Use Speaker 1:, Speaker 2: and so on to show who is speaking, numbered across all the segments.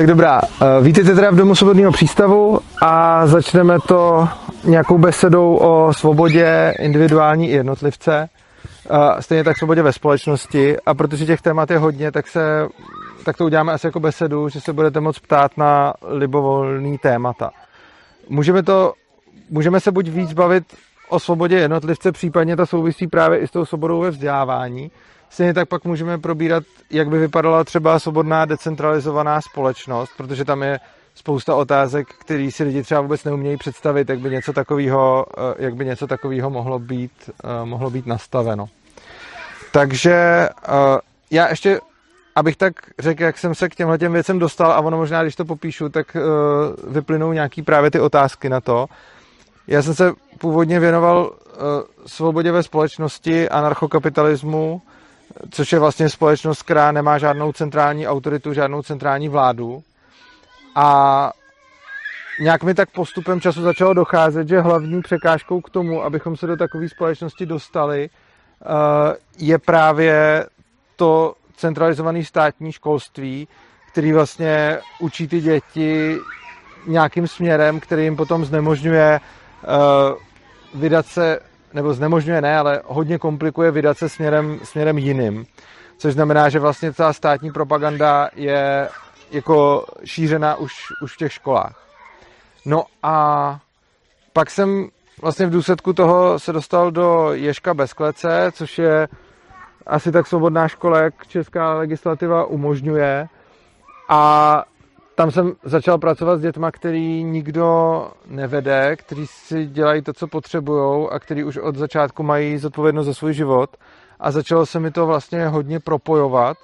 Speaker 1: Tak dobrá, eh, vítejte teda v Domu svobodného přístavu a začneme to nějakou besedou o svobodě individuální i jednotlivce, a stejně tak svobodě ve společnosti a protože těch témat je hodně, tak, se, tak to uděláme asi jako besedu, že se budete moct ptát na libovolný témata. Můžeme, to, můžeme se buď víc bavit o svobodě jednotlivce, případně ta souvisí právě i s tou svobodou ve vzdělávání, Stejně tak pak můžeme probírat, jak by vypadala třeba svobodná decentralizovaná společnost, protože tam je spousta otázek, které si lidi třeba vůbec neumějí představit, jak by něco takového, eh, jak by něco takového mohlo být, eh, mohlo být nastaveno. Takže eh, já ještě, abych tak řekl, jak jsem se k těmhle těm věcem dostal, a ono možná, když to popíšu, tak vyplynou nějaký právě ty otázky na to. Já jsem se původně věnoval svobodě ve společnosti, anarchokapitalismu, což je vlastně společnost, která nemá žádnou centrální autoritu, žádnou centrální vládu. A nějak mi tak postupem času začalo docházet, že hlavní překážkou k tomu, abychom se do takové společnosti dostali, eh, je právě to centralizované státní školství, který vlastně učí ty děti nějakým směrem, který jim potom znemožňuje eh, vydat se nebo znemožňuje ne, ale hodně komplikuje vydat se směrem, směrem jiným. Což znamená, že vlastně ta státní propaganda je jako šířena už, už v těch školách. No a pak jsem vlastně v důsledku toho se dostal do Ješka bez klece, což je asi tak svobodná škola, jak česká legislativa umožňuje. A tam jsem začal pracovat s dětma, který nikdo nevede, kteří si dělají to, co potřebují a který už od začátku mají zodpovědnost za svůj život. A začalo se mi to vlastně hodně propojovat,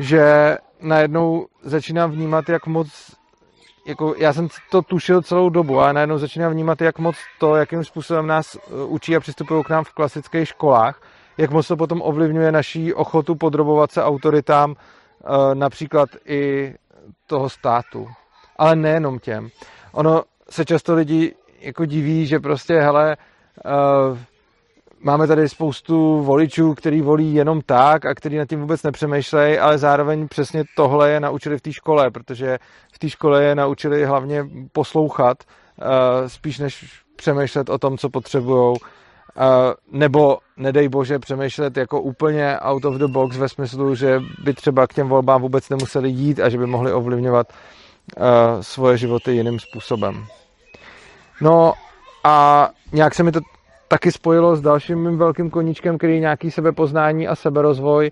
Speaker 1: že najednou začínám vnímat, jak moc jako já jsem to tušil celou dobu, a najednou začínám vnímat, jak moc to, jakým způsobem nás uh, učí a přistupují k nám v klasických školách, jak moc to potom ovlivňuje naší ochotu podrobovat se autoritám, uh, například i toho státu. Ale nejenom těm. Ono se často lidi jako diví, že prostě, hele, uh, máme tady spoustu voličů, který volí jenom tak a který nad tím vůbec nepřemýšlejí, ale zároveň přesně tohle je naučili v té škole, protože v té škole je naučili hlavně poslouchat, uh, spíš než přemýšlet o tom, co potřebují nebo nedej bože přemýšlet jako úplně out of the box ve smyslu, že by třeba k těm volbám vůbec nemuseli jít a že by mohli ovlivňovat svoje životy jiným způsobem. No a nějak se mi to taky spojilo s dalším mým velkým koníčkem, který je nějaký sebepoznání a seberozvoj,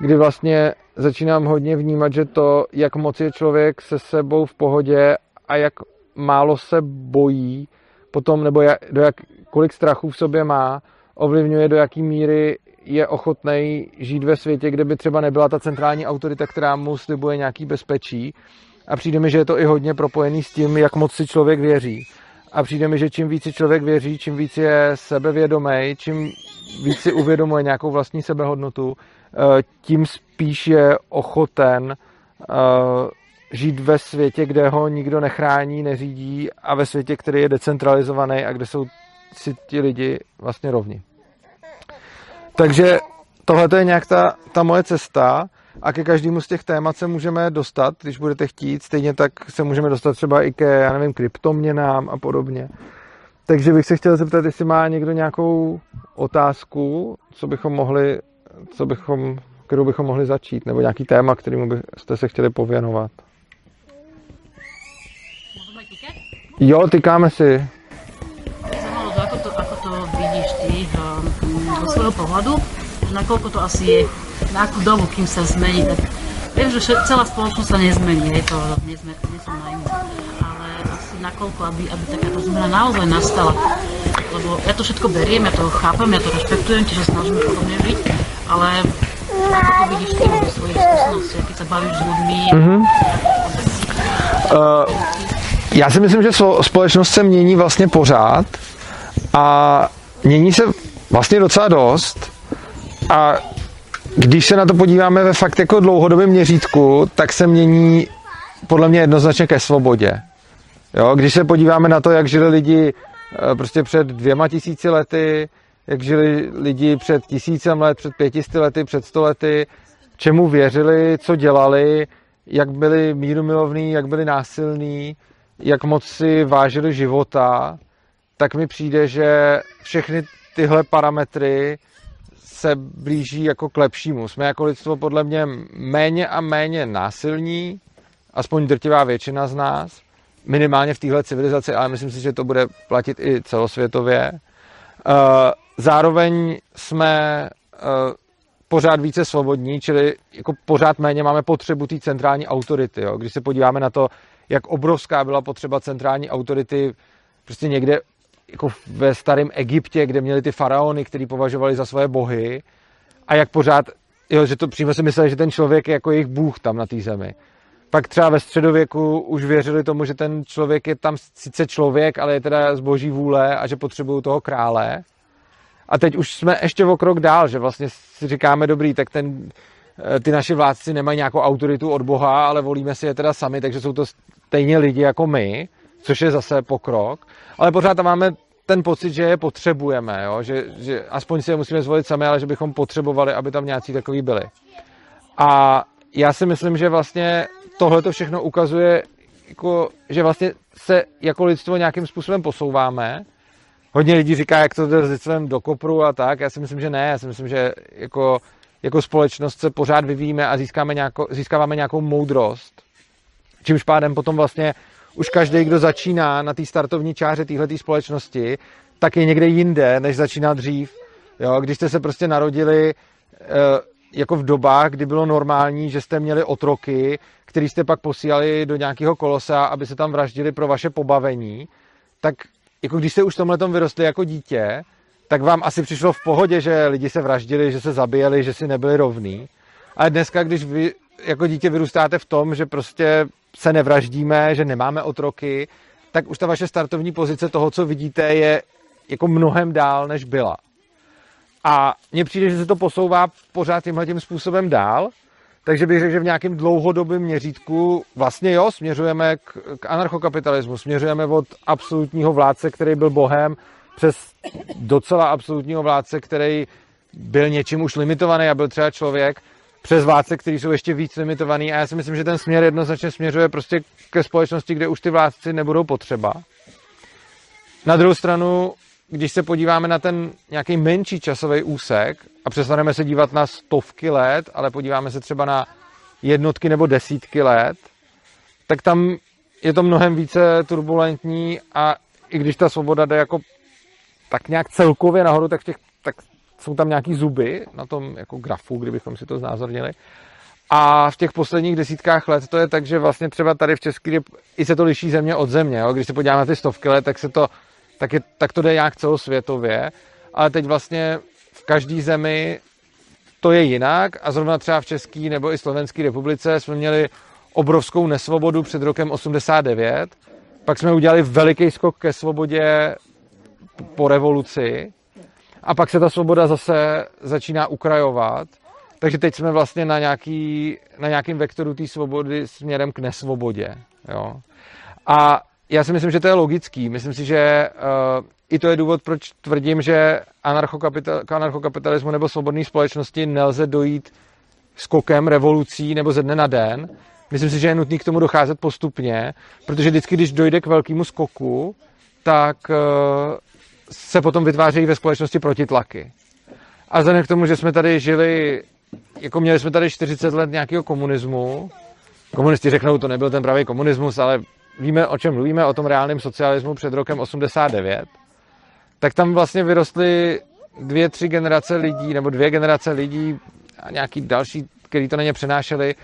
Speaker 1: kdy vlastně začínám hodně vnímat, že to, jak moc je člověk se sebou v pohodě a jak málo se bojí, potom, nebo jak, do jak, kolik strachu v sobě má, ovlivňuje, do jaký míry je ochotný žít ve světě, kde by třeba nebyla ta centrální autorita, která mu slibuje nějaký bezpečí. A přijde mi, že je to i hodně propojený s tím, jak moc si člověk věří. A přijde mi, že čím víc si člověk věří, čím víc je sebevědomý, čím víc si uvědomuje nějakou vlastní sebehodnotu, eh, tím spíš je ochoten eh, žít ve světě, kde ho nikdo nechrání, neřídí a ve světě, který je decentralizovaný a kde jsou si ti lidi vlastně rovni. Takže tohle je nějak ta, ta moje cesta a ke každému z těch témat se můžeme dostat, když budete chtít. Stejně tak se můžeme dostat třeba i ke, já nevím, kryptoměnám a podobně. Takže bych se chtěl zeptat, jestli má někdo nějakou otázku, co bychom mohli, co bychom, kterou bychom mohli začít, nebo nějaký téma, kterému byste se chtěli pověnovat. Jo, tykáme si.
Speaker 2: Svojho pohľadu, nakoľko to asi je, na akú dobu, kým sa zmení, tak viem, že celá spoločnosť sa nezmení, je to, nie, sme, nie som naivná, ale asi nakoľko, aby, aby takáto zmena naozaj nastala. Lebo ja to všetko beriem, ja to chápem, ja to rešpektujem, čiže snažím podobne žiť, ale ako to vidíš ty vo svojich skúsenostiach, keď sa bavíš s ľuďmi, mm-hmm.
Speaker 1: uh, já si myslím, že společnost se mění vlastně pořád a mění se vlastně docela dost a když se na to podíváme ve fakt jako dlouhodobém měřítku, tak se mění podle mě jednoznačně ke svobodě. Jo, když se podíváme na to, jak žili lidi eh, prostě před dvěma tisíci lety, jak žili lidi před tisícem let, před pětisty lety, před sto lety, čemu věřili, co dělali, jak byli mírumilovní, jak byli násilní, jak moc si vážili života, tak mi přijde, že všechny tyhle parametry se blíží jako k lepšímu. Jsme jako lidstvo podle mě méně a méně násilní, aspoň drtivá většina z nás, minimálně v téhle civilizaci, ale myslím si, že to bude platit i celosvětově. Eh, zároveň jsme eh, pořád více svobodní, čili jako pořád méně máme potřebu té centrální autority. Jo. Když se podíváme na to, jak obrovská byla potřeba centrální autority prostě někde jako ve starém Egyptě, kde měli ty faraony, který považovali za svoje bohy a jak pořád, jo, že to přímo si mysleli, že ten člověk je jako jejich bůh tam na té zemi. Pak třeba ve středověku už věřili tomu, že ten člověk je tam sice člověk, ale je teda z boží vůle a že potřebují toho krále. A teď už jsme ještě o krok dál, že vlastně si říkáme, dobrý, tak ten, eh, ty naši vládci nemají nějakou autoritu od Boha, ale volíme si je teda sami, takže jsou to stejně lidi jako my, což je zase pokrok. Ale pořád tam máme ten pocit, že je potřebujeme, jo? Že, že aspoň si je musíme zvolit sami, ale že bychom potřebovali, aby tam nějací takový byli. A já si myslím, že vlastně tohle to všechno ukazuje, jako, že vlastně se jako lidstvo nějakým způsobem posouváme. Hodně lidí říká, jak to jde s lidstvem do kopru a tak. Já si myslím, že ne. Já si myslím, že jako, jako společnost se pořád vyvíjíme a získáme nějako, získáváme nějakou moudrost. Čímž pádem potom vlastně už každý, kdo začíná na té startovní čáře téhle společnosti, tak je někde jinde, než začíná dřív. Jo, když jste se prostě narodili eh, jako v dobách, kdy bylo normální, že jste měli otroky, který jste pak posílali do nějakého kolosa, aby se tam vraždili pro vaše pobavení, tak jako když jste už tomhle vyrostli jako dítě, tak vám asi přišlo v pohodě, že lidi se vraždili, že se zabíjeli, že si nebyli rovní. Ale dneska, když vy jako dítě vyrůstáte v tom, že prostě se nevraždíme, že nemáme otroky, tak už ta vaše startovní pozice toho, co vidíte, je jako mnohem dál, než byla. A mně přijde, že se to posouvá pořád tímhle tím způsobem dál, takže bych řekl, že v nějakém dlouhodobém měřítku vlastně jo, směřujeme k, k anarchokapitalismu, směřujeme od absolutního vládce, který byl bohem, přes docela absolutního vládce, který byl něčím už limitovaný a byl třeba člověk, přes vládce, kteří jsou ještě víc limitovaný a já si myslím, že ten směr jednoznačně směřuje prostě ke společnosti, kde už ty vládci nebudou potřeba. Na druhou stranu, když se podíváme na ten nějaký menší časový úsek a přestaneme se dívat na stovky let, ale podíváme se třeba na jednotky nebo desítky let, tak tam je to mnohem více turbulentní a i když ta svoboda jde jako tak nějak celkově nahoru, tak těch tak jsou tam nějaký zuby na tom jako grafu, kdybychom si to znázornili. A v těch posledních desítkách let to je tak, že vlastně třeba tady v České i se to liší země od země. Jo? Když se podíváme na ty stovky let, tak, se to, tak, je, tak to jde nějak celosvětově. Ale teď vlastně v každé zemi to je jinak a zrovna třeba v České nebo i Slovenské republice jsme měli obrovskou nesvobodu před rokem 89, pak jsme udělali veliký skok ke svobodě po revoluci a pak se ta svoboda zase začíná ukrajovat. Takže teď jsme vlastně na, nějaký, na nějakým vektoru té svobody směrem k nesvobodě. Jo. A já si myslím, že to je logický. Myslím si, že uh, i to je důvod, proč tvrdím, že anarchokapital, k anarchokapitalismu nebo svobodné společnosti nelze dojít skokem, revolucí nebo ze dne na den. Myslím si, že je nutný k tomu docházet postupně, protože vždycky, když dojde k velkému skoku, tak uh, se potom vytvářejí ve společnosti protitlaky. A vzhledem k tomu, že jsme tady žili, jako měli jsme tady 40 let nějakého komunismu, komunisti řeknou, to nebyl ten pravý komunismus, ale víme, o čem mluvíme, o tom reálném socialismu před rokem 89, tak tam vlastně vyrostly dvě, tři generace lidí, nebo dvě generace lidí a nějaký další, který to na ně přenášeli,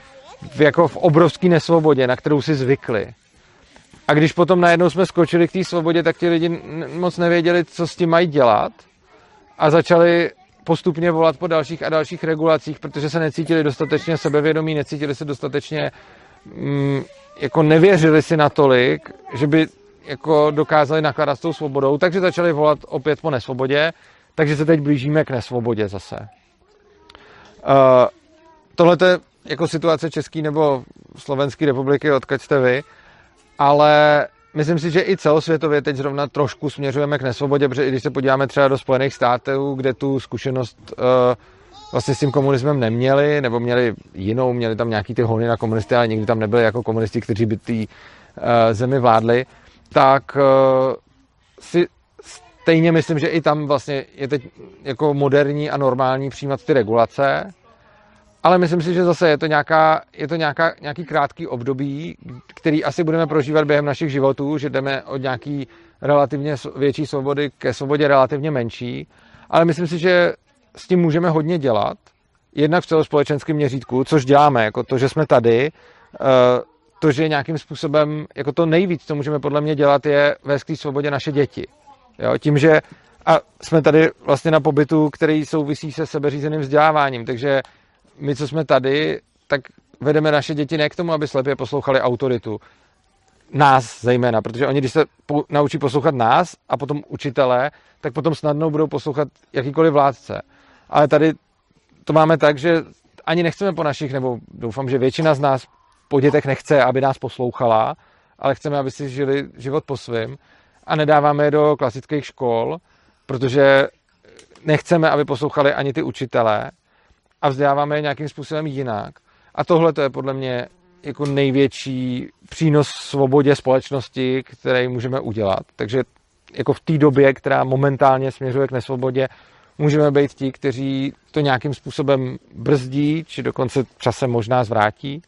Speaker 1: jako v obrovské nesvobodě, na kterou si zvykli. A když potom najednou jsme skočili k té svobodě, tak ti lidi moc nevěděli, co s tím mají dělat a začali postupně volat po dalších a dalších regulacích, protože se necítili dostatečně sebevědomí, necítili se dostatečně, mm, jako nevěřili si natolik, že by jako dokázali nakládat s tou svobodou, takže začali volat opět po nesvobodě, takže se teď blížíme k nesvobodě zase. Uh, Tohle je jako situace České nebo Slovenské republiky, odkud jste vy ale myslím si, že i celosvětově teď zrovna trošku směřujeme k nesvobodě, protože i když se podíváme třeba do Spojených států, kde tu zkušenost uh, vlastně s tím komunismem neměli, nebo měli jinou, měli tam nějaký ty hony na komunisty, ale nikdy tam nebyli jako komunisti, kteří by ty uh, zemi vládli, tak uh, si stejně myslím, že i tam vlastně je teď jako moderní a normální přijímat ty regulace, ale myslím si, že zase je to, nějaká, je to nějaká, nějaký krátký období, který asi budeme prožívat během našich životů, že jdeme od nějaký relativně větší svobody ke svobodě relativně menší, ale myslím si, že s tím můžeme hodně dělat, jednak v celospolečenském měřítku, což děláme, jako to, že jsme tady, eh, to, že nějakým způsobem, jako to nejvíc, co můžeme podle mě dělat, je vést k svobodě naše děti. Jo, tím, že a jsme tady vlastně na pobytu, který souvisí se sebeřízeným vzděláváním, takže my, co jsme tady, tak vedeme naše děti ne k tomu, aby slepě poslouchali autoritu. Nás zejména, protože oni, když se po, naučí poslouchat nás a potom učitele, tak potom snadno budou poslouchat jakýkoliv vládce. Ale tady to máme tak, že ani nechceme po našich, nebo doufám, že většina z nás po dětech nechce, aby nás poslouchala, ale chceme, aby si žili život po svém a nedáváme je do klasických škol, protože nechceme, aby poslouchali ani ty učitelé a vzděláváme je nějakým způsobem jinak. A tohle to je podle mě jako největší přínos svobodě společnosti, který můžeme udělat. Takže jako v té době, která momentálně směřuje k nesvobodě, můžeme být ti, kteří to nějakým způsobem brzdí, či dokonce časem možná zvrátí.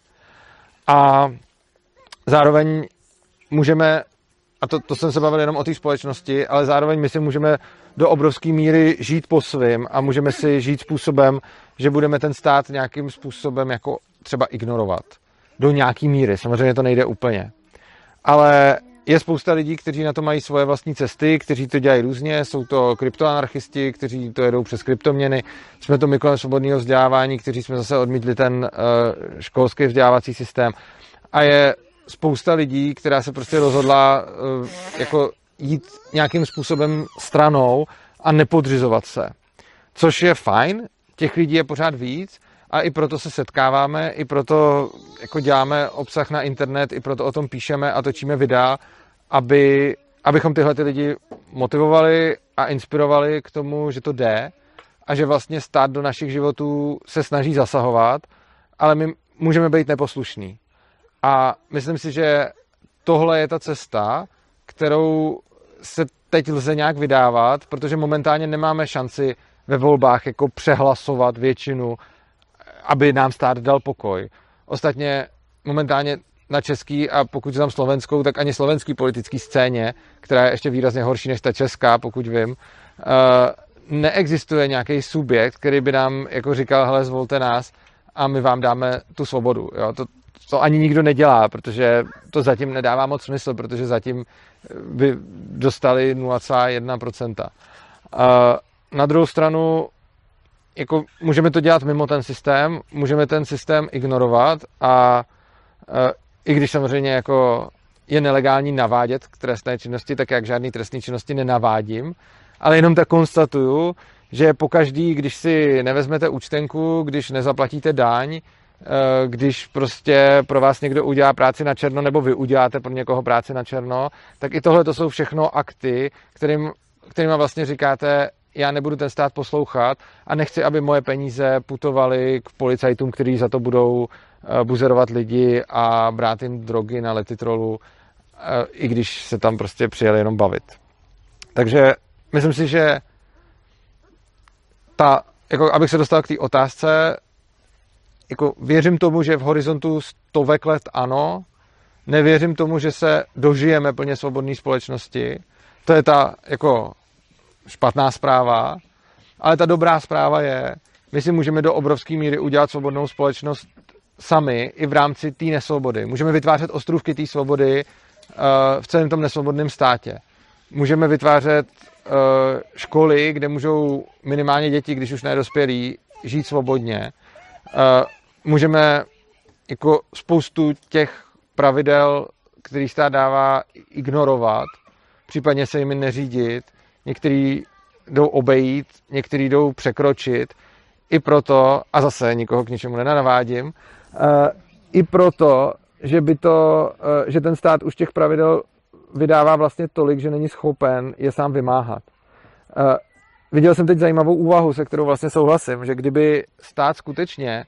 Speaker 1: A zároveň můžeme, a to, to jsem se bavil jenom o té společnosti, ale zároveň my si můžeme do obrovské míry žít po svým a můžeme si žít způsobem, že budeme ten stát nějakým způsobem jako třeba ignorovat. Do nějaký míry. Samozřejmě to nejde úplně. Ale je spousta lidí, kteří na to mají svoje vlastní cesty, kteří to dělají různě, jsou to kryptoanarchisti, kteří to jedou přes kryptoměny, jsme to my kolem svobodného vzdělávání, kteří jsme zase odmítli ten uh, školský vzdělávací systém. A je spousta lidí, která se prostě rozhodla uh, jako jít nějakým způsobem stranou a nepodřizovat se. Což je fajn, těch lidí je pořád víc a i proto se setkáváme, i proto jako děláme obsah na internet, i proto o tom píšeme a točíme videa, aby, abychom tyhle ty lidi motivovali a inspirovali k tomu, že to jde a že vlastně stát do našich životů se snaží zasahovat, ale my můžeme být neposlušní. A myslím si, že tohle je ta cesta, kterou se teď lze nějak vydávat, protože momentálně nemáme šanci ve volbách jako přehlasovat většinu, aby nám stát dal pokoj. Ostatně momentálně na český a pokud tam slovenskou, tak ani slovenský politický scéně, která je ještě výrazně horší než ta česká, pokud vím, eh, neexistuje nějaký subjekt, který by nám jako říkal, hele, zvolte nás a my vám dáme tu svobodu. Jo? To, to ani nikdo nedělá, protože to zatím nedává moc smysl, protože zatím by dostali 0,1%. A na druhou stranu jako můžeme to dělat mimo ten systém, můžeme ten systém ignorovat a i když samozřejmě jako je nelegální navádět k trestné činnosti, tak jak žádný trestné činnosti nenavádím, ale jenom tak konstatuju, že pokaždý, když si nevezmete účtenku, když nezaplatíte daň, Eh, když prostě pro vás někdo udělá práci na černo nebo vy uděláte pro někoho práci na černo, tak i tohle to jsou všechno akty, kterým, kterým vlastně říkáte, já nebudu ten stát poslouchat a nechci, aby moje peníze putovaly k policajtům, kteří za to budou eh, buzerovat lidi a brát jim drogy na letitrolu, eh, i když se tam prostě přijeli jenom bavit. Takže myslím si, že ta, jako abych se dostal k té otázce, jako věřím tomu, že v horizontu stovek let ano, nevěřím tomu, že se dožijeme plně svobodné společnosti. To je ta jako špatná zpráva, ale ta dobrá zpráva je, my si můžeme do obrovské míry udělat svobodnou společnost sami i v rámci té nesvobody. Můžeme vytvářet ostrůvky té svobody uh, v celém tom nesvobodném státě. Můžeme vytvářet uh, školy, kde můžou minimálně děti, když už nedospělí, žít svobodně. Uh, můžeme jako spoustu těch pravidel, který stát dává, ignorovat, případně se jimi neřídit, některý jdou obejít, některý jdou překročit, i proto, a zase nikoho k ničemu nenavádím, eh, i proto, že, by to, eh, že ten stát už těch pravidel vydává vlastně tolik, že není schopen je sám vymáhat. Eh, viděl jsem teď zajímavou úvahu, se kterou vlastně souhlasím, že kdyby stát skutečně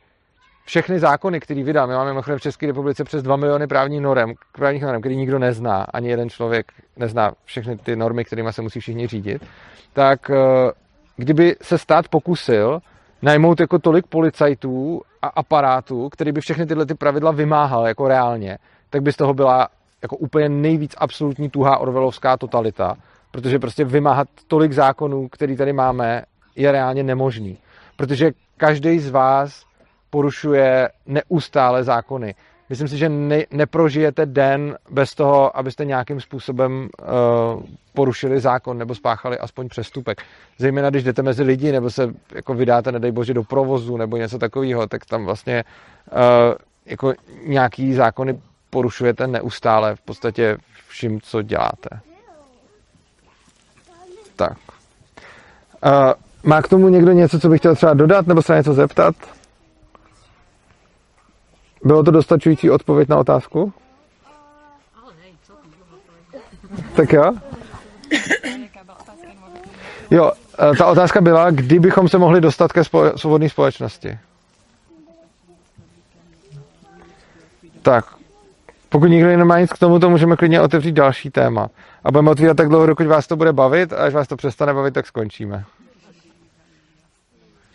Speaker 1: všechny zákony, které vydá, my máme mimochodem v České republice přes 2 miliony právních norm, právních norm, který nikdo nezná, ani jeden člověk nezná všechny ty normy, kterými se musí všichni řídit, tak eh, kdyby se stát pokusil najmout jako tolik policajtů a aparátů, který by všechny tyhle ty pravidla vymáhal jako reálně, tak by z toho byla jako úplně nejvíc absolutní tuhá orvelovská totalita, protože prostě vymáhat tolik zákonů, který tady máme, je reálně nemožný. Protože každý z vás porušuje neustále zákony. Myslím si, že ne, neprožijete den bez toho, abyste nějakým způsobem uh, porušili zákon nebo spáchali aspoň přestupek. Zejména když jdete mezi lidi nebo se jako vydáte, nedej bože, do provozu nebo něco takového, tak tam vlastně uh, jako nějaký zákony porušujete neustále v podstatě vším, co děláte. Tak. Uh, má k tomu někdo něco, co bych chtěl třeba dodat nebo se něco zeptat? Bylo to dostačující odpověď na otázku? Tak jo. Jo, eh, ta otázka byla, kdy bychom se mohli dostat ke svobodné společnosti. Tak, pokud nikdo nemá nic k tomu, to můžeme klidně otevřít další téma. A budeme otvírat tak dlouho, dokud vás to bude bavit, a až vás to přestane bavit, tak skončíme.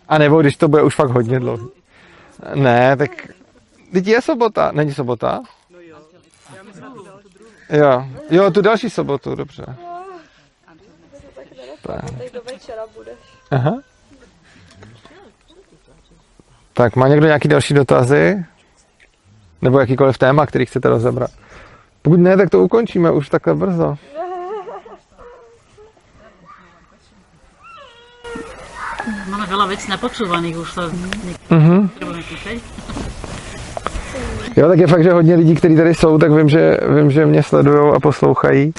Speaker 1: A nebo když to bude už fakt hodně dlouho. Ne, tak Teď je sobota. Není sobota? Jo, jo, tu další sobotu, dobře. Tak. Aha. Tak, má někdo nějaký další dotazy? Nebo jakýkoliv téma, který chcete rozebrat? Pokud ne, tak to ukončíme už takhle brzo.
Speaker 2: Máme veľa vecí napočúvaných, už sa
Speaker 1: Mhm. Jo, tak je fakt, že hodně lidí, kteří tady jsou, tak vím, že, vím, že mě sledují a poslouchají.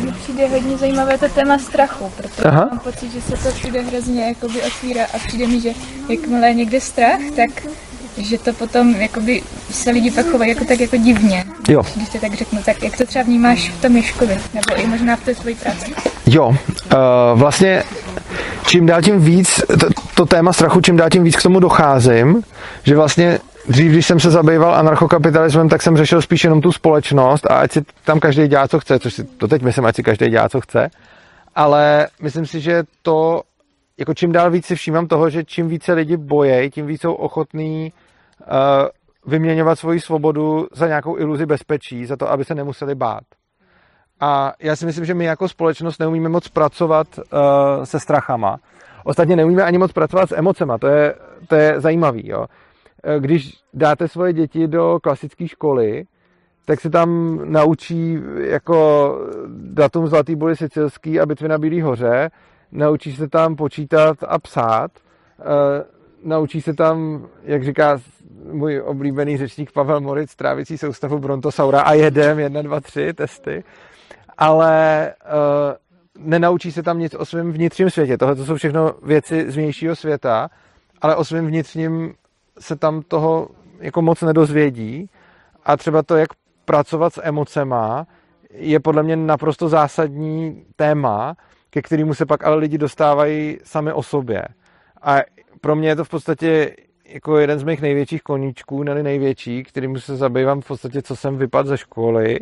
Speaker 3: Mně přijde hodně zajímavé to téma strachu, protože
Speaker 1: Aha.
Speaker 3: mám pocit, že se to všude hrozně jakoby otvírá a přijde mi, že jakmile je někde strach, tak že to potom jakoby se lidi pak chovají jako tak jako divně.
Speaker 1: Jo.
Speaker 3: Když to tak řeknu, tak jak to třeba vnímáš v tom Ježkovi, nebo i možná v té své práci.
Speaker 1: Jo, uh, vlastně čím dál tím víc, to, to téma strachu, čím dál tím víc k tomu docházím, že vlastně dřív, když jsem se zabýval anarchokapitalismem, tak jsem řešil spíš jenom tu společnost a ať si tam každý dělá, co chce, což si to teď myslím, ať si každý dělá, co chce, ale myslím si, že to, jako čím dál víc si všímám toho, že čím více lidi bojejí, tím víc jsou ochotní uh, vyměňovat svoji svobodu za nějakou iluzi bezpečí, za to, aby se nemuseli bát. A já si myslím, že my jako společnost neumíme moc pracovat uh, se strachama. Ostatně neumíme ani moc pracovat s emocema, to je, to je zajímavý. Jo. Eh, Když dáte svoje děti do klasické školy, tak se tam naučí jako datum zlatý boly sicilský a bitvy na Bílý hoře, naučí se tam počítat a psát, eh, naučí se tam, jak říká můj oblíbený řečník Pavel Moric, trávicí soustavu Brontosaura a jedem, jedna, dva, tři testy, ale uh, nenaučí se tam nic o svém vnitřním světě. Tohle to jsou všechno věci z vnějšího světa, ale o svém vnitřním se tam toho jako moc nedozvědí a třeba to, jak pracovat s emocema, je podle mě naprosto zásadní téma, ke kterému se pak ale lidi dostávají sami o sobě. A pro mě je to v podstatě jako jeden z mých největších koníčků, ne největší, kterým se zabývám v podstatě, co jsem vypadl ze školy.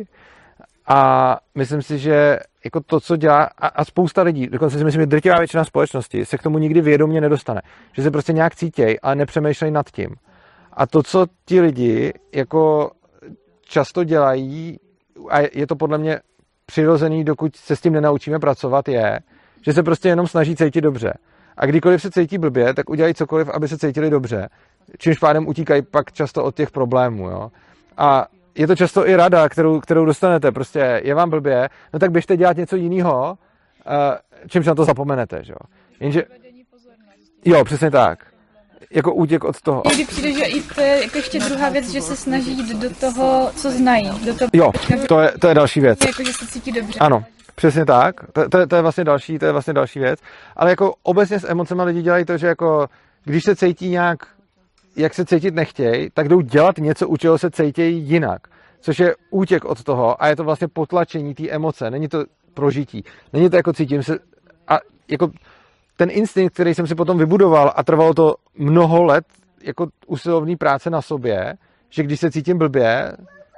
Speaker 1: A myslím si, že jako to, co dělá, a, a spousta lidí, dokonce si myslím, že drtivá většina společnosti se k tomu nikdy vědomě nedostane. Že se prostě nějak cítějí, ale nepřemýšlejí nad tím. A to, co ti lidi jako často dělají, a je to podle mě přirozený, dokud se s tím nenaučíme pracovat, je, že se prostě jenom snaží cítit dobře. A kdykoliv se cítí blbě, tak udělají cokoliv, aby se cítili dobře. Čímž pádem utíkají pak často od těch problémů. Jo? A je to často i rada, kterou, kterou dostanete. Prostě je vám blbě, no tak běžte dělat něco jiného, čímž na to zapomenete. Že? jo. Jenže, jo, přesně tak. Jako útěk od toho.
Speaker 3: Někdy přijde, že i to je jako ještě druhá věc, že se snaží jít do toho, co znají. Do toho,
Speaker 1: Jo, to je, to je další věc.
Speaker 3: jako, že se cítí dobře.
Speaker 1: Ano, přesně tak. To, to, je- to, je vlastně další, to je vlastně další věc. Ale jako obecně s emocemi lidi dělají to, že jako když se cítí nějak, jak se cítit nechtějí, tak jdou dělat něco, u čeho se cítějí jinak. Což je útěk od toho a je to vlastně potlačení té emoce. Není to prožití. Není to jako cítím se a jako ten instinkt, který jsem si potom vybudoval a trvalo to mnoho let jako usilovný práce na sobě, že když se cítím blbě,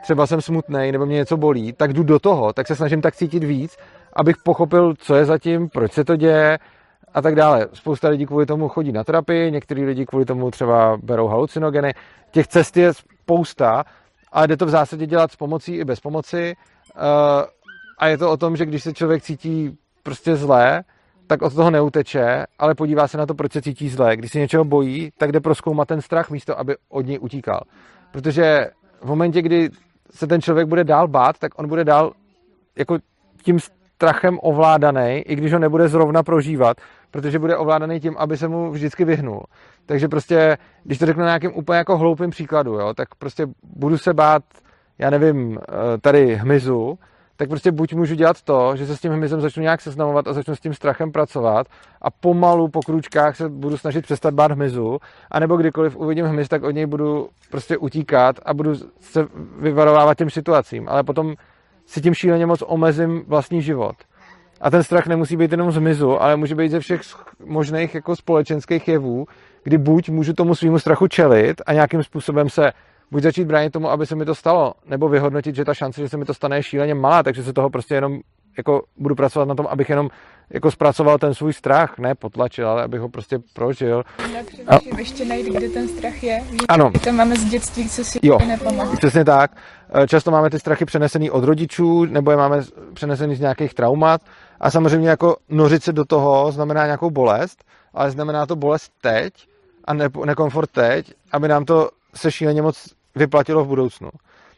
Speaker 1: třeba jsem smutný nebo mě něco bolí, tak jdu do toho, tak se snažím tak cítit víc, abych pochopil, co je zatím, proč se to děje a tak dále. Spousta lidí kvůli tomu chodí na terapii, některý lidi kvůli tomu třeba berou halucinogeny. Těch cest je spousta, ale jde to v zásadě dělat s pomocí i bez pomoci. Eh, a je to o tom, že když se člověk cítí prostě zlé, tak od toho neuteče, ale podívá se na to, proč se cítí zlé. Když se něčeho bojí, tak jde proskoumat ten strach místo, aby od něj utíkal. Protože v momentě, kdy se ten člověk bude dál bát, tak on bude dál jako tím strachem ovládaný, i když ho nebude zrovna prožívat, protože bude ovládaný tím, aby se mu vždycky vyhnul. Takže prostě, když to řeknu na nějakým úplně jako hloupým příkladu, jo, tak prostě budu se bát, já nevím, eh, tady hmyzu, tak prostě buď můžu dělat to, že se s tím hmyzem začnu nějak seznamovat a začnu s tím strachem pracovat a pomalu po kručkách se budu snažit přestat bát hmyzu, anebo kdykoliv uvidím hmyz, tak od něj budu prostě utíkat a budu se vyvarovávat těm situacím, ale potom si tím šíleně moc omezím vlastní život. A ten strach nemusí být jenom z hmyzu, ale může být ze všech možných jako společenských jevů, kdy buď můžu tomu svýmu strachu čelit a nějakým způsobem se buď začít bránit tomu, aby se mi to stalo, nebo vyhodnotit, že ta šance, že se mi to stane, je šíleně malá, takže se toho prostě jenom jako budu pracovat na tom, abych jenom jako zpracoval ten svůj strach, ne potlačil, ale abych ho prostě prožil.
Speaker 3: A... ještě najít, kde ten strach je.
Speaker 1: Ano.
Speaker 3: To máme z dětství, co si
Speaker 1: jo,
Speaker 3: nepamatuju.
Speaker 1: Přesně tak. E, často máme ty strachy přenesený od rodičů, nebo je máme přenesený z nějakých traumat. A samozřejmě jako nořit se do toho znamená nějakou bolest, ale znamená to bolest teď a ne, nekomfort teď, aby nám to se šíleně moc vyplatilo v budoucnu.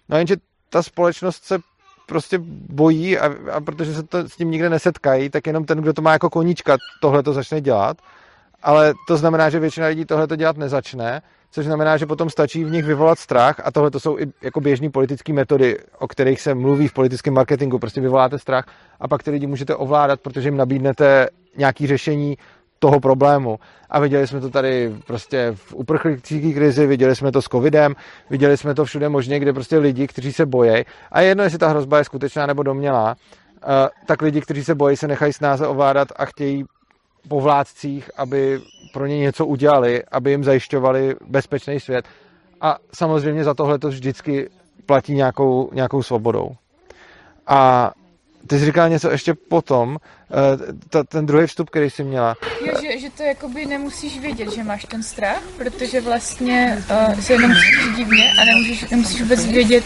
Speaker 1: No jenže ta společnost se prostě bojí a, a protože se to s tím nikde nesetkají, tak jenom ten, kdo to má jako koníčka, tohle to začne dělat. Ale to znamená, že většina lidí tohle to dělat nezačne, což znamená, že potom stačí v nich vyvolat strach a tohle to jsou i jako běžné politické metody, o kterých se mluví v politickém marketingu. Prostě vyvoláte strach a pak ty lidi můžete ovládat, protože jim nabídnete nějaké řešení, toho problému. A viděli jsme to tady prostě v uprchlické krizi, viděli jsme to s covidem, viděli jsme to všude možně, kde prostě lidi, kteří se bojí, a jedno, jestli ta hrozba je skutečná nebo domělá, eh, tak lidi, kteří se bojí, se nechají snáze ovládat a chtějí po vládcích, aby pro ně něco udělali, aby jim zajišťovali bezpečný svět. A samozřejmě za tohle to vždycky platí nějakou, nějakou svobodou. A ty jsi říkala něco ještě potom, uh, to, ten druhý vstup, který jsi měla.
Speaker 3: Jo, že, že to jakoby nemusíš vědět, že máš ten strach, protože vlastně uh, se jenom cítíš divně a nemůžeš, nemusíš vůbec vědět,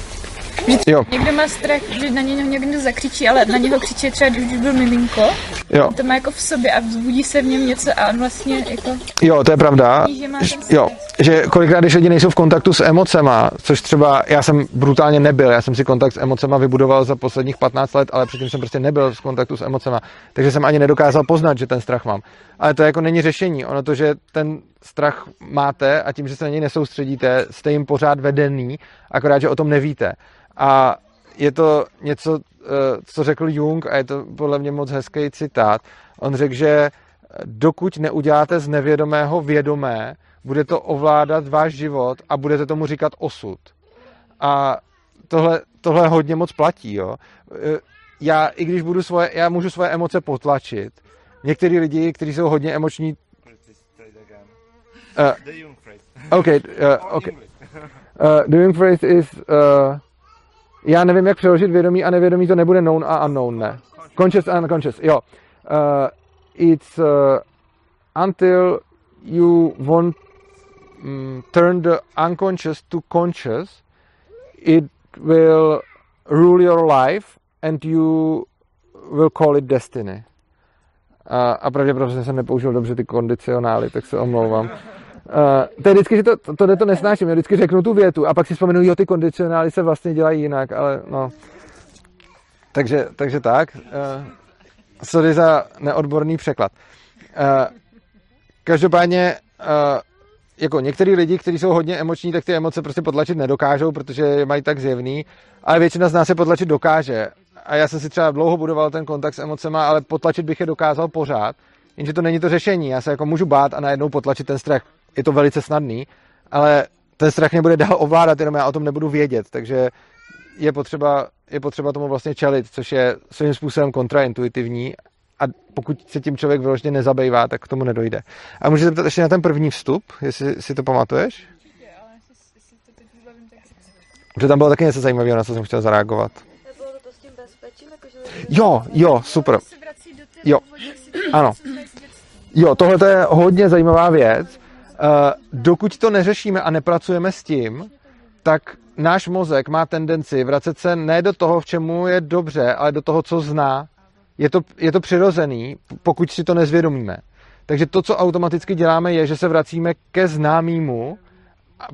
Speaker 3: jo. někdo má strach, že na něho někdo zakřičí, ale na něho křičí třeba, když byl miminko.
Speaker 1: Jo.
Speaker 3: To má jako v sobě a vzbudí se v něm něco a on vlastně jako...
Speaker 1: Jo, to je pravda.
Speaker 3: Že
Speaker 1: jo, že kolikrát, když lidi nejsou v kontaktu s emocema, což třeba já jsem brutálně nebyl, já jsem si kontakt s emocema vybudoval za posledních 15 let, ale předtím jsem prostě nebyl v kontaktu s emocema, takže jsem ani nedokázal poznat, že ten strach mám. Ale to jako není řešení. Ono to, že ten strach máte a tím, že se na něj nesoustředíte, jste jim pořád vedený, akorát, že o tom nevíte. A je to něco, eh, co řekl Jung a je to podle mě moc hezký citát. On řekl, že dokud neuděláte z nevědomého vědomé, bude to ovládat váš život a budete tomu říkat osud. A tohle, tohle hodně moc platí, jo. Eh, já, i když budu svoje, já můžu svoje emoce potlačit. Některý lidi, kteří jsou hodně emoční... Uh, okay, uh, okay. Uh, the Jung phrase is... Uh, já nevím, jak přeložit vědomí a nevědomí, to nebude known a unknown, ne. Conscious and unconscious, jo. Uh, it's uh, until you want um, turn the unconscious to conscious, it will rule your life and you will call it destiny. A, a pravděpodobně jsem nepoužil dobře ty kondicionály, tak se omlouvám. Uh, to je vždycky, že to, to, to, to nesnáším, já vždycky řeknu tu větu a pak si vzpomenu, jo, ty kondicionály se vlastně dělají jinak, ale no. Takže, takže tak. Uh, sorry za neodborný překlad. Uh, každopádně, uh, jako některý lidi, kteří jsou hodně emoční, tak ty emoce prostě potlačit nedokážou, protože je mají tak zjevný, ale většina z nás se potlačit dokáže. A já jsem si třeba dlouho budoval ten kontakt s emocema, ale potlačit bych je dokázal pořád, jenže to není to řešení. Já se jako můžu bát a najednou potlačit ten strach je to velice snadný, ale ten strach mě bude dál ovládat, jenom já o tom nebudu vědět, takže je potřeba, je potřeba tomu vlastně čelit, což je svým způsobem kontraintuitivní, a pokud se tím člověk vyloženě nezabývá, tak k tomu nedojde. A můžete zeptat ještě na ten první vstup, jestli si to pamatuješ? Že tam bylo taky něco zajímavého, na co jsem chtěl zareagovat. Jo, jo, super. Jo, ano. Jo, tohle je hodně zajímavá věc. Uh, dokud to neřešíme a nepracujeme s tím, tak náš mozek má tendenci vracet se ne do toho, v čemu je dobře, ale do toho, co zná. Je to, je to přirozený, pokud si to nezvědomíme. Takže to, co automaticky děláme, je, že se vracíme ke známému,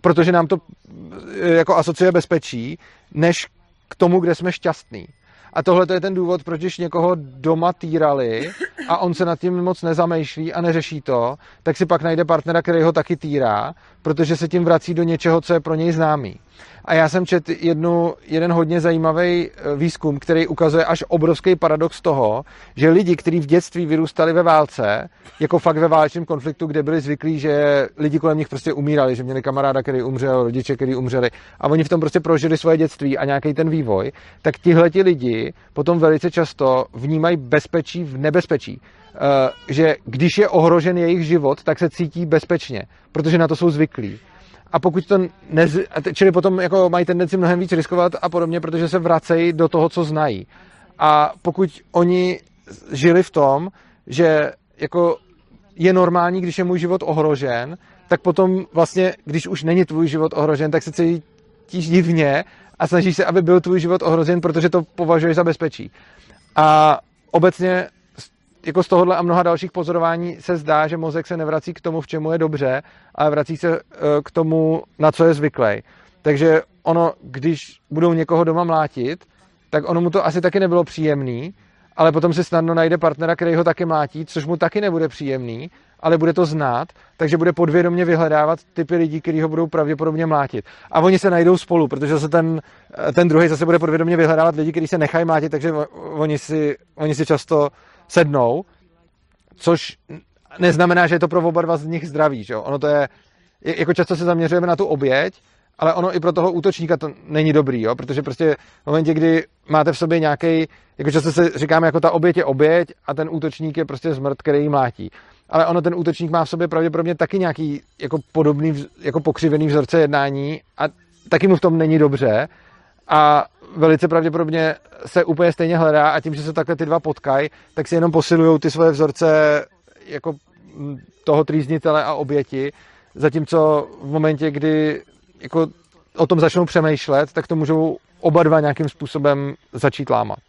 Speaker 1: protože nám to eh, jako asociuje bezpečí, než k tomu, kde jsme šťastní. A tohle je ten důvod, proč když někoho doma týrali a on se nad tím moc nezamýšlí a neřeší to, tak si pak najde partnera, který ho taky týrá, protože se tím vrací do něčeho, co je pro něj známý. A já jsem četl jednu, jeden hodně zajímavý eh, výzkum, který ukazuje až obrovský paradox toho, že lidi, kteří v dětství vyrůstali ve válce, jako fakt ve válečném konfliktu, kde byli zvyklí, že lidi kolem nich prostě umírali, že měli kamaráda, který umřel, rodiče, který umřeli, a oni v tom prostě prožili svoje dětství a nějaký ten vývoj, tak tihle ti lidi potom velice často vnímají bezpečí v nebezpečí. Uh, že když je ohrožen jejich život, tak se cítí bezpečně, protože na to jsou zvyklí a pokud to nez... čili potom jako mají tendenci mnohem víc riskovat a podobně, protože se vracejí do toho, co znají. A pokud oni žili v tom, že jako je normální, když je můj život ohrožen, tak potom vlastně, když už není tvůj život ohrožen, tak se cítíš divně a snažíš se, aby byl tvůj život ohrožen, protože to považuješ za bezpečí. A obecně jako z tohohle a mnoha dalších pozorování se zdá, že mozek se nevrací k tomu, v čemu je dobře, ale vrací se eh, k tomu, na co je zvyklý. Takže ono, když budou někoho doma mlátit, tak ono mu to asi taky nebylo příjemný, ale potom si snadno najde partnera, který ho taky mlátí, což mu taky nebude příjemný, ale bude to znát, takže bude podvědomě vyhledávat typy lidí, kteří ho budou pravděpodobně mlátit. A oni se najdou spolu, protože se ten, ten druhý zase bude podvědomě vyhledávat lidi, kteří se nechají mlátit, takže oni si, oni si často sednou, což neznamená, že je to pro oba dva z nich zdravý. Že? Ono to je, jako často se zaměřujeme na tu oběť, ale ono i pro toho útočníka to není dobrý, jo? protože prostě v momentě, kdy máte v sobě nějaký, jako často se říkáme, jako ta oběť je oběť a ten útočník je prostě zmrt, který jí mlátí. Ale ono ten útočník má v sobě pravděpodobně taky nějaký jako podobný, jako pokřivený vzorce jednání a taky mu v tom není dobře a velice pravděpodobně se úplně stejně hledá a tím, že se takhle ty dva potkají, tak si jenom posilují ty svoje vzorce jako toho trýznitele a oběti, zatímco v momentě, kdy jako o tom začnou přemýšlet, tak to můžou oba dva nějakým způsobem začít lámat.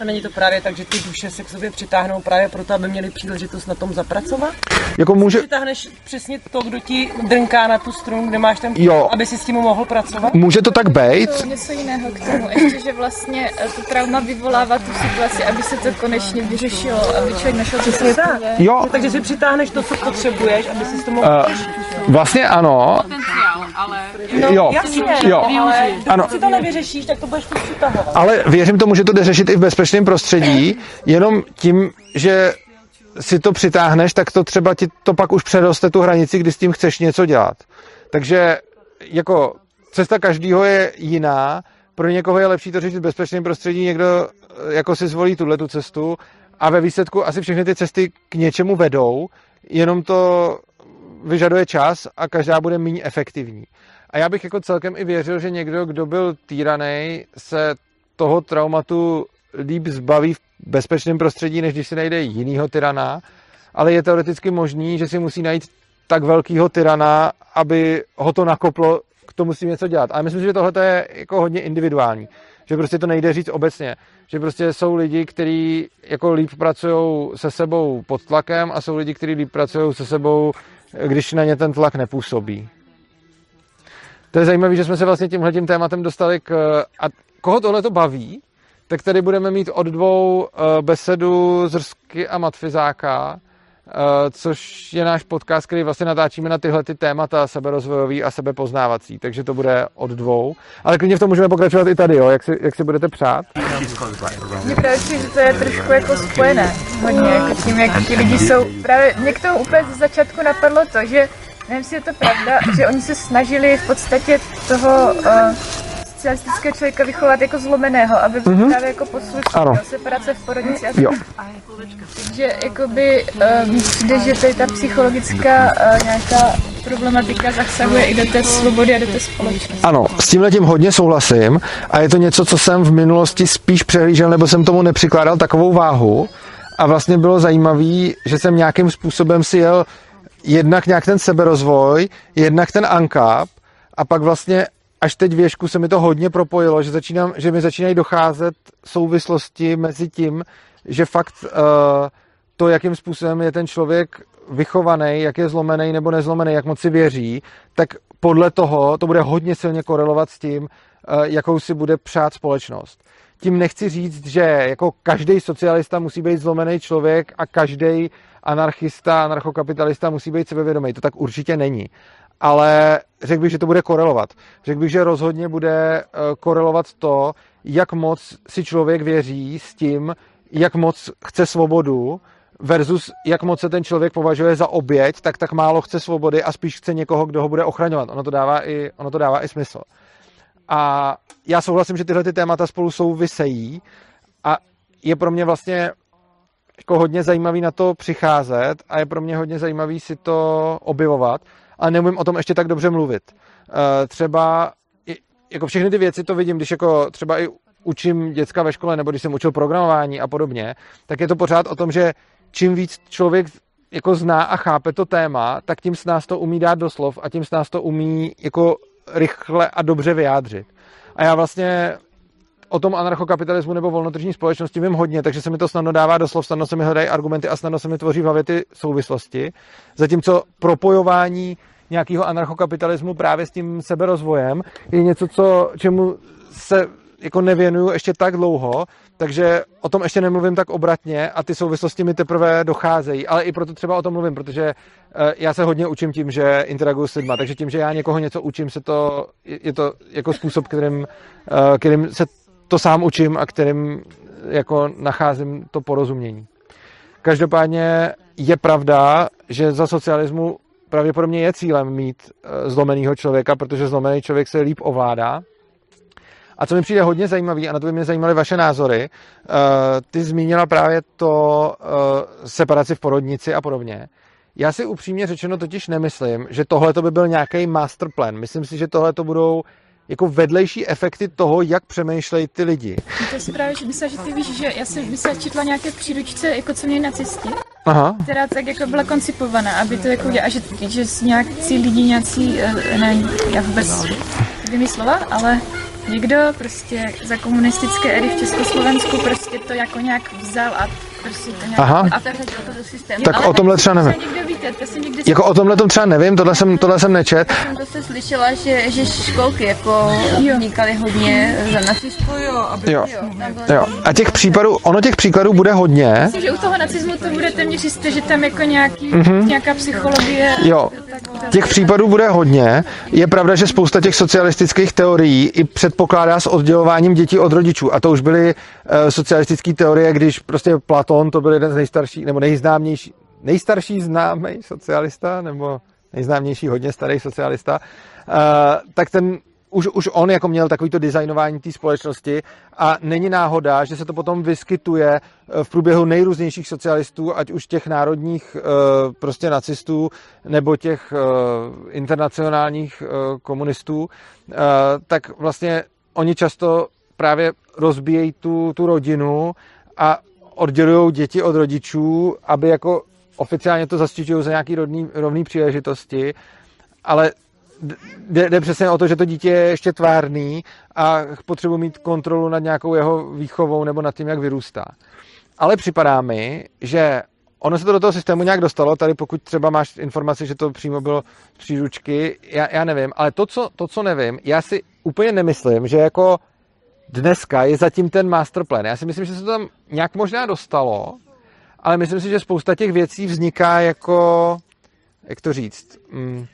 Speaker 4: A není to právě tak, že ty duše se k sobě přitáhnou právě proto, aby měli příležitost na tom zapracovat?
Speaker 1: Jako může...
Speaker 4: Přitáhneš přesně to, kdo ti drnká na tu strunu, kde máš ten
Speaker 1: jo.
Speaker 4: aby si s tím mohl pracovat?
Speaker 1: Může to tak být?
Speaker 3: To něco jiného k tomu, ještě, že vlastně eh, to trauma vyvolává tu situaci, aby se to konečně vyřešilo, aby člověk našel to
Speaker 4: tak.
Speaker 1: Jo.
Speaker 4: Takže si přitáhneš to, co potřebuješ, aby si to mohl uh,
Speaker 1: Vlastně ano.
Speaker 2: Ale...
Speaker 4: No,
Speaker 1: jo.
Speaker 4: jasně,
Speaker 1: jo.
Speaker 4: ale
Speaker 1: ano.
Speaker 4: si to nevyřešíš, tak to budeš přitahovat.
Speaker 1: Ale věřím tomu, že to jde řešit i v bezpečném prostředí, jenom tím, že si to přitáhneš, tak to třeba ti to pak už přeroste tu hranici, kdy s tím chceš něco dělat. Takže jako cesta každýho je jiná, pro někoho je lepší to řešit v bezpečném prostředí, někdo jako si zvolí tuhle tu cestu a ve výsledku asi všechny ty cesty k něčemu vedou, jenom to vyžaduje čas a každá bude méně efektivní. A já bych jako celkem i věřil, že někdo, kdo byl týraný, se toho traumatu líp zbaví v bezpečném prostředí, než když si najde jinýho tyrana, ale je teoreticky možný, že si musí najít tak velkého tyrana, aby ho to nakoplo k tomu si něco dělat. Ale myslím že tohle je jako hodně individuální. Že prostě to nejde říct obecně. Že prostě jsou lidi, kteří jako líp pracují se sebou pod tlakem a jsou lidi, kteří líp pracují se sebou, když na ně ten tlak nepůsobí. To je zajímavé, že jsme se vlastně tímhle tím tématem dostali k... A koho tohle to baví, tak tady budeme mít od dvou eh, besedu z Rsky a Matfizáka, což je náš podcast, který vlastně natáčíme na tyhle ty témata seberozvojový a sebepoznávací, takže to bude od dvou. Ale klidně v tom můžeme pokračovat i tady, jo, jak si, jak si budete přát.
Speaker 3: Mně právě že to je trošku jako spojené hodně, jako tím, jak ti lidi jsou. Právě mě k tomu úplně z začátku napadlo to, že nevím, jestli je to pravda, že oni se snažili v podstatě toho uh, socialistického člověka vychovat jako zlomeného, aby byl mm-hmm. právě jako poslušný,
Speaker 1: Ano.
Speaker 3: separace v porodnici a
Speaker 1: Jo.
Speaker 3: Takže jakoby přijde, že tady ta psychologická uh, nějaká problematika zasahuje i do té svobody a do té společnosti.
Speaker 1: Ano, s tím letím hodně souhlasím a je to něco, co jsem v minulosti spíš přehlížel, nebo jsem tomu nepřikládal takovou váhu a vlastně bylo zajímavé, že jsem nějakým způsobem si jel jednak nějak ten seberozvoj, jednak ten ankap a pak vlastně až teď věšku se mi to hodně propojilo, že, začínám, že mi začínají docházet souvislosti mezi tím, že fakt uh, to, jakým způsobem je ten člověk vychovaný, jak je zlomený nebo nezlomený, jak moc si věří, tak podle toho to bude hodně silně korelovat s tím, uh, jakou si bude přát společnost. Tím nechci říct, že jako každý socialista musí být zlomený člověk a každý anarchista, anarchokapitalista musí být sebevědomý. To tak určitě není. Ale řekl bych, že to bude korelovat. Řekl bych, že rozhodně bude eh, korelovat to, jak moc si člověk věří s tím, jak moc chce svobodu, versus jak moc se ten člověk považuje za oběť, tak tak málo chce svobody a spíš chce někoho, kdo ho bude ochraňovat. Ono to dává i, ono to dává i smysl. A já souhlasím, že tyhle ty témata spolu souvisejí a je pro mě vlastně jako hodně zajímavý na to přicházet a je pro mě hodně zajímavý si to objevovat, ale neumím o tom ještě tak dobře mluvit. Eh, Třeba jako všechny ty věci to vidím, když jako třeba i učím děcka ve škole, nebo když jsem učil programování a podobně, tak je to pořád o tom, že čím víc člověk jako zná a chápe to téma, tak tím s nás to umí dát do slov a tím s nás to umí jako rychle a dobře vyjádřit. A já vlastně o tom anarchokapitalismu nebo volnotržní společnosti vím hodně, takže se mi to snadno dává do slov, snadno se mi hledají argumenty a snadno se mi tvoří v hlavě ty souvislosti. Zatímco propojování nějakého anarchokapitalismu právě s tím seberozvojem je něco, co, čemu se jako nevěnuju ještě tak dlouho, takže o tom ještě nemluvím tak obratně a ty souvislosti mi teprve docházejí, ale i proto třeba o tom mluvím, protože eh, já se hodně učím tím, že interaguju s lidma, takže tím, že já někoho něco učím, se to, je je to jako způsob, kterým, eh, kterým se to sám učím a kterým jako nacházím to porozumění. Každopádně je pravda, že za socialismu pravděpodobně je cílem mít eh, zlomeného člověka, protože zlomený člověk se líp ovládá. A co mi přijde hodně zajímavé, a na to by mě zajímaly vaše názory, uh, ty zmínila právě to uh, separaci v porodnici a podobně. Já si upřímně řečeno totiž nemyslím, že tohle by byl nějaký master plan. Myslím si, že tohle to budou jako vedlejší efekty toho, jak přemýšlejí ty lidi.
Speaker 3: To je právě, že myslím, že ty víš, že já jsem myslela, četla nějaké příručce, jako co měli nacisti,
Speaker 1: Aha.
Speaker 3: která tak jako byla koncipovaná, aby to jako udělala, že, že nějaký lidi, nějací, eh, ne, já vůbec vymyslela, ale někdo prostě za komunistické éry v Československu prostě to jako nějak vzal a prostě nějak
Speaker 1: Aha.
Speaker 3: a zařadil to do systému.
Speaker 1: Tak
Speaker 3: Ale
Speaker 1: o tomhle třeba nevím.
Speaker 3: Někdo víte, to se někde
Speaker 1: Jako o tomhle tom třeba nevím, tohle jsem, tohle jsem nečet.
Speaker 5: jsem zase slyšela, že, že školky jako vznikaly hodně za nacistů.
Speaker 4: jo, aby
Speaker 1: Jo. Jo. A těch případů, ono těch příkladů bude hodně.
Speaker 3: Myslím, že u toho nacismu to bude téměř jisté, že tam jako nějaký, mm-hmm. nějaká psychologie.
Speaker 1: Jo. Těch případů bude hodně. Je pravda, že spousta těch socialistických teorií i předpokládá s oddělováním dětí od rodičů. A to už byly socialistické teorie, když prostě Platon, to byl jeden z nejstarších, nebo nejznámější, nejstarší známý socialista, nebo nejznámější hodně starý socialista, uh, tak ten už, už on jako měl takovýto designování té společnosti a není náhoda, že se to potom vyskytuje eh, v průběhu nejrůznějších socialistů, ať už těch národních eh, prostě nacistů nebo těch eh, internacionálních komunistů, tak vlastně oni často právě rozbíjejí tu, tu rodinu a oddělují děti od rodičů, aby jako oficiálně to zastičují za nějaký rovný, rovný příležitosti, ale jde, jde přesně o to, že to dítě je ještě tvárný a potřebuje mít kontrolu nad nějakou jeho výchovou nebo nad tím, jak vyrůstá. Ale připadá mi, že ono se to do toho systému nějak dostalo, tady pokud třeba máš informaci, že to přímo bylo z příručky, já, já nevím, ale to co, to, co nevím, já si úplně nemyslím, že jako dneska je zatím ten masterplan. Já si myslím, že se to tam nějak možná dostalo, ale myslím si, že spousta těch věcí vzniká jako, jak to říct, mm,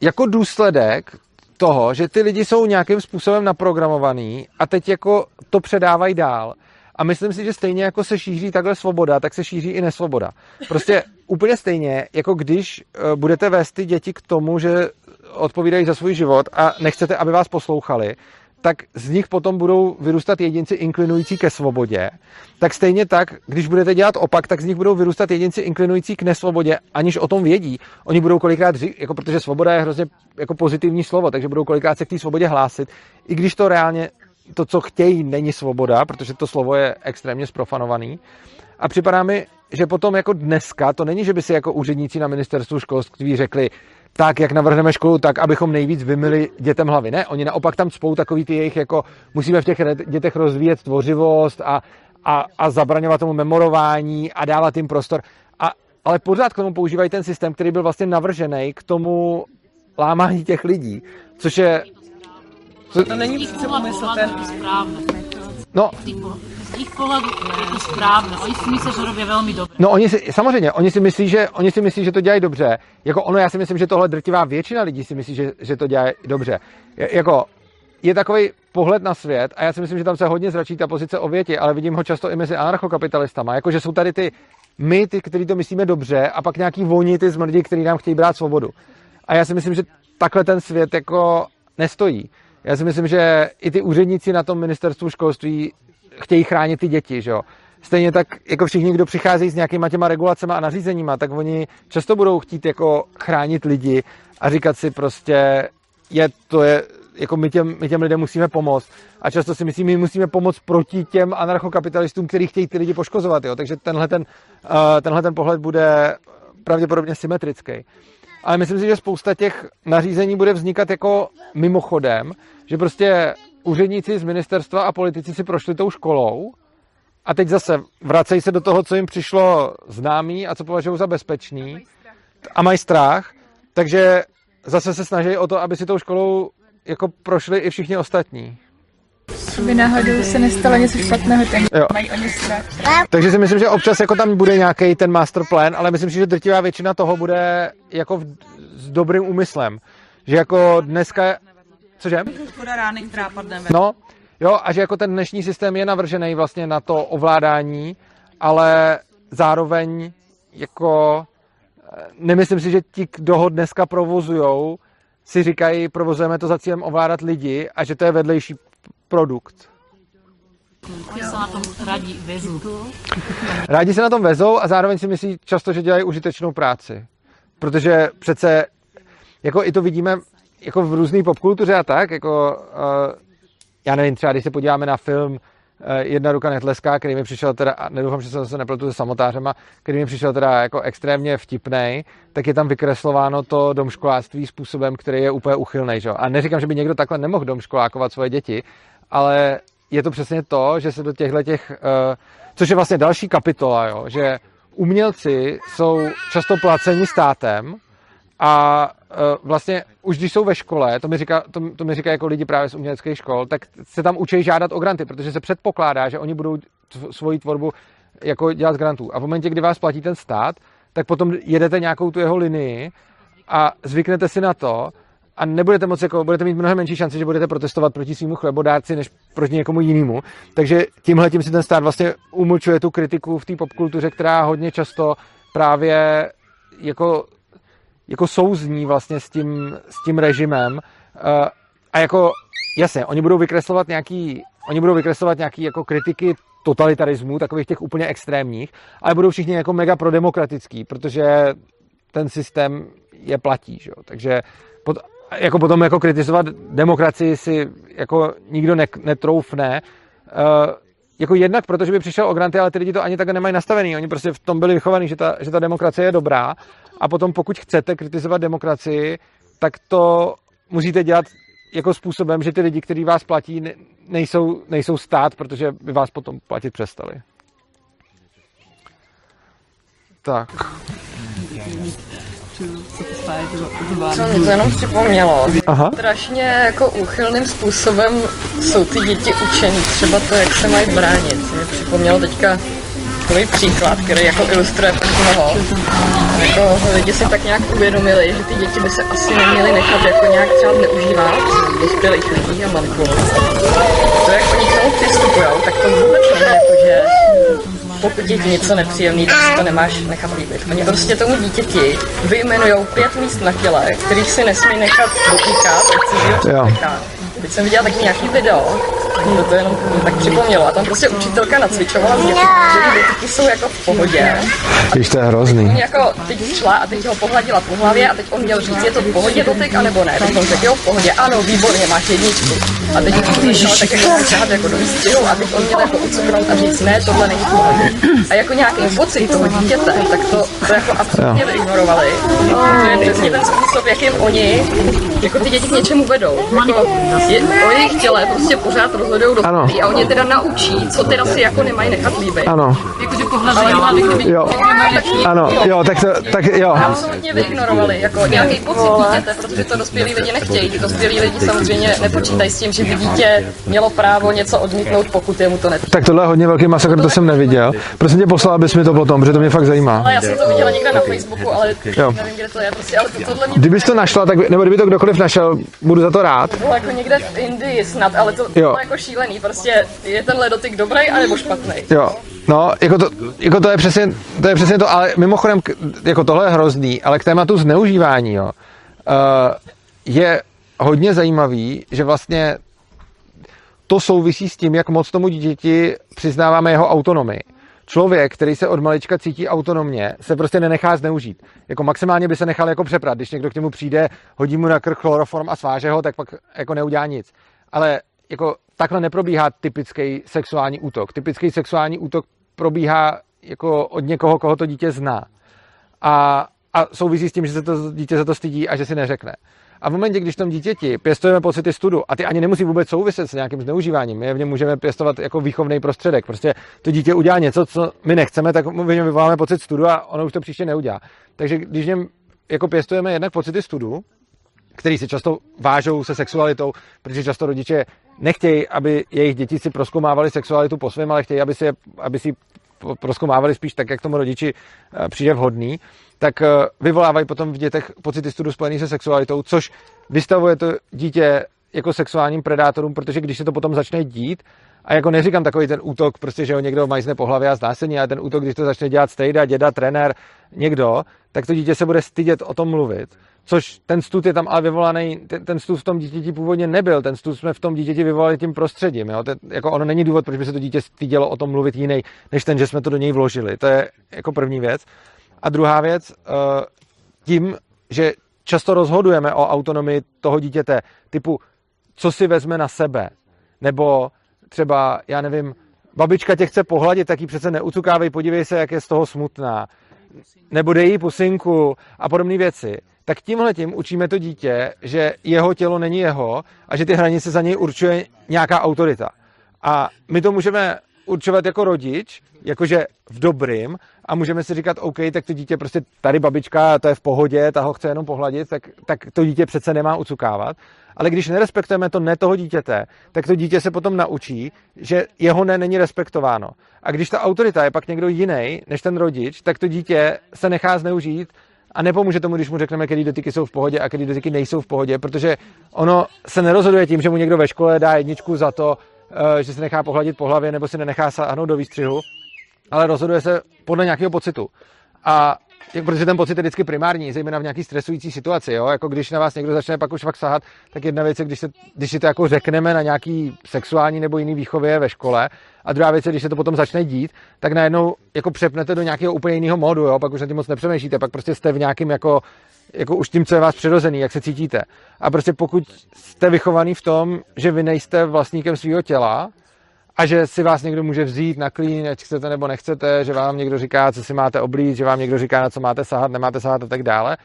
Speaker 1: jako důsledek toho, že ty lidi jsou nějakým způsobem naprogramovaný a teď jako to předávají dál. A myslím si, že stejně jako se šíří takhle svoboda, tak se šíří i nesvoboda. Prostě úplně stejně, jako když eh, budete vést ty děti k tomu, že odpovídají za svůj život a nechcete, aby vás poslouchali, tak z nich potom budou vyrůstat jedinci inklinující ke svobodě. Tak stejně tak, když budete dělat opak, tak z nich budou vyrůstat jedinci inklinující k nesvobodě, aniž o tom vědí. Oni budou kolikrát říct, jako protože svoboda je hrozně jako pozitivní slovo, takže budou kolikrát se k té svobodě hlásit, i když to reálně to, co chtějí, není svoboda, protože to slovo je extrémně sprofanovaný. A připadá mi, že potom jako dneska, to není, že by si jako úředníci na ministerstvu školství řekli, tak, jak navrhneme školu, tak, abychom nejvíc vymili dětem hlavy. Ne, oni naopak tam spou takový ty jejich, jako musíme v těch dětech rozvíjet tvořivost a, a, a zabraňovat tomu memorování a dávat jim prostor. A, ale pořád k tomu používají ten systém, který byl vlastně navržený k tomu lámání těch lidí, což je...
Speaker 4: Co... To není přece ten...
Speaker 1: No,
Speaker 2: z jejich pohledu je to správné. Oni si myslí, že robí velmi dobře.
Speaker 1: No oni si, samozřejmě, oni si myslí, že, oni si myslí, že to dělají dobře. Jako ono, já si myslím, že tohle drtivá většina lidí si myslí, že, že to dělají dobře. Je, jako, je takový pohled na svět a já si myslím, že tam se hodně zračí ta pozice o větě, ale vidím ho často i mezi anarchokapitalistama. Jako, že jsou tady ty my, ty, kteří to myslíme dobře, a pak nějaký voní, ty zmrdi, kteří nám chtějí brát svobodu. A já si myslím, že takhle ten svět jako nestojí. Já si myslím, že i ty úředníci na tom ministerstvu školství chtějí chránit ty děti, že jo. Stejně tak, jako všichni, kdo přicházejí s nějakýma těma regulacemi a nařízeníma, tak oni často budou chtít jako chránit lidi a říkat si prostě, je, to je, jako my těm, my těm lidem musíme pomoct. A často si myslím, my musíme pomoct proti těm anarchokapitalistům, kteří chtějí ty lidi poškozovat. Jo. Takže tenhle ten, uh, tenhle ten pohled bude pravděpodobně symetrický. Ale myslím si, že spousta těch nařízení bude vznikat jako mimochodem, že prostě úředníci z ministerstva a politici si prošli tou školou a teď zase vracejí se do toho, co jim přišlo známý a co považují za bezpečný a mají strach, takže zase se snaží o to, aby si tou školou jako prošli i všichni ostatní.
Speaker 3: Aby náhodou se nestalo něco špatného, tak jo. mají oni strach.
Speaker 1: Takže si myslím, že občas jako tam bude nějaký ten master plan, ale myslím si, že drtivá většina toho bude jako v, s dobrým úmyslem. Že jako dneska Cože?
Speaker 4: Škoda rány, která padne
Speaker 1: No, jo, a že jako ten dnešní systém je navržený vlastně na to ovládání, ale zároveň jako eh, nemyslím si, že ti, kdo ho dneska provozujou, si říkají, provozujeme to za cílem ovládat lidi a že to je vedlejší produkt.
Speaker 2: Oni se na tom rádi vezou.
Speaker 1: Rádi se na tom vezou a zároveň si myslí často, že dělají užitečnou práci. Protože přece, jako i to vidíme jako v různé popkultuře a tak, jako uh, já nevím, třeba když se podíváme na film uh, Jedna ruka netleská, který mi přišel teda, a nedoufám, že jsem se nepletu se samotářema, který mi přišel teda jako extrémně vtipný, tak je tam vykreslováno to domškoláctví způsobem, který je úplně uchylný. Že? A neříkám, že by někdo takhle nemohl domškolákovat svoje děti, ale je to přesně to, že se do těchto těch, uh, což je vlastně další kapitola, jo, že umělci jsou často placeni státem, a uh, vlastně už když jsou ve škole, to mi, říká, to, to mi říká jako lidi právě z uměleckých škol, tak se tam učí žádat o granty, protože se předpokládá, že oni budou svoji tvorbu jako dělat z grantů. A v momentě, kdy vás platí ten stát, tak potom jedete nějakou tu jeho linii a zvyknete si na to a nebudete moc jako, budete mít mnohem menší šanci, že budete protestovat proti svýmu chlebodárci, než proti někomu jinému. Takže tímhle tím si ten stát vlastně umlčuje tu kritiku v té popkultuře, která hodně často právě jako jako souzní vlastně s tím, s tím režimem eh, a jako jasně, oni budou vykreslovat nějaký, oni budou vykreslovat nějaký jako kritiky totalitarismu, takových těch úplně extrémních, ale budou všichni jako mega prodemokratický, protože ten systém je platí, že jo? takže pot, jako potom jako kritizovat demokracii si jako nikdo ne, netroufne, uh, jako jednak, protože by přišel o granty, ale ty lidi to ani tak nemají nastavený. Oni prostě v tom byli vychovaní, že ta, že ta demokracie je dobrá. A potom, pokud chcete kritizovat demokracii, tak to musíte dělat jako způsobem, že ty lidi, kteří vás platí, nejsou, nejsou stát, protože by vás potom platit přestali. Tak
Speaker 6: co mi to jenom připomnělo. Aha. Strašně jako úchylným způsobem jsou ty děti učený, třeba to, jak se mají bránit. Mi připomnělo teďka takový příklad, který jako ilustruje tak mnoho. Jako lidi si tak nějak uvědomili, že ty děti by se asi neměly nechat jako nějak třeba neužívat dospělých lidí a manipulovat. To, jak oni k tomu přistupují, tak to vůbec není jako, že pokud je ti něco nepříjemný, tak si to nemáš nechat líbit. Oni prostě tomu dítěti vyjmenují pět míst na těle, kterých si nesmí nechat dotýkat, ať si teď jsem viděla taky nějaký video, to to jenom tak připomnělo. A tam prostě učitelka nacvičovala že ty dotyky jsou jako v pohodě.
Speaker 1: Když to je hrozný.
Speaker 6: On jako teď šla a teď ho pohladila po hlavě a teď on měl říct, je to v pohodě dotyk, anebo ne. Tak on řekl, jo, v pohodě, ano, výborně, máš jedničku. A teď on začal tak jako přát jako do výstřihu a teď on měl jako ucuknout a říct, ne, tohle není v pohodě. A jako nějaký pocit toho dítěte, tak to, to jako absolutně ignorovali. To je přesně ten způsob, jakým oni jako ty děti k něčemu vedou. Jako, je, o jejich těle prostě pořád rozhodují do
Speaker 1: Ano.
Speaker 6: a oni teda naučí, co teda si jako nemají nechat líbit.
Speaker 1: Ano,
Speaker 2: Jakože pohlazení hlavy, kdyby
Speaker 1: jo, ano, jo, tak, to, tak jo.
Speaker 6: Absolutně vyignorovali, jako nějaký pocit dítěte, protože to dospělí lidi nechtějí. Ty dospělí lidi samozřejmě nepočítají s tím, že by dítě mělo právo něco odmítnout, pokud je mu to nepřijde.
Speaker 1: Tak tohle je hodně velký masakr, to jsem neviděl. Prosím tě, poslal bys mi to potom, protože to mě fakt zajímá.
Speaker 6: Ale já jsem to viděla někde na Facebooku, ale
Speaker 1: Jo.
Speaker 6: nevím, kde to je. Prostě, ale to, tohle mě
Speaker 1: Kdybys to našla, tak, nebo kdyby to kdokoliv našel, budu za to rád.
Speaker 6: bylo jako někde v Indii snad, ale to, to bylo jako šílený. Prostě je tenhle dotyk dobrý, anebo špatný.
Speaker 1: Jo, no, jako to, jako to, je přesně, to je přesně to, ale mimochodem, jako tohle je hrozný, ale k tématu zneužívání, jo, uh, je hodně zajímavý, že vlastně to souvisí s tím, jak moc tomu dítěti přiznáváme jeho autonomii. Člověk, který se od malička cítí autonomně, se prostě nenechá zneužít. Jako maximálně by se nechal jako přeprat. Když někdo k němu přijde, hodí mu na krk chloroform a sváže ho, tak pak jako neudělá nic. Ale jako takhle neprobíhá typický sexuální útok. Typický sexuální útok probíhá jako od někoho, koho to dítě zná. A, a souvisí s tím, že se to dítě za to stydí a že si neřekne. A v momentě, když tom dítěti pěstujeme pocity studu, a ty ani nemusí vůbec souviset s nějakým zneužíváním, my v něm můžeme pěstovat jako výchovný prostředek. Prostě to dítě udělá něco, co my nechceme, tak mu v něm vyvoláme pocit studu a ono už to příště neudělá. Takže když v něm jako pěstujeme jednak pocity studu, který se často vážou se sexualitou, protože často rodiče nechtějí, aby jejich děti si proskoumávali sexualitu po svém, ale chtějí, aby si, aby si proskoumávali spíš tak, jak tomu rodiči eh, přijde vhodný, tak eh, vyvolávají potom v dětech pocity studu spojený se sexualitou, což vystavuje to dítě jako sexuálním predátorům, protože když se to potom začne dít, a jako neříkám takový ten útok, prostě, že ho někdo majzne po hlavě a znásilní, ale ten útok, když to začne dělat stejda, děda, trenér, někdo, tak to dítě se bude stydět o tom mluvit. Což ten stud je tam ale vyvolaný, ten, ten stud v tom dítěti původně nebyl, ten stud jsme v tom dítěti vyvolali tím prostředím. Jo? Ten, jako ono není důvod, proč by se to dítě stydělo o tom mluvit jiný, než ten, že jsme to do něj vložili. To je jako první věc. A druhá věc, eh, tím, že často rozhodujeme o autonomii toho dítěte, typu, co si vezme na sebe, nebo třeba, já nevím, babička tě chce pohladit, tak ji přece neucukávej, podívej se, jak je z toho smutná. Nebo dej jí pusinku a podobné věci. Tak tímhle tím učíme to dítě, že jeho tělo není jeho a že ty hranice za něj určuje nějaká autorita. A my to můžeme určovat jako rodič, jakože v dobrým a můžeme si říkat, OK, tak to dítě prostě tady babička, to je v pohodě, ta ho chce jenom pohladit, tak, tak to dítě přece nemá ucukávat. Ale když nerespektujeme to ne toho dítěte, tak to dítě se potom naučí, že jeho ne není respektováno. A když ta autorita je pak někdo jiný než ten rodič, tak to dítě se nechá zneužít a nepomůže tomu, když mu řekneme, který dotyky jsou v pohodě a který dotyky nejsou v pohodě, protože ono se nerozhoduje tím, že mu někdo ve škole dá jedničku za to, že se nechá pohladit po hlavě nebo si nenechá sáhnout do výstřihu, ale rozhoduje se podle nějakého pocitu. A jak, protože ten pocit je vždycky primární, zejména v nějaký stresující situaci, jo? jako když na vás někdo začne pak už fakt sahat, tak jedna věc je, když, se, když si to jako řekneme na nějaký sexuální nebo jiný výchově ve škole, a druhá věc je, když se to potom začne dít, tak najednou jako přepnete do nějakého úplně jiného módu, jo? pak už na tím moc nepřemýšlíte, pak prostě jste v nějakým jako, jako už tím, co je vás přirozený, jak se cítíte. A prostě pokud jste vychovaný v tom, že vy nejste vlastníkem svého těla, a že si vás někdo může vzít na klín, ať chcete nebo nechcete, že vám někdo říká, co si máte oblít, že vám někdo říká, na co máte sahat, nemáte sahat a tak dále,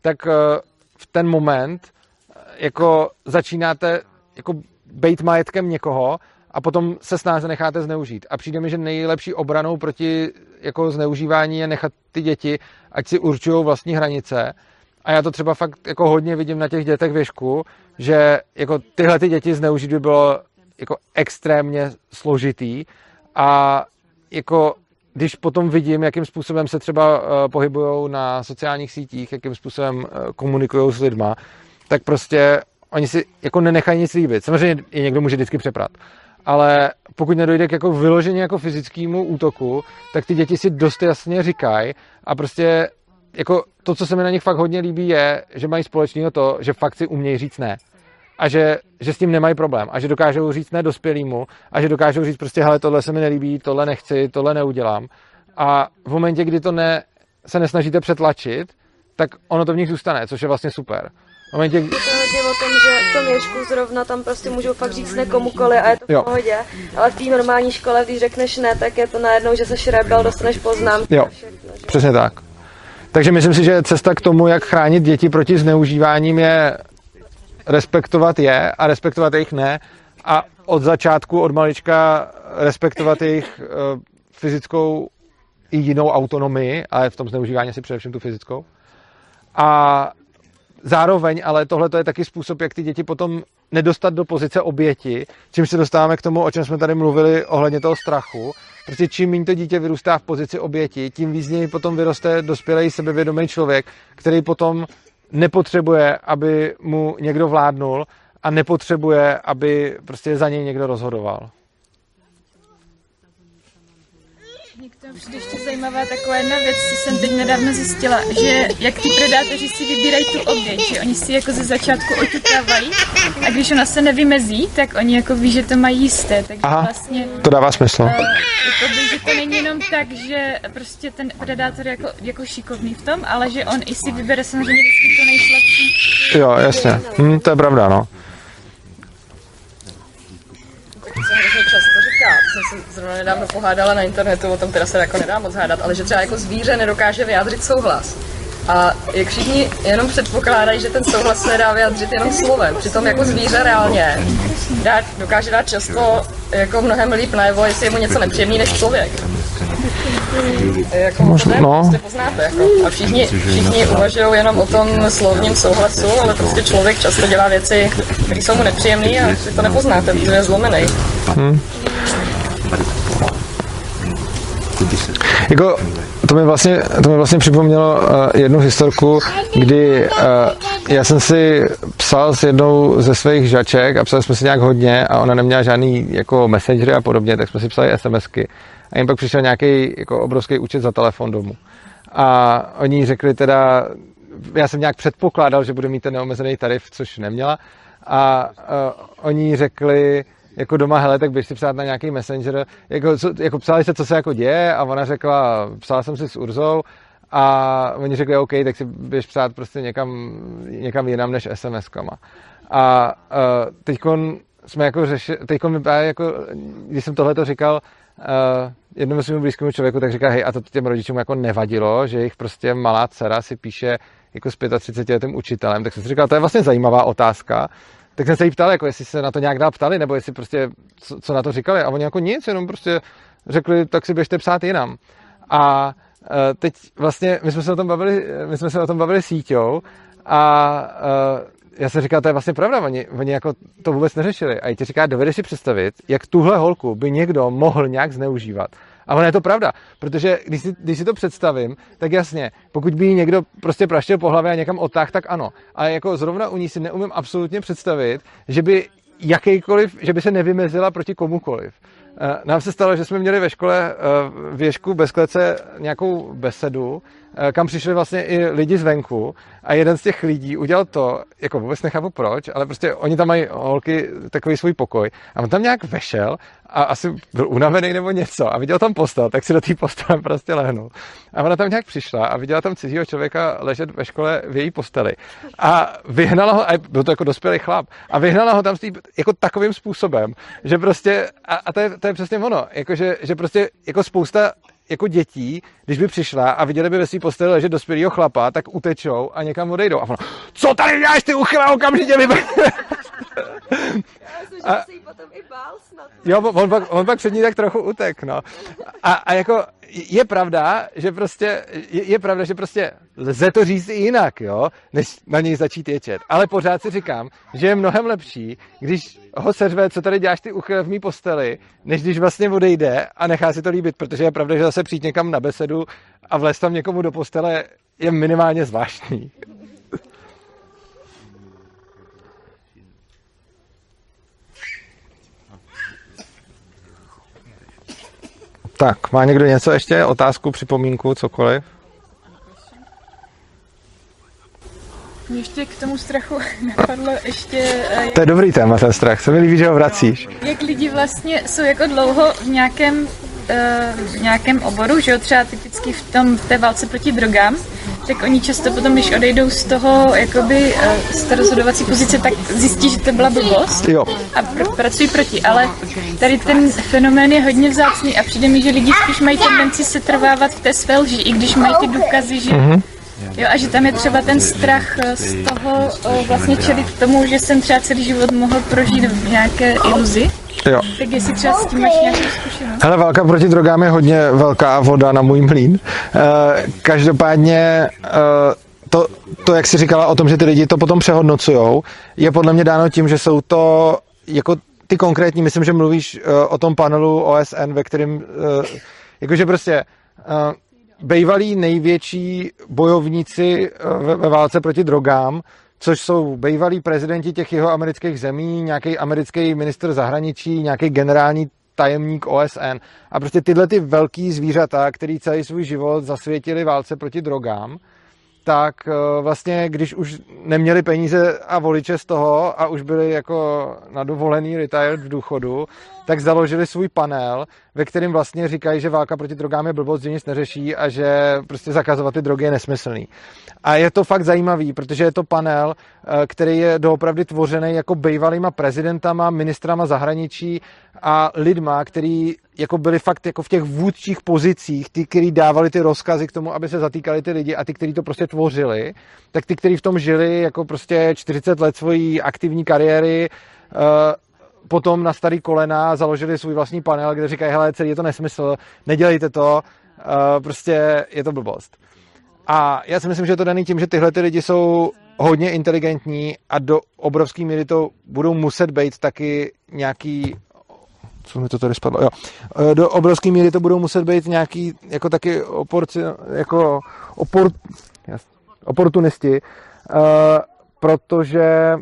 Speaker 1: tak eh, v ten moment eh, jako začínáte jako být majetkem někoho a potom se snáze necháte zneužít. A přijde mi, že nejlepší obranou proti jako zneužívání je nechat ty děti, ať si určují vlastní hranice. A já to třeba fakt jako hodně vidím na těch dětech věšku, že jako tyhle ty děti zneužít by bylo jako extrémně složitý a jako když potom vidím, jakým způsobem se třeba uh, pohybují na sociálních sítích, jakým způsobem uh, komunikují s lidma, tak prostě oni si jako nenechají nic líbit. Samozřejmě je někdo může vždycky přeprat. Ale pokud nedojde k jako vyloženě jako fyzickému útoku, tak ty děti si dost jasně říkají a prostě jako to, co se mi na nich fakt hodně líbí, je, že mají společného to, že fakt si umějí říct ne. a že, že s tím nemají problém a že dokážou říct ne dospělýmu a že dokážou říct prostě, hele, tohle se mi nelíbí, tohle nechci, tohle neudělám. A v momentě, kdy to ne, se nesnažíte přetlačit, tak ono to v nich zůstane, což je vlastně super. V momentě,
Speaker 5: Je to hodně o tom, že v tom Ježku zrovna tam prostě můžou fakt říct ne komukoli a je to v
Speaker 1: Jo.
Speaker 5: pohodě, ale v té normální škole, když řekneš ne, tak je to najednou, že se rebel, dostaneš poznámky
Speaker 1: Jo.
Speaker 5: všechno. že?
Speaker 1: Přesně tak. Takže myslím si, že cesta k tomu, jak chránit děti proti zneužíváním, je respektovat je a respektovat jejich ne a od začátku, od malička respektovat jejich uh, fyzickou i jinou autonomii, ale v tom zneužívání si především tu fyzickou. A zároveň, ale tohle je taky způsob, jak ty děti potom nedostat do pozice oběti, čím se dostáváme k tomu, o čem jsme tady mluvili ohledně toho strachu. Prostě čím méně to dítě vyrůstá v pozici oběti, tím víc něj potom vyroste dospělý sebevědomý člověk, který potom nepotřebuje, aby mu někdo vládnul a nepotřebuje, aby prostě za něj někdo rozhodoval.
Speaker 3: Mně k tomu přijde ještě zajímavá taková jedna věc, co jsem teď nedávno zjistila, že jak ty predátoři si vybírají tu oběť, že oni si jako ze začátku oťukávají a když ona se nevymezí, tak oni jako ví, že to mají jisté, takže
Speaker 1: Aha.
Speaker 3: vlastně
Speaker 1: To dává smysl.
Speaker 3: eh, jakoby, že to není jenom tak, že prostě ten predátor je jako, jako šikovný v tom, ale že on i si vybere samozřejmě vždycky to nejslabší.
Speaker 1: Jo, jasně. Hm, to je pravda, no.
Speaker 6: Tak to se hrozně často to jsem se zrovna nedávno pohádala na internetu, o tom teda se jako nedá moc hádat, ale že třeba jako zvíře nedokáže vyjádřit souhlas. A jak všichni jenom předpokládají, že ten souhlas se nedá vyjádřit jenom slovem, přitom jako zvíře reálně dá, dokáže dát často jako mnohem líp najevo, jestli je mu něco nepříjemný než člověk. Jako
Speaker 1: Možná,
Speaker 6: to
Speaker 1: no.
Speaker 6: prostě poznáte. Jako. A všichni, všichni uvažují jenom o tom slovním souhlasu, ale prostě člověk často dělá věci, které jsou mu nepříjemné a vy to nepoznáte, protože je zlomený.
Speaker 1: Jako, to mi vlastně, to mi vlastně připomnělo uh, jednu historku, kdy uh, já jsem si psal s jednou ze svých žaček a psali jsme si nějak hodně a ona neměla žádný jako messengery a podobně, tak jsme si psali SMSky. A jim pak přišel nějaký jako obrovský účet za telefon domů. A oni řekli teda, já jsem nějak předpokládal, že bude mít ten neomezený tarif, což neměla. A uh, oni řekli, jako doma, hele, tak běž si psát na nějaký messenger, jako, co, jako psali se, co se jako děje a ona řekla, psala jsem si s Urzou. A oni řekli, OK, tak si běž psát prostě někam, někam jinam než SMS-kama. A uh, teď jsme jako řešili, teď mi jako, když jsem tohle to říkal, uh, jednomu svému blízkému člověku, tak říká, hej, a to těm rodičům jako nevadilo, že jich prostě malá dcera si píše jako s 35 letým učitelem, tak jsem si říkal, to je vlastně zajímavá otázka, tak jsem se jí ptal, jako jestli se na to nějak dál ptali, nebo jestli prostě, co, co na to říkali. A oni jako nic, jenom prostě řekli, tak si běžte psát jinam. A uh, teď vlastně, my jsme se o tom bavili, my jsme se o tom bavili síťou a uh, já jsem říkal, to je vlastně pravda, oni, oni jako to vůbec neřešili. A ti říká, dovedeš si představit, jak tuhle holku by někdo mohl nějak zneužívat. A ono je to pravda, protože když si, když si to představím, tak jasně, pokud by někdo prostě praštil po hlavě a někam otáh, tak ano. Ale jako zrovna u ní si neumím absolutně představit, že by jakýkoliv, že by se nevymezila proti komukoliv. Eh, Nám se stalo, že jsme měli ve škole eh, v Ježku bez klece nějakou besedu, eh, kam přišli vlastně i lidi zvenku a jeden z těch lidí udělal to, jako vůbec nechápu proč, ale prostě oni tam mají holky takový svůj pokoj a on tam nějak vešel a asi byl unavený nebo něco a viděl tam postel, tak si do té postele prostě lehnul. A ona tam nějak přišla a viděla tam cizího člověka ležet ve škole v její posteli. A vyhnala ho, a byl to jako dospělý chlap, a vyhnala ho tam z tý, jako takovým způsobem, že prostě, a, a to, je, to je přesně ono, jako že, že prostě jako spousta jako dětí, když by přišla a viděli by ve svý posteli ležet dospělého chlapa, tak utečou a někam odejdou. A ono, co tady děláš, ty uchyla, okamžitě vybe...
Speaker 5: A... se jí potom i bál snad.
Speaker 1: Jo, on pak, on pak před ní tak trochu utek, no. A, a jako je pravda, že prostě, je, je pravda, že prostě lze to říct i jinak, jo, než na něj začít ječet. Ale pořád si říkám, že je mnohem lepší, když ho seřve, co tady děláš ty uchyl v mý posteli, než když vlastně odejde a nechá si to líbit, protože je pravda, že zase přijít někam na besedu a vlez tam někomu do postele je minimálně zvláštní. Tak, má někdo něco ještě? Otázku, připomínku, cokoliv?
Speaker 3: Mě ještě k tomu strachu napadlo ještě...
Speaker 1: Jak, to je dobrý téma, ten strach. Se mi líbí, že ho vracíš.
Speaker 3: Jak lidi vlastně jsou jako dlouho v nějakém, v nějakém oboru, že jo, třeba typicky v, tom, v té válce proti drogám, tak oni často potom, když odejdou z toho, jakoby, z té rozhodovací pozice, tak zjistí, že to byla blbost
Speaker 1: jo.
Speaker 3: a pr- pracují proti. Ale tady ten fenomén je hodně vzácný a přijde mi, že lidi spíš mají tendenci se trvávat v té své lži, i když mají ty důkazy, že mm-hmm. Jo, a že tam je třeba ten strach z toho vlastně čelit tomu, že jsem třeba celý život mohl prožít v nějaké iluzi.
Speaker 1: Jo.
Speaker 3: Tak jestli třeba s tím máš nějakou zkušenost?
Speaker 1: Hele, válka proti drogám je hodně velká voda na můj mlín. Uh, každopádně uh, to, to, jak jsi říkala o tom, že ty lidi to potom přehodnocujou, je podle mě dáno tím, že jsou to jako ty konkrétní, myslím, že mluvíš uh, o tom panelu OSN, ve kterém, uh, jakože prostě uh, bejvalí největší bojovníci ve, ve válce proti drogám, což jsou bývalí prezidenti těch jeho amerických zemí, nějaký americký minister zahraničí, nějaký generální tajemník OSN. A prostě tyhle ty velký zvířata, který celý svůj život zasvětili válce proti drogám, tak vlastně, když už neměli peníze a voliče z toho a už byli jako na dovolený retired v důchodu, tak založili svůj panel, ve kterém vlastně říkají, že válka proti drogám je blbost, že nic neřeší a že prostě zakazovat ty drogy je nesmyslný. A je to fakt zajímavý, protože je to panel, eh, který je doopravdy tvořený jako bývalýma prezidentama, ministrama zahraničí a lidma, který jako byli fakt jako v těch vůdčích pozicích, ty, kteří dávali ty rozkazy k tomu, aby se zatýkali ty lidi a ty, kteří to prostě tvořili, tak ty, kteří v tom žili jako prostě 40 let svojí aktivní kariéry, eh, potom na starý kolena založili svůj vlastní panel, kde říkají, hele, celý je to nesmysl, nedělejte to, uh, prostě je to blbost. A já si myslím, že je to daný tím, že tyhle ty lidi jsou hodně inteligentní a do obrovský míry to budou muset být taky nějaký co mi to tady spadlo, jo. Eh, do obrovské míry to budou muset být nějaký, jako taky oporci, jako opor, oportunisti, uh, protože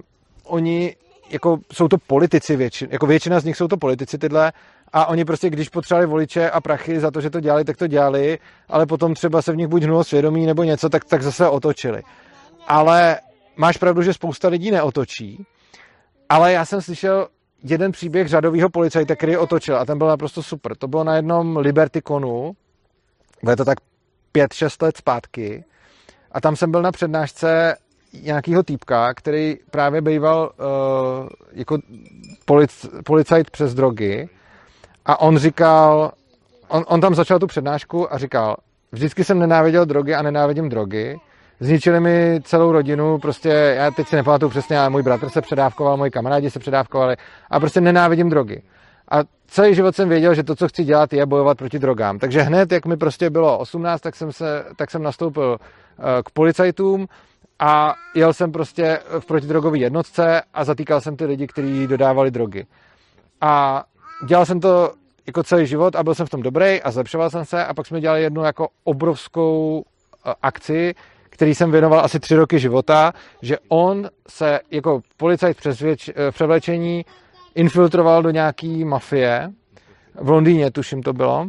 Speaker 1: oni jako jsou to politici většin, jako většina z nich jsou to politici tyhle a oni prostě, když potřebovali voliče a prachy za to, že to dělali, tak to dělali, ale potom třeba se v nich buď hnulo svědomí nebo něco, tak, tak zase otočili. Ale máš pravdu, že spousta lidí neotočí, ale já jsem slyšel jeden příběh řadového policajta, který otočil a ten byl naprosto super. To bylo na jednom Libertikonu, bylo to tak 5-6 let zpátky a tam jsem byl na přednášce nějakého týpka, který právě býval uh, jako polic, policajt přes drogy a on říkal, on, on tam začal tu přednášku a říkal, vždycky jsem nenáviděl drogy a nenávidím drogy, zničili mi celou rodinu, prostě já teď si nepamatuju přesně, ale můj bratr se předávkoval, moji kamarádi se předávkovali a prostě nenávidím drogy. A celý život jsem věděl, že to, co chci dělat, je bojovat proti drogám. Takže hned, jak mi prostě bylo 18, tak jsem, se, tak jsem nastoupil eh, k policajtům a jel jsem prostě v protidrogové jednotce a zatýkal jsem ty lidi, kteří dodávali drogy. A dělal jsem to jako celý život a byl jsem v tom dobrý a zlepšoval jsem se a pak jsme dělali jednu jako obrovskou eh, akci, který jsem věnoval asi tři roky života, že on se jako policajt v eh, převlečení infiltroval do nějaký mafie, v Londýně tuším to bylo,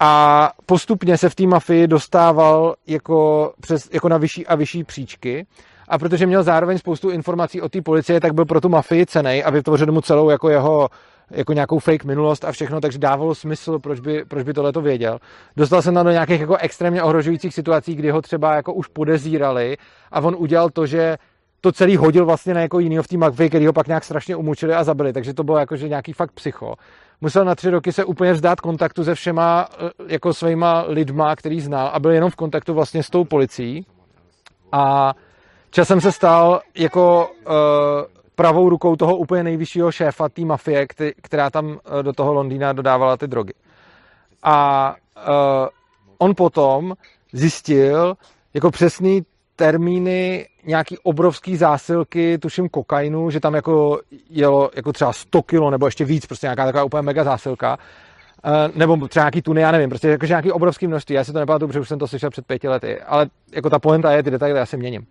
Speaker 1: a postupně se v té mafii dostával jako, přes, jako na vyšší a vyšší příčky. A protože měl zároveň spoustu informací o té policie, tak byl pro tu mafii cenej a vytvořil mu celou jako jeho jako nějakou fake minulost a všechno, takže dávalo smysl, proč by, proč by tohle to věděl. Dostal se tam do nějakých jako extrémně ohrožujících situací, kdy ho třeba jako už podezírali a on udělal to, že to celý hodil vlastně na jako jinýho v té mafii, který ho pak nějak strašně umučili a zabili, takže to bylo jako, že nějaký fakt psycho musel na tři roky se úplně vzdát kontaktu se všema eh, jako svýma lidma, který znal a byl jenom v kontaktu vlastně s tou policií. A časem se stal jako uh, pravou rukou toho úplně nejvyššího šéfa té mafie, která tam uh, do toho Londýna dodávala ty drogy. A uh, on potom zjistil jako přesný termíny nějaký obrovský zásilky, tuším kokainu, že tam jako jelo jako třeba 100 kilo nebo ještě víc, prostě nějaká taková úplně mega zásilka. Uh, nebo třeba nějaký tuny, já nevím, prostě jakože nějaký obrovský množství. Já si to nepamatuju, protože už jsem to slyšel před pěti lety, ale jako ta poenta je, ty detaily já si měním.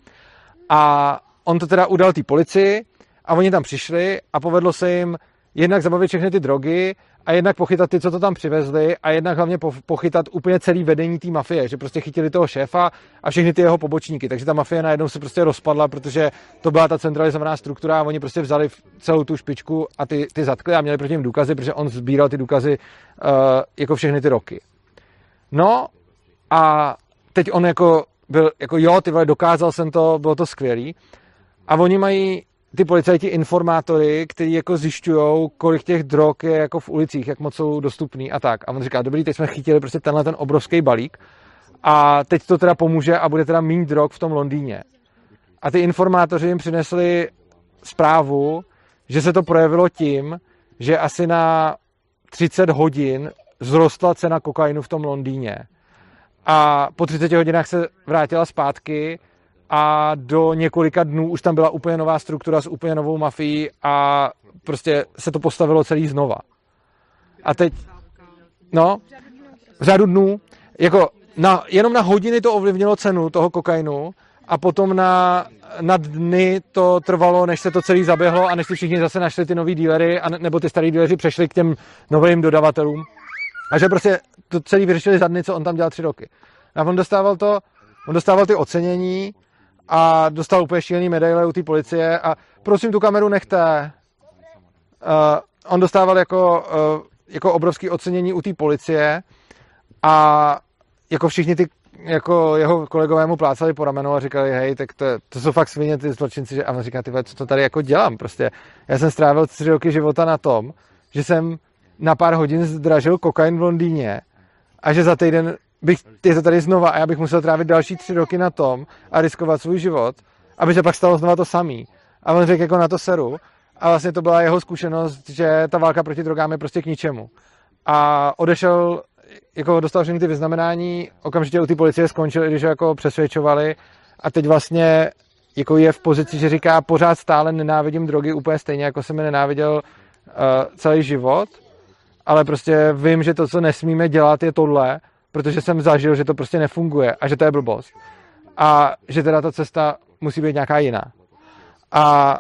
Speaker 1: A on to teda udal té policii a oni tam přišli a povedlo se jim jednak zabavit všechny ty drogy a jednak pochytat ty, co to tam přivezli a jednak hlavně pochytat úplně celý vedení té mafie, že prostě chytili toho šéfa a všechny ty jeho pobočníky. Takže ta mafie najednou se prostě rozpadla, protože to byla ta centralizovaná struktura a oni prostě vzali celou tu špičku a ty, ty zatkli a měli proti něm důkazy, protože on sbíral ty důkazy uh, jako všechny ty roky. No a teď on jako byl jako jo, ty vole, dokázal jsem to, bylo to skvělý. A oni mají ty policajti informátory, kteří jako zjišťují, kolik těch drog je jako v ulicích, jak moc jsou dostupný a tak. A on říká, dobrý, teď jsme chytili prostě tenhle ten obrovský balík a teď to teda pomůže a bude teda méně drog v tom Londýně. A ty informátoři jim přinesli zprávu, že se to projevilo tím, že asi na 30 hodin zrostla cena kokainu v tom Londýně. A po 30 hodinách se vrátila zpátky a do několika dnů už tam byla úplně nová struktura s úplně novou mafií a prostě se to postavilo celý znova. A teď, no, v řádu dnů, jako na, jenom na hodiny to ovlivnilo cenu toho kokainu a potom na, na dny to trvalo, než se to celý zaběhlo a než si všichni zase našli ty nový dílery, a, nebo ty starý díleři přešli k těm novým dodavatelům. A že prostě to celý vyřešili za dny, co on tam dělal tři roky. A on dostával to, on dostával ty ocenění a dostal úplně šílený medaile u té policie a prosím tu kameru nechte. Uh, on dostával jako, uh, jako obrovský ocenění u té policie a jako všichni ty jako jeho kolegové mu plácali po ramenu a říkali, hej, tak to, to jsou fakt svině ty zločinci, že a on říká, ty co to tady jako dělám, prostě já jsem strávil tři roky života na tom, že jsem na pár hodin zdražil kokain v Londýně a že za týden bych, je to tady znova a já bych musel trávit další tři roky na tom a riskovat svůj život, aby se pak stalo znova to samý. A on řekl jako na to seru. A vlastně to byla jeho zkušenost, že ta válka proti drogám je prostě k ničemu. A odešel, jako dostal všechny ty vyznamenání, okamžitě u té policie skončil, když ho jako přesvědčovali a teď vlastně jako je v pozici, že říká, pořád stále nenávidím drogy úplně stejně, jako jsem je nenáviděl uh, celý život, ale prostě vím, že to, co nesmíme dělat, je tohle protože jsem zažil, že to prostě nefunguje a že to je blbost. A že teda ta cesta musí být nějaká jiná. A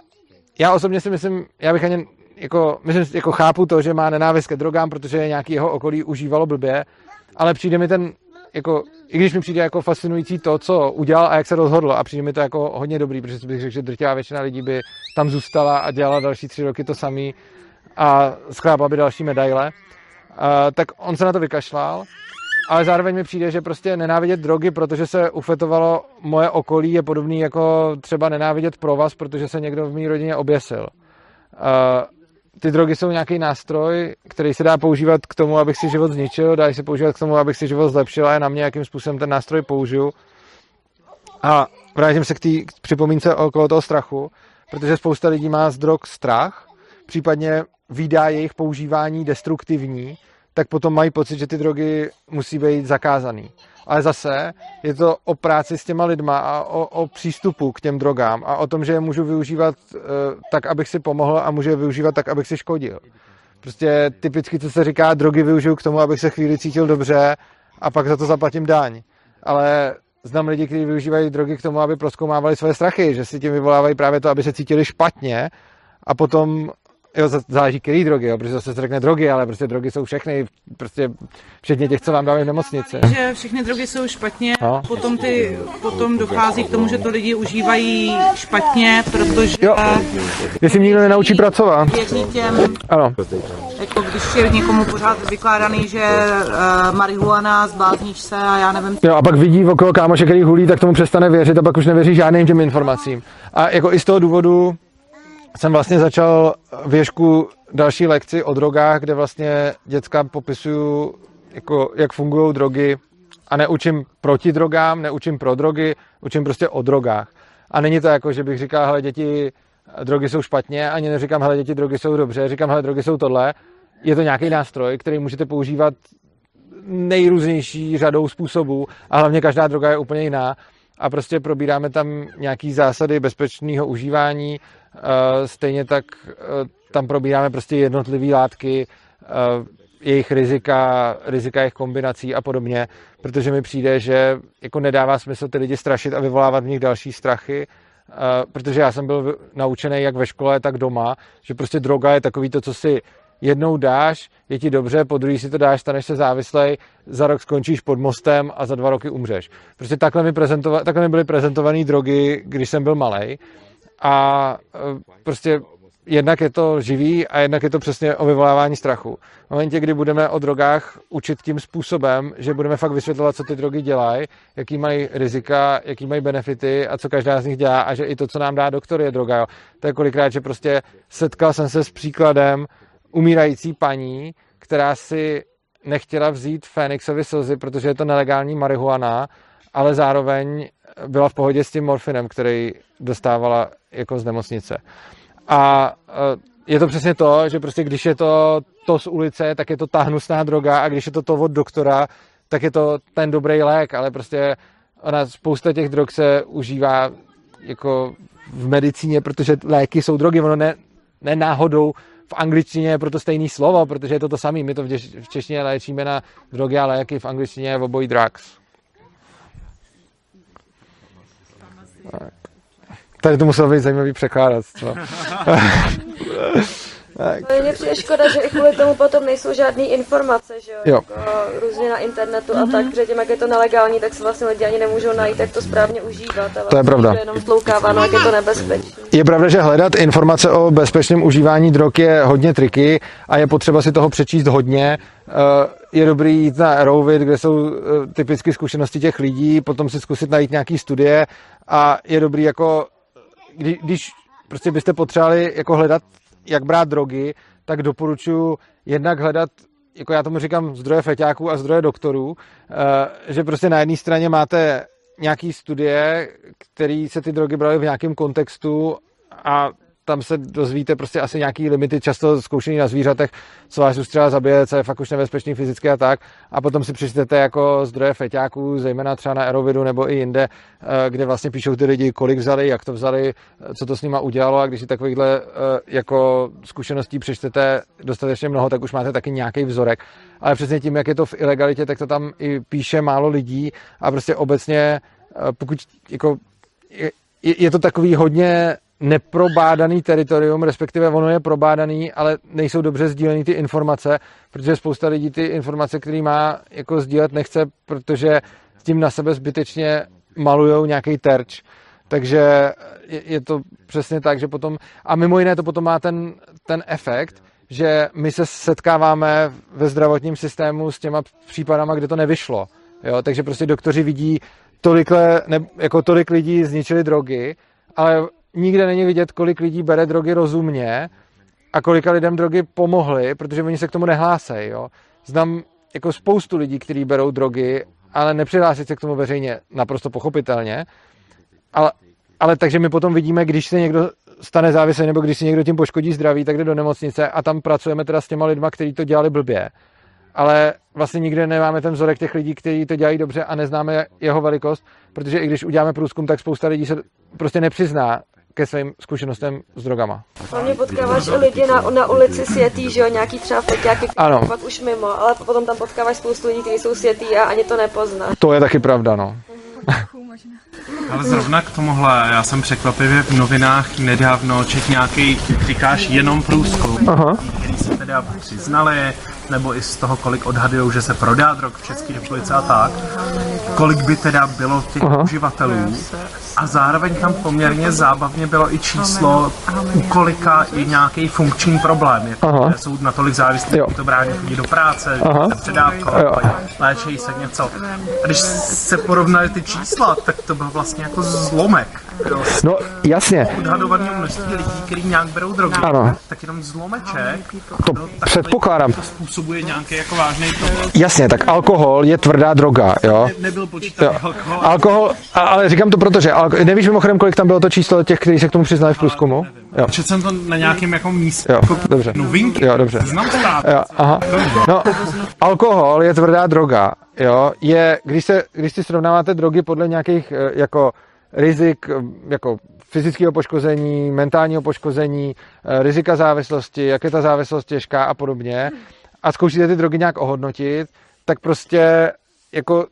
Speaker 1: já osobně si myslím, já bych ani jako, myslím, jako chápu to, že má nenávist ke drogám, protože nějaký jeho okolí užívalo blbě, ale přijde mi ten, jako, i když mi přijde jako fascinující to, co udělal a jak se rozhodl a přijde mi to jako hodně dobrý, protože bych řekl, že drtivá většina lidí by tam zůstala a dělala další tři roky to samý a sklápala by další medaile, uh, tak on se na to vykašlal ale zároveň mi přijde, že prostě nenávidět drogy, protože se ufetovalo moje okolí, je podobný jako třeba nenávidět provaz, protože se někdo v mé rodině oběsil. Uh, ty drogy jsou nějaký nástroj, který se dá používat k tomu, abych si život zničil, dá se používat k tomu, abych si život zlepšil a je na mě, jakým způsobem ten nástroj použiju. A vrátím se k té připomínce okolo toho strachu, protože spousta lidí má z drog strach, případně vydá jejich používání destruktivní, tak potom mají pocit, že ty drogy musí být zakázaný. Ale zase je to o práci s těma lidma a o, o přístupu k těm drogám a o tom, že je můžu využívat uh, tak, abych si pomohl a můžu je využívat tak, abych si škodil. Prostě typicky, co se říká, drogy využiju k tomu, abych se chvíli cítil dobře a pak za to zaplatím daň. Ale znám lidi, kteří využívají drogy k tomu, aby proskoumávali své strachy, že si tím vyvolávají právě to, aby se cítili špatně a potom Jo, záleží, který drogy, jo, protože zase se řekne drogy, ale prostě drogy jsou všechny, prostě včetně těch, co vám dávají v nemocnici.
Speaker 7: Že všechny drogy jsou špatně, no. potom, ty, potom dochází k tomu, že to lidi užívají špatně, protože... Jo,
Speaker 1: jestli nikdo nenaučí pracovat.
Speaker 7: Věří těm, ano. jako když je někomu pořád vykládaný, že uh, marihuana, zblázníš se a já nevím...
Speaker 1: Jo, a pak vidí okolo kámoše, který hulí, tak tomu přestane věřit a pak už nevěří žádným těm informacím. A jako i z toho důvodu jsem vlastně začal věšku další lekci o drogách, kde vlastně děcka popisuju, jako, jak fungují drogy a neučím proti drogám, neučím pro drogy, učím prostě o drogách. A není to jako, že bych říkal, hele děti, drogy jsou špatně, ani neříkám, hele děti, drogy jsou dobře, říkám, hele drogy jsou tohle. Je to nějaký nástroj, který můžete používat nejrůznější řadou způsobů a hlavně každá droga je úplně jiná a prostě probíráme tam nějaký zásady bezpečného užívání, stejně tak eh, tam probíráme prostě jednotlivé látky, eh, jejich rizika, rizika jejich kombinací a podobně, protože mi přijde, že jako nedává smysl ty lidi strašit a vyvolávat v nich další strachy, protože já jsem byl naučený jak ve škole, tak doma, že prostě droga je takový to, co si jednou dáš, je ti dobře, po druhý si to dáš, staneš se závislej, za rok skončíš pod mostem a za dva roky umřeš. Prostě takhle mi, takhle mi byly prezentované drogy, když jsem byl malý. A e, prostě jednak je to živý a jednak je to přesně o vyvolávání strachu. V momentě, kdy budeme o drogách učit tím způsobem, že budeme fakt vysvětlovat, co ty drogy dělají, jaký mají rizika, jaký mají benefity a co každá z nich dělá a že i to, co nám dá doktor, je droga. Jo. To je kolikrát, že prostě setkal jsem se s příkladem umírající paní, která si nechtěla vzít Fénixovi slzy, protože je to nelegální marihuana, ale zároveň byla v pohodě s tím morfinem, který dostávala jako z nemocnice. A e, je to přesně to, že prostě když je to to z ulice, tak je to ta hnusná droga a když je to to od doktora, tak je to ten dobrý lék, ale prostě ona spousta těch drog se užívá jako v medicíně, protože léky jsou drogy, ono ne, ne náhodou v angličtině je proto stejný slovo, protože je to to samé. My to v češtině léčíme na drogy a léky, v angličtině je obojí drugs. Tak. Tady to muselo být zajímavý překládat.
Speaker 5: Tak. Mně přijde škoda, že i kvůli tomu potom nejsou žádné informace, že jo?
Speaker 1: jo.
Speaker 5: Jako různě na internetu mm-hmm. a tak, že tím, jak je to nelegální, tak se vlastně lidi ani nemůžou najít, jak to správně užívat. A vlastně
Speaker 1: to je pravda.
Speaker 5: Je jenom stloukáváno, jak je to nebezpečné.
Speaker 1: Je pravda, že hledat informace o bezpečném užívání drog je hodně triky a je potřeba si toho přečíst hodně. Eh, je dobrý jít na Aerovit, kde jsou eh, typické zkušenosti těch lidí, potom si zkusit najít nějaký studie a je dobrý jako, když prostě byste potřebovali jako hledat jak brát drogy, tak doporučuji jednak hledat jako já tomu říkám, zdroje feťáků a zdroje doktorů, eh, že prostě na jedné straně máte nějaký studie, které se ty drogy braly v nějakém kontextu a tam se dozvíte prostě asi nějaký limity, často zkoušený na zvířatech, co vás už třeba zabije, co je fakt už nebezpečný fyzicky a tak. A potom si přečtete jako zdroje feťáků, zejména třeba na Aerovidu nebo i jinde, eh, kde vlastně píšou ty lidi, kolik vzali, jak to vzali, eh, co to s nima udělalo a když si takovýchhle eh, jako zkušeností přečtete dostatečně mnoho, tak už máte taky nějaký vzorek. Ale přesně tím, jak je to v ilegalitě, tak to tam i píše málo lidí a prostě obecně, pokud jako je, je to takový hodně neprobádaný teritorium, respektive ono je probádaný, ale nejsou dobře sdílený ty informace, protože spousta lidí ty informace, které má, jako sdílet nechce, protože s tím na sebe zbytečně malujou nějaký terč. Takže je, je to přesně tak, že potom, a mimo jiné to potom má ten, ten efekt, že my se setkáváme ve zdravotním systému s těma případama, kde to nevyšlo. Jo? Takže prostě doktoři vidí, tolikle, ne, jako tolik lidí zničili drogy, ale nikde není vidět, kolik lidí bere drogy rozumně a kolika lidem drogy pomohly, protože oni se k tomu nehlásejí. Jo. Znám jako spoustu lidí, kteří berou drogy, ale nepřihlásí se k tomu veřejně, naprosto pochopitelně. Ale, ale takže my potom vidíme, když se někdo stane závislý nebo když si někdo tím poškodí zdraví, tak jde do nemocnice a tam pracujeme teda s těma lidma, kteří to dělali blbě. Ale vlastně nikde nemáme ten vzorek těch lidí, kteří to dělají dobře a neznáme jeho velikost, protože i když uděláme průzkum, tak spousta lidí se prostě nepřizná ke svým zkušenostem s drogama.
Speaker 5: Hlavně potkáváš lidi na, na ulici světý, že jo, nějaký třeba feťáky, ano. pak už mimo, ale potom tam potkáváš spoustu lidí, kteří jsou světý a ani to nepozná.
Speaker 1: To je taky pravda, no.
Speaker 8: Ale zrovna k tomuhle, já jsem překvapivě v novinách nedávno čet nějaký, říkáš, jenom průzkum, Aha. který se teda přiznali, nebo i z toho, kolik odhadují, že se prodá drog v České republice a tak, kolik by teda bylo těch Aha. uživatelů a zároveň tam poměrně zábavně bylo i číslo, u kolika je nějaký funkční problém. Jako, jsou natolik závislí, že to brání chodí do práce, se předávkovat, léčejí se něco. A když se porovnaly ty čísla, tak to byl vlastně jako zlomek.
Speaker 1: No jasně.
Speaker 8: Odhadovaný množství lidí, kteří nějak berou drogy, ano. tak jenom zlomeček
Speaker 1: to no, předpokládám.
Speaker 8: To způsobuje nějaký jako vážný problém.
Speaker 1: Jasně, tak alkohol je tvrdá droga, jo.
Speaker 8: Ne, nebyl počítaný alkohol.
Speaker 1: Alkohol, ale říkám to proto, že alko, nevíš mimochodem, kolik tam bylo to číslo těch, kteří se k tomu přiznali v průzkumu?
Speaker 8: Jo. Četl jsem to na nějakém jako místě.
Speaker 1: Jo, jako dobře.
Speaker 8: Novinky.
Speaker 1: Jo, dobře.
Speaker 8: Znám stát.
Speaker 1: Jo, aha. No, alkohol je tvrdá droga, jo. Je, když, se, když si srovnáváte drogy podle nějakých eh, jako rizik eh, jako fyzického poškození, mentálního poškození, eh, rizika závislosti, jak je ta závislost těžká a podobně a zkoušíte ty drogy nějak ohodnotit, tak prostě jako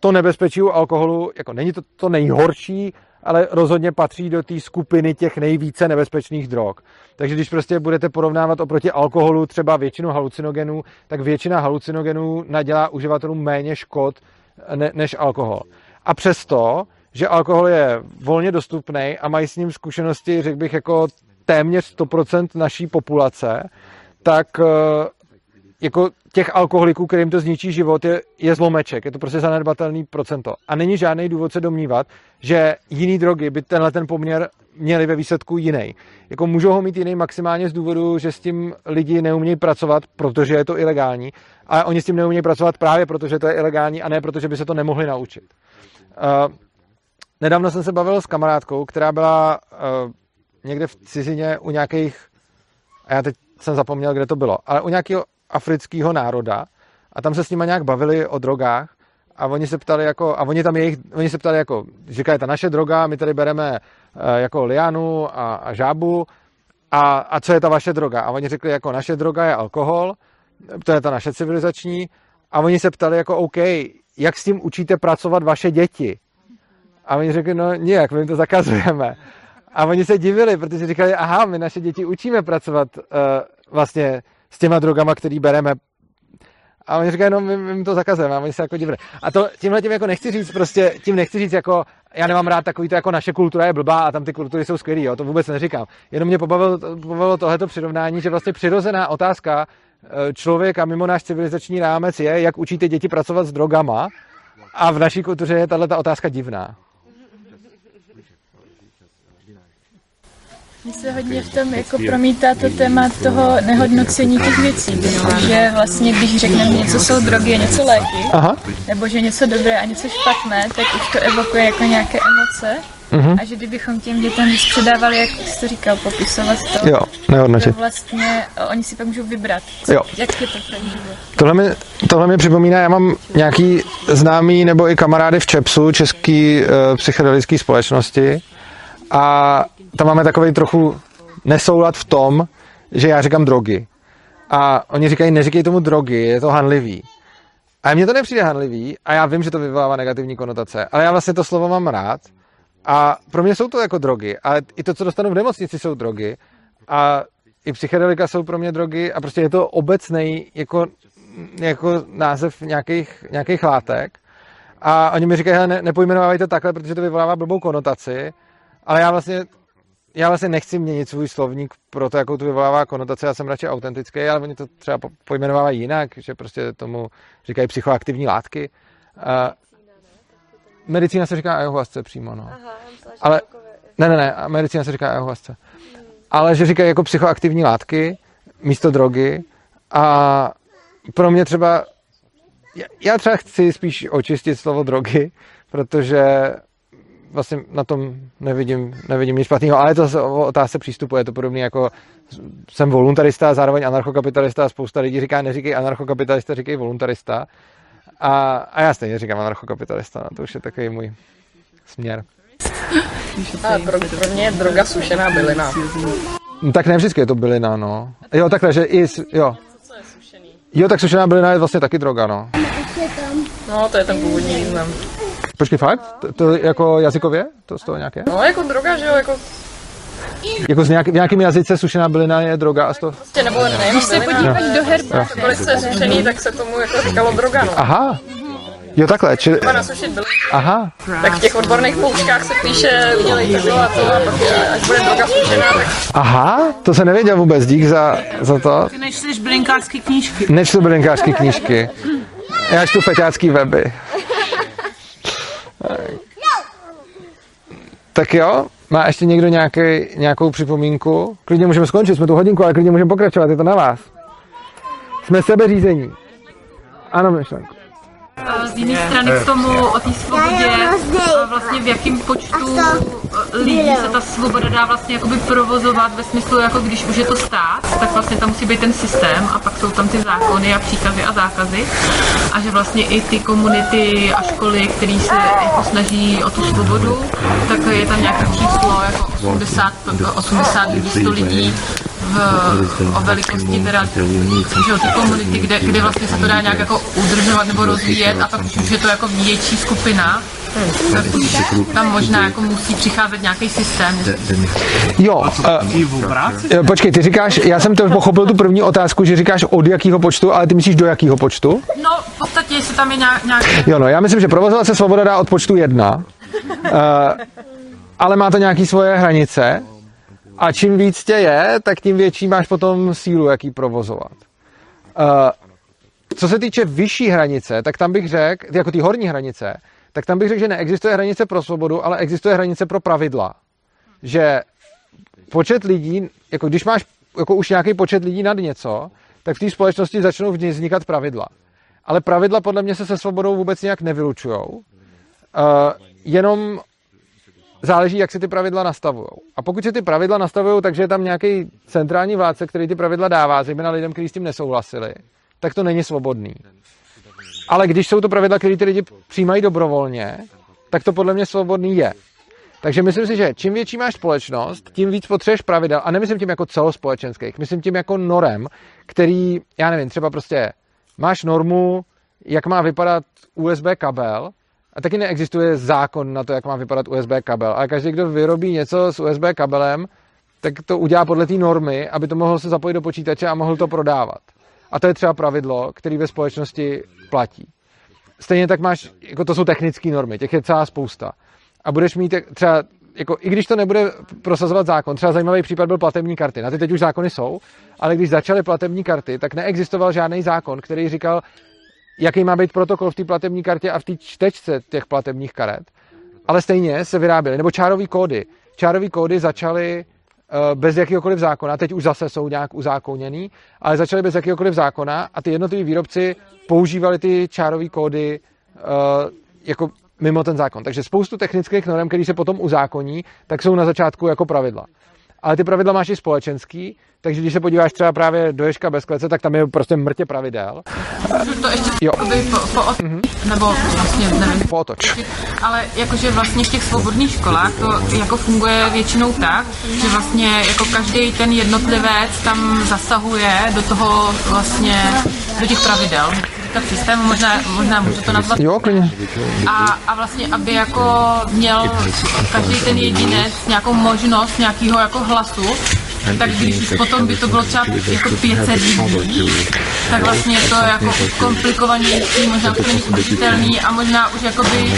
Speaker 1: to nebezpečí u alkoholu, jako není to to nejhorší, ale rozhodně patří do té skupiny těch nejvíce nebezpečných drog. Takže když prostě budete porovnávat oproti alkoholu třeba většinu halucinogenů, tak většina halucinogenů nadělá uživatelům méně škod ne, než alkohol. A přesto, že alkohol je volně dostupný a mají s ním zkušenosti, řekl bych, jako téměř 100% naší populace, tak eh, jako těch alkoholiků, kterým to zničí život, je, je zlomeček. Je to prostě zanedbatelný procento. A není žádný důvod se domnívat, že jiný drogy by tenhle ten poměr měli ve výsledku jiný. Jako můžou ho mít jiný maximálně z důvodu, že s tím lidi neumějí pracovat, protože je to ilegální, a oni s tím neumějí pracovat právě protože to je ilegální a ne protože by se to nemohli naučit. Uh, nedávno jsem se bavil s kamarádkou, která byla uh, někde v cizině u nějakých, a já teď jsem zapomněl, kde to bylo, ale u nějakého afrického národa a tam se s nimi nějak bavili o drogách a oni se ptali jako, a oni tam jejich, oni se ptali jako, říkají, ta naše droga, my tady bereme uh, jako lianu a, a žábu a, a co je ta vaše droga? A oni řekli, jako naše droga je alkohol, to je ta naše civilizační a oni se ptali jako, OK, jak s tím učíte pracovat vaše děti? A oni řekli, no nijak, my jim to zakazujeme. A oni se divili, protože říkali, aha, my naše děti učíme pracovat uh, vlastně s těma drogama, který bereme. A oni říkají, no my, my to zakazujeme, a oni se jako divili. A to tímhle tím jako nechci říct, prostě tím nechci říct jako, já nemám rád takový to jako naše kultura je blbá a tam ty kultury jsou skvělý, jo, to vůbec neříkám. Jenom mě pobavilo, pobavilo tohleto přirovnání, že vlastně přirozená otázka eh, člověka mimo náš civilizační rámec je, jak učíte děti pracovat s drogama a v naší kultuře je tahle otázka divná.
Speaker 3: Mně se hodně v tom jako promítá to téma toho nehodnocení těch věcí, že vlastně když řekneme něco jsou drogy a něco léky, Aha. nebo že něco dobré a něco špatné, tak už to evokuje jako nějaké emoce. Uh-huh. A že kdybychom těm dětem víc předávali, jak jsi to říkal, popisovat to,
Speaker 1: jo,
Speaker 3: to vlastně oni si pak můžou vybrat, co, jo. jak je to ten život.
Speaker 1: Tohle mi, tohle mi připomíná, já mám nějaký známý nebo i kamarády v ČEPSu, České uh, psychedelické společnosti, a tam máme takový trochu nesoulad v tom, že já říkám drogy. A oni říkají, neříkej tomu drogy, je to hanlivý. A mně to nepřijde hanlivý a já vím, že to vyvolává negativní konotace, ale já vlastně to slovo mám rád a pro mě jsou to jako drogy, ale i to, co dostanu v nemocnici, jsou drogy a i psychedelika jsou pro mě drogy a prostě je to obecný jako, jako název nějakých, nějakých látek a oni mi říkají, ne, nepojmenovávají to takhle, protože to vyvolává blbou konotaci ale já vlastně, já vlastně nechci měnit svůj slovník pro to, jakou to vyvolává konotace, já jsem radši autentický, ale oni to třeba pojmenovávají jinak, že prostě tomu říkají psychoaktivní látky. Uh, medicína se říká ayahuasca přímo, no. Aha, ale, ne, ne, ne, medicína se říká ayahuasca. Hmm. Ale že říkají jako psychoaktivní látky místo drogy a pro mě třeba já třeba chci spíš očistit slovo drogy, protože vlastně na tom nevidím, nevidím nic špatného, ale je to o otázce přístupu, je to podobné jako jsem voluntarista, zároveň anarchokapitalista a spousta lidí říká, neříkej anarchokapitalista, říkej voluntarista. A, a já stejně říkám anarchokapitalista, no, to už je takový můj směr.
Speaker 6: A pro, pro mě je droga sušená bylina.
Speaker 1: No, tak ne vždycky je to bylina, no. Jo, takhle, že i, jo. Jo, tak sušená bylina je vlastně taky droga, no.
Speaker 6: No, to je ten původní význam.
Speaker 1: Počkej, fakt? To, to jako jazykově? To z toho nějaké?
Speaker 6: No, jako droga, že jo, jako
Speaker 1: jako z nějak, v nějakém jazyce sušená bylina je droga a z toho...
Speaker 6: Prostě nebo ne,
Speaker 3: Když se podívat do herby.
Speaker 6: Kolik se sušený, tak se tomu jako říkalo droga, no.
Speaker 1: Aha. Jo, takhle, čili... Aha.
Speaker 6: Tak v těch odborných poučkách se píše, udělej to a to a pak až bude droga sušená, tak...
Speaker 1: Aha, to se nevěděl vůbec, dík za, za to.
Speaker 2: Ty nečteš bylinkářské knížky.
Speaker 1: Nečtu bylinkářské knížky. Já čtu feťácký weby. Tak jo, má ještě někdo nějaký, nějakou připomínku? Klidně můžeme skončit, jsme tu hodinku, ale klidně můžeme pokračovat, je to na vás. Jsme sebeřízení. Ano, myšlenku
Speaker 2: z jiné strany k tomu o té svobodě a vlastně v jakém počtu lidí se ta svoboda dá vlastně jakoby provozovat ve smyslu, jako když už je to stát, tak vlastně tam musí být ten systém a pak jsou tam ty zákony a příkazy a zákazy. A že vlastně i ty komunity a školy, které se jako snaží o tu svobodu, tak je tam nějaké číslo jako 80, 80 lidí, 100 lidí v, o velikosti teda, že ty komunity, kde, kde vlastně se to dá nějak jako udržovat nebo rozvíjet a pak už je to jako větší skupina,
Speaker 9: Tam možná jako musí přicházet nějaký systém.
Speaker 1: Jo, uh, počkej, ty říkáš, já jsem to pochopil tu první otázku, že říkáš od jakého počtu, ale ty myslíš do jakého počtu?
Speaker 9: No, v podstatě, jestli tam je nějaký...
Speaker 1: Jo, no, já myslím, že provozovat se svoboda dá od počtu jedna, uh, ale má to nějaké svoje hranice a čím víc tě je, tak tím větší máš potom sílu, jaký provozovat. Uh, co se týče vyšší hranice, tak tam bych řekl, jako ty horní hranice, tak tam bych řekl, že neexistuje hranice pro svobodu, ale existuje hranice pro pravidla. Že počet lidí, jako když máš jako už nějaký počet lidí nad něco, tak v té společnosti začnou vznikat pravidla. Ale pravidla podle mě se se svobodou vůbec nějak nevylučují. Uh, jenom záleží, jak si ty pravidla nastavují. A pokud si ty pravidla nastavují, takže je tam nějaký centrální vládce, který ty pravidla dává, zejména lidem, kteří s tím nesouhlasili, tak to není svobodný. Ale když jsou to pravidla, které ty lidi přijímají dobrovolně, tak to podle mě svobodný je. Takže myslím si, že čím větší máš společnost, tím víc potřebuješ pravidel. A nemyslím tím jako celospolečenských, myslím tím jako norem, který, já nevím, třeba prostě máš normu, jak má vypadat USB kabel, a taky neexistuje zákon na to, jak má vypadat USB kabel. Ale každý, kdo vyrobí něco s USB kabelem, tak to udělá podle té normy, aby to mohl se zapojit do počítače a mohl to prodávat. A to je třeba pravidlo, které ve společnosti platí. Stejně tak máš, jako to jsou technické normy, těch je celá spousta. A budeš mít třeba, jako, i když to nebude prosazovat zákon, třeba zajímavý případ byl platební karty. Na ty teď už zákony jsou, ale když začaly platební karty, tak neexistoval žádný zákon, který říkal, jaký má být protokol v té platební kartě a v té čtečce těch platebních karet. Ale stejně se vyráběly, nebo čárové kódy. Čárové kódy začaly Eh, bez jakéhokoliv zákona, teď už zase jsou nějak uzákoněný, ale začaly bez jakéhokoliv zákona a ty jednotliví výrobci používali ty čárové kódy uh, jako mimo ten zákon. Takže spoustu technických norm, které se potom uzákoní, tak jsou na začátku jako pravidla. Ale ty pravidla máš i společenský, takže když se podíváš třeba právě do Ježka bez klece, tak tam je prostě mrtě pravidel.
Speaker 9: To ještě jo. po, po, mm-hmm. nebo vlastně nevím.
Speaker 1: Po otoč.
Speaker 9: Ale jakože vlastně v těch svobodných školách to jako funguje většinou tak, že vlastně jako každý ten jednotlivec tam zasahuje do toho vlastně, do těch pravidel tak systém, možná, možná můžu to nazvat.
Speaker 1: Jo, klidně.
Speaker 9: A, a vlastně, aby jako měl každý ten jedinec nějakou možnost nějakého jako hlasu, tak když potom by to bylo třeba jako 500 lidí, tak vlastně je to jako komplikovanější, možná to není udržitelný a možná už jakoby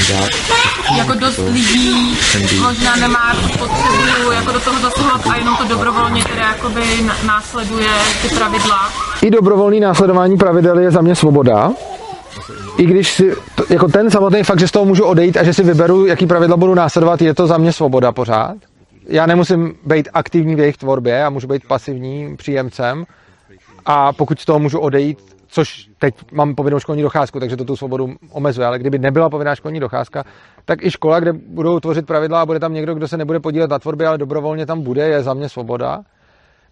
Speaker 9: jako dost lidí možná nemá potřebu jako do toho zasahovat a jenom to dobrovolně teda jakoby následuje ty pravidla.
Speaker 1: I dobrovolný následování pravidel je za mě svoboda, i když si, to, jako ten samotný fakt, že z toho můžu odejít a že si vyberu, jaký pravidla budu následovat, je to za mě svoboda pořád já nemusím být aktivní v jejich tvorbě, já můžu být pasivním příjemcem a pokud z toho můžu odejít, což teď mám povinnou školní docházku, takže to tu svobodu omezuje, ale kdyby nebyla povinná školní docházka, tak i škola, kde budou tvořit pravidla a bude tam někdo, kdo se nebude podílet na tvorbě, ale dobrovolně tam bude, je za mě svoboda.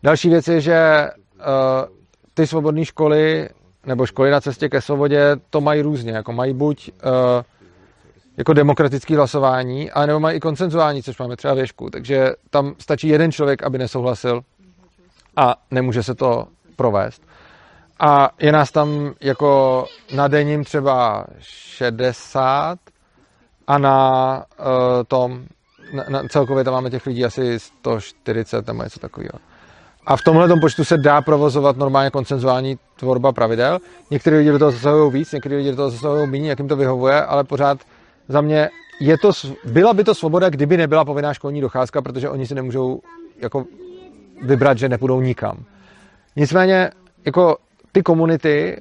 Speaker 1: Další věc je, že uh, ty svobodné školy nebo školy na cestě ke svobodě to mají různě, jako mají buď uh, jako demokratické hlasování, ale nebo mají i koncenzuální, což máme třeba věšku. Takže tam stačí jeden člověk, aby nesouhlasil a nemůže se to provést. A je nás tam jako na denním třeba 60 a na uh, tom, na, na, celkově tam máme těch lidí asi 140 nebo něco takového. A v tomhle počtu se dá provozovat normálně koncenzuální tvorba pravidel. Někteří lidi do toho zasahují víc, někteří lidi do toho zasahují méně, jak jim to vyhovuje, ale pořád za mě je to, byla by to svoboda, kdyby nebyla povinná školní docházka, protože oni si nemůžou jako vybrat, že nepůjdou nikam. Nicméně, jako ty komunity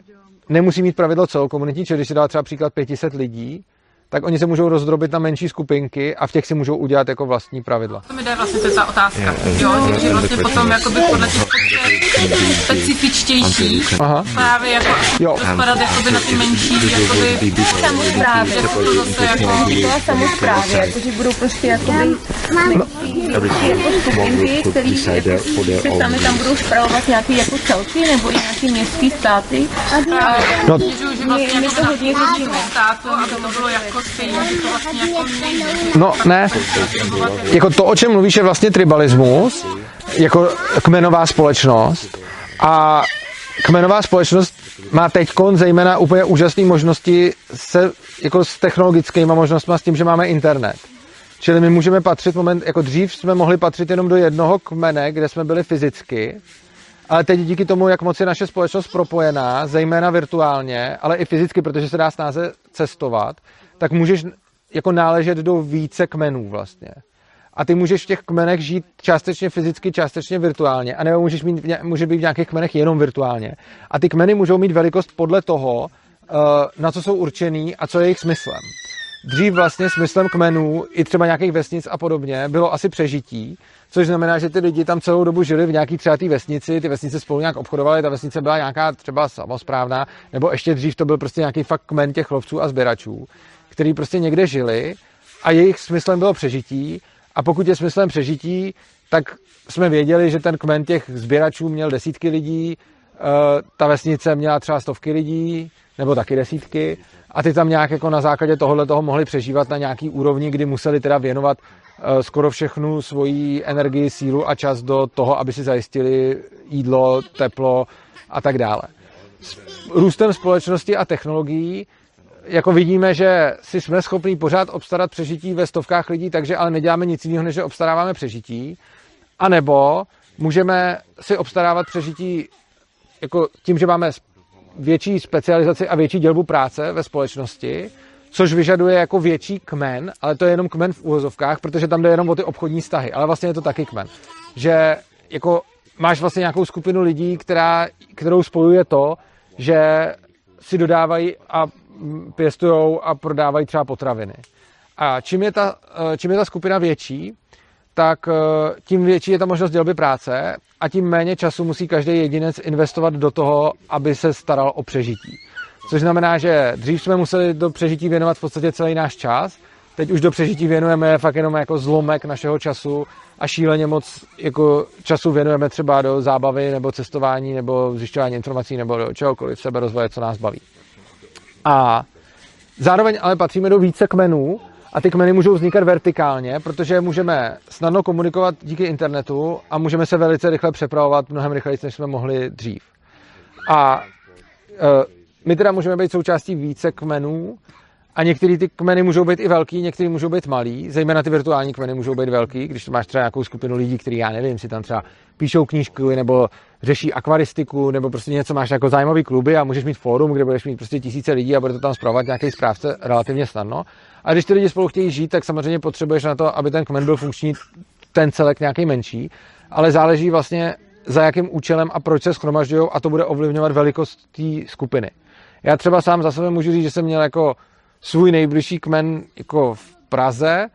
Speaker 1: nemusí mít pravidlo celokomunitní, čili když si dá třeba příklad 500 lidí, tak oni se můžou rozdrobit na menší skupinky a v těch si můžou udělat jako vlastní pravidla.
Speaker 9: To mi jde vlastně to ta otázka, jo, že vlastně potom jakoby podle těch specifičtější, Aha. právě jako jo. spadat jakoby na ty menší, jakoby
Speaker 10: samozprávy, to zase jako to samozprávy, jakože budou prostě jakoby no. jako skupinky, který si sami tam budou spravovat nějaký jako celky nebo nějaký městský státy.
Speaker 9: No, my to hodně řešíme. Státu, aby to bylo jako
Speaker 1: No ne, jako to, o čem mluvíš, je vlastně tribalismus, jako kmenová společnost a kmenová společnost má teď zejména úplně úžasné možnosti se, jako s technologickými možnostmi, s tím, že máme internet. Čili my můžeme patřit moment, jako dřív jsme mohli patřit jenom do jednoho kmene, kde jsme byli fyzicky, ale teď díky tomu, jak moc je naše společnost propojená, zejména virtuálně, ale i fyzicky, protože se dá snáze cestovat, tak můžeš jako náležet do více kmenů vlastně. A ty můžeš v těch kmenech žít částečně fyzicky, částečně virtuálně, a nebo můžeš mít, může být v nějakých kmenech jenom virtuálně. A ty kmeny můžou mít velikost podle toho, eh, na co jsou určený a co je jejich smyslem. Dřív vlastně smyslem kmenů, i třeba nějakých vesnic a podobně, bylo asi přežití, což znamená, že ty lidi tam celou dobu žili v nějaký třeba té vesnici, ty vesnice spolu nějak obchodovaly, ta vesnice byla nějaká třeba samozprávná, nebo ještě dřív to byl prostě nějaký fakt kmen těch lovců a sběračů, který prostě někde žili a jejich smyslem bylo přežití a pokud je smyslem přežití, tak jsme věděli, že ten kmen těch sběračů měl desítky lidí, eh, ta vesnice měla třeba stovky lidí, nebo taky desítky, a ty tam nějak jako na základě tohohle toho mohli přežívat na nějaký úrovni, kdy museli teda věnovat eh, skoro všechnu svoji energii, sílu a čas do toho, aby si zajistili jídlo, teplo a tak dále. S růstem společnosti a technologií jako vidíme, že si jsme schopni pořád obstarat přežití ve stovkách lidí, takže ale neděláme nic jiného, než že obstaráváme přežití. A nebo můžeme si obstarávat přežití jako tím, že máme větší specializaci a větší dělbu práce ve společnosti, což vyžaduje jako větší kmen, ale to je jenom kmen v úhozovkách, protože tam jde jenom o ty obchodní vztahy, ale vlastně je to taky kmen. Že jako máš vlastně nějakou skupinu lidí, která, kterou spojuje to, že si dodávají a pěstují a prodávají třeba potraviny. A čím je ta, eh, čím je ta skupina větší, tak eh, tím větší je ta možnost dělby práce a tím méně času musí každý jedinec investovat do toho, aby se staral o přežití. Což znamená, že dřív jsme museli do přežití věnovat v podstatě celý náš čas, teď už do přežití věnujeme fakt jenom jako zlomek našeho času a šíleně moc jako času věnujeme třeba do zábavy nebo cestování nebo zjišťování informací nebo do čehokoliv seberozvoje, co nás baví. A zároveň ale patříme do více kmenů a ty kmeny můžou vznikat vertikálně, protože můžeme snadno komunikovat díky internetu a můžeme se velice rychle přepravovat mnohem rychleji, než jsme mohli dřív. A e, my teda můžeme být součástí více kmenů a některé ty kmeny můžou být i velký, některé můžou být malý, zejména ty virtuální kmeny můžou být velký, když máš třeba nějakou skupinu lidí, kteří já nevím, si tam třeba píšou knížky nebo řeší akvaristiku, nebo prostě něco máš jako zájmový kluby a můžeš mít fórum, kde budeš mít prostě tisíce lidí a bude to tam zpravovat nějaký správce relativně snadno. A když ty lidi spolu chtějí žít, tak samozřejmě potřebuješ na to, aby ten kmen byl funkční, ten celek nějaký menší, ale záleží vlastně za jakým účelem a proč se schromažďují a to bude ovlivňovat velikost té skupiny. Já třeba sám za sebe můžu říct, že jsem měl jako svůj nejbližší kmen jako v Praze,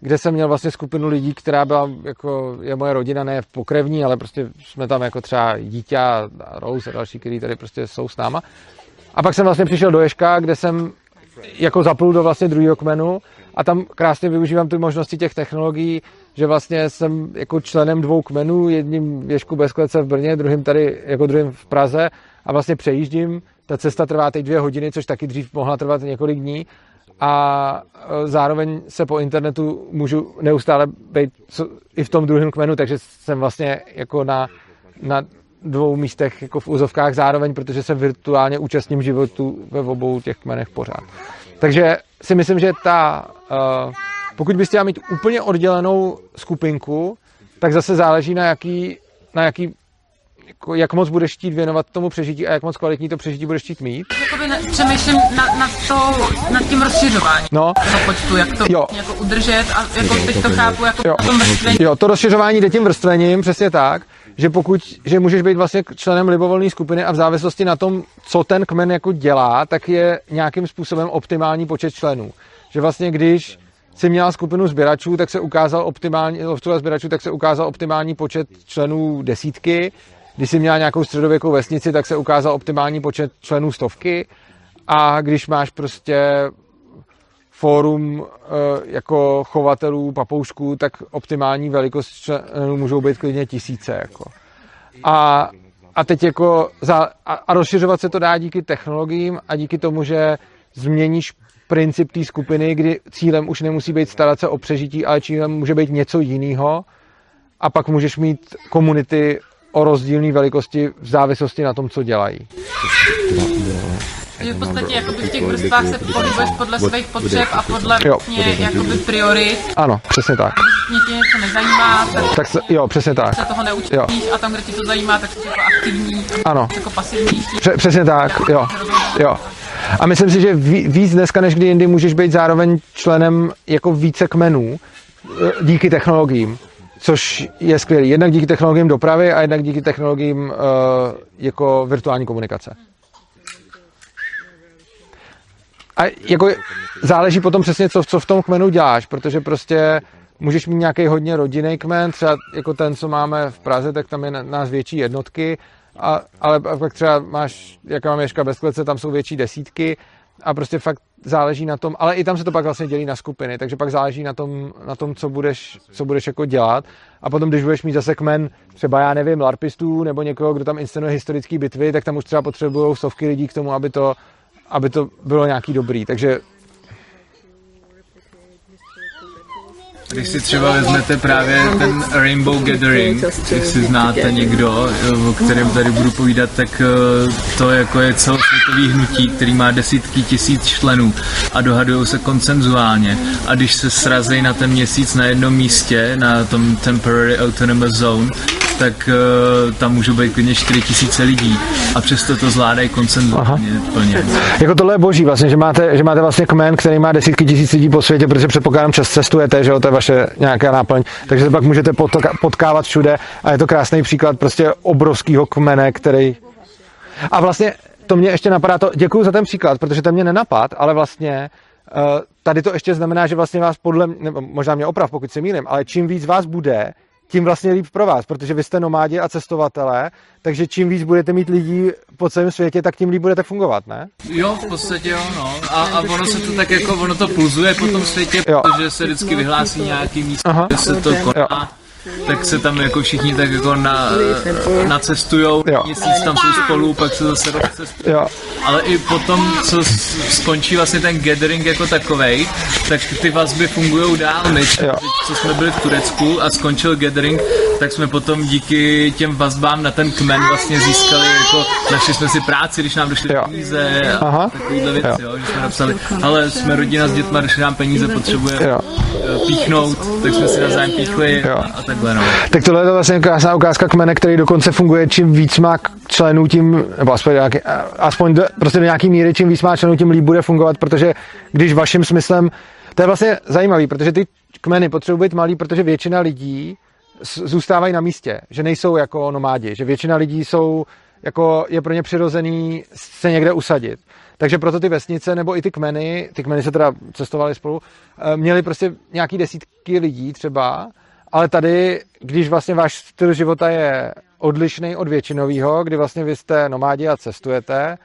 Speaker 1: kde jsem měl vlastně skupinu lidí, která byla jako, je moje rodina, ne pokrevní, ale prostě jsme tam jako třeba dítě a Rose a další, kteří tady prostě jsou s náma. A pak jsem vlastně přišel do Ješka, kde jsem jako zaplul do vlastně druhého kmenu a tam krásně využívám ty možnosti těch technologií, že vlastně jsem jako členem dvou kmenů, jedním Ješku bez klece v Brně, druhým tady, jako druhým v Praze a vlastně přejíždím. Ta cesta trvá teď dvě hodiny, což taky dřív mohla trvat několik dní a e, zároveň se po internetu můžu neustále být i v tom druhém kmenu, takže jsem vlastně jako na, na dvou místech jako v úzovkách zároveň, protože se virtuálně účastním životu ve obou těch kmenech pořád. Takže si myslím, že ta, e, pokud byste mít úplně oddělenou skupinku, tak zase záleží na jaký, na jaký jako, jak moc budeš chtít věnovat tomu přežití a jak moc kvalitní to přežití budeš chtít mít.
Speaker 2: Jakoby na, přemýšlím na, na to, nad tím rozšiřováním
Speaker 1: no.
Speaker 2: toho počtu, jak to jo. jako udržet a jako teď to chápu jako
Speaker 1: jo.
Speaker 2: tom vrstvení.
Speaker 1: Jo, to rozšiřování jde tím vrstvením, přesně tak, že pokud, že můžeš být vlastně členem libovolné skupiny a v závislosti na tom, co ten kmen jako dělá, tak je nějakým způsobem optimální počet členů. Že vlastně když si měla skupinu sběračů, tak se ukázal optimální, lovců a sběračů, tak se ukázal optimální počet členů desítky, když si měla nějakou středověkou vesnici, tak se ukázal optimální počet členů stovky a když máš prostě fórum eh, jako chovatelů papoušků, tak optimální velikost členů můžou být klidně tisíce. Jako. A, a teď jako za, a, a rozšiřovat se to dá díky technologiím a díky tomu, že změníš princip té skupiny, kdy cílem už nemusí být starat se o přežití, ale cílem může být něco jiného a pak můžeš mít komunity o rozdílné velikosti v závislosti na tom, co dělají.
Speaker 9: Takže v podstatě jakoby v těch vrstvách se pohybuješ podle svých potřeb a podle vlastně jakoby priorit.
Speaker 1: Ano, přesně tak.
Speaker 9: Když tě něco nezajímá, tak,
Speaker 1: tak se, jo, přesně tak.
Speaker 9: se toho neučíš a tam, kde ti to zajímá, tak jsi jako aktivní,
Speaker 1: ano.
Speaker 9: jako pasivní.
Speaker 1: Pře- přesně tak, jo. jo. A myslím si, že víc dneska než kdy jindy můžeš být zároveň členem jako více kmenů eh, díky technologiím, což je skvělé. Jednak díky technologiím dopravy a jednak díky technologiím uh, jako virtuální komunikace. A jako záleží potom přesně, co, co v tom kmenu děláš, protože prostě můžeš mít nějaký hodně rodinný kmen, třeba jako ten, co máme v Praze, tak tam je nás větší jednotky, a, ale pak třeba máš, jaká mám Ježka bez klece, tam jsou větší desítky a prostě fakt záleží na tom, ale i tam se to pak vlastně dělí na skupiny, takže pak záleží na tom, na tom co, budeš, co budeš jako dělat. A potom, když budeš mít zase kmen, třeba já nevím, larpistů nebo někoho, kdo tam inscenuje historické bitvy, tak tam už třeba potřebují stovky lidí k tomu, aby to, aby to bylo nějaký dobrý, takže
Speaker 11: Když si třeba vezmete právě ten Rainbow Gathering, jestli znáte někdo, o kterém tady budu povídat, tak eh, to jako je celosvětový hnutí, který má desítky tisíc členů a dohadují se koncenzuálně. A když se srazejí na ten měsíc na jednom místě, na tom Temporary Autonomous Zone, tak uh, tam můžou být klidně 4 tisíce lidí. A přesto to zvládají koncentrovaně plně.
Speaker 1: Jako tohle je boží vlastně, že máte, že máte vlastně kmen, který má desítky tisíc lidí po světě, protože předpokládám čas cestujete, že jo, to je vaše nějaká náplň, takže se pak můžete potkávat všude a je to krásný příklad prostě obrovského kmene, který... A vlastně to mě ještě napadá, to, děkuji za ten příklad, protože to mě nenapad, ale vlastně uh, tady to ještě znamená, že vlastně vás podle, nebo možná mě oprav, pokud se mýlím, ale čím víc vás bude, tím vlastně líp pro vás, protože vy jste nomádi a cestovatelé, takže čím víc budete mít lidí po celém světě, tak tím líp budete fungovat, ne?
Speaker 11: Jo, v podstatě jo, no. A, a ono se to tak jako, ono to pulzuje po tom světě, jo. protože se vždycky vyhlásí nějaký místo, Aha. kde se to koná. Jo tak se tam jako všichni tak jako na, nacestujou, jo. měsíc tam jsou spolu, pak se zase rozcestují. Ale i potom, co skončí vlastně ten gathering jako takovej, tak ty vazby fungují dál. My, co jsme byli v Turecku a skončil gathering, tak jsme potom díky těm vazbám na ten kmen vlastně získali, jako našli jsme si práci, když nám došly peníze a takovýhle věci, jo. Jo, že jsme napsali, ale jsme rodina s dětma, došly nám peníze, potřebujeme píchnout, tak jsme si navzájem píchli a, a takhle no.
Speaker 1: Tak tohle je to vlastně krásná ukázka kmene, který dokonce funguje, čím víc má členů, tím, nebo aspoň, nějaký, aspoň do, prostě do nějaký míry, čím víc má členů, tím líp bude fungovat, protože když vaším smyslem, to je vlastně zajímavý, protože ty kmeny potřebují být malý, protože většina lidí zůstávají na místě, že nejsou jako nomádi, že většina lidí jsou, jako je pro ně přirozený se někde usadit. Takže proto ty vesnice nebo i ty kmeny, ty kmeny se teda cestovaly spolu, eh, měly prostě nějaký desítky lidí třeba, ale tady, když vlastně váš styl života je odlišný od většinového, kdy vlastně vy jste nomádi a cestujete,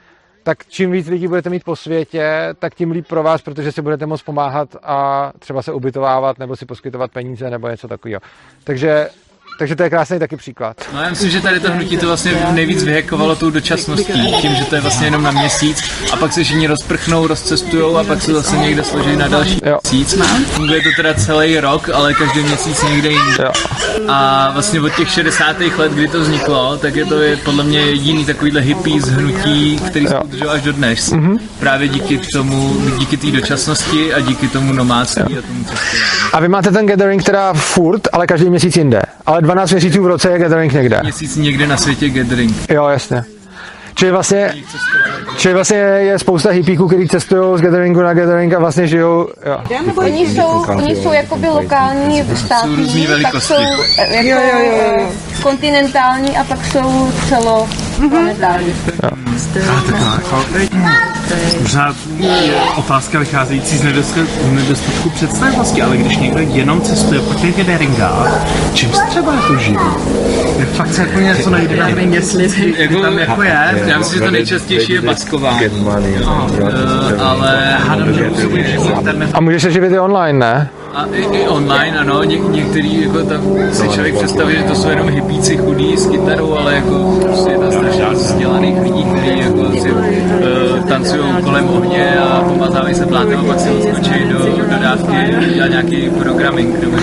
Speaker 1: tak čím víc lidí budete mít po světě, tak tím líp pro vás, protože si budete moct pomáhat a třeba se ubytovávat nebo si poskytovat peníze nebo něco takového. Takže takže to je krásný taky příklad.
Speaker 11: No já myslím, že tady to hnutí to vlastně nejvíc vyhekovalo tou dočasností, tím, že to je vlastně jenom na měsíc a pak se všichni rozprchnou, rozcestujou a pak se zase někde složí na další jo. měsíc. Funguje to teda celý rok, ale každý měsíc někde jinde. A vlastně od těch 60. let, kdy to vzniklo, tak je to je podle mě jediný takovýhle hippie hnutí, který se udržel až do dnes. Mm-hmm. Právě díky tomu, díky té dočasnosti a díky tomu nomádství a tomu cestování.
Speaker 1: A vy máte ten gathering teda furt, ale každý měsíc jinde. Ale 12 měsíců v roce je gathering někde.
Speaker 11: Měsíc někde na světě gathering.
Speaker 1: Jo, jasně. Čili vlastně, čili vlastně je spousta hippíků, kteří cestují z gatheringu na gathering a vlastně žijou. Jo.
Speaker 3: Oni jsou, oni jsou jakoby lokální státy, jsou
Speaker 11: různý velikosti. Pak
Speaker 3: jsou jako jo, jo, jo. kontinentální a pak jsou celo.
Speaker 8: Možná je otázka vycházející z nedostatku, představivosti, ale když někdo jenom cestuje po těch gatheringách, čím se třeba jako živí? Jak fakt se jako něco najde na jestli
Speaker 11: jako, tam jako je, já myslím, že to nejčastější je maskování. No, uh, ale
Speaker 1: A můžeš se živit i online, ne?
Speaker 11: A i, i online, ano, Ně, některý jako tam si člověk představí, že to jsou jenom hypíci chudí s kytarou, ale jako prostě je to strašně vzdělaných lidí, kteří jako si uh, tancují kolem ohně a pomazávají se plátem a pak si odskočí do dodávky dělat nějaký programming nebo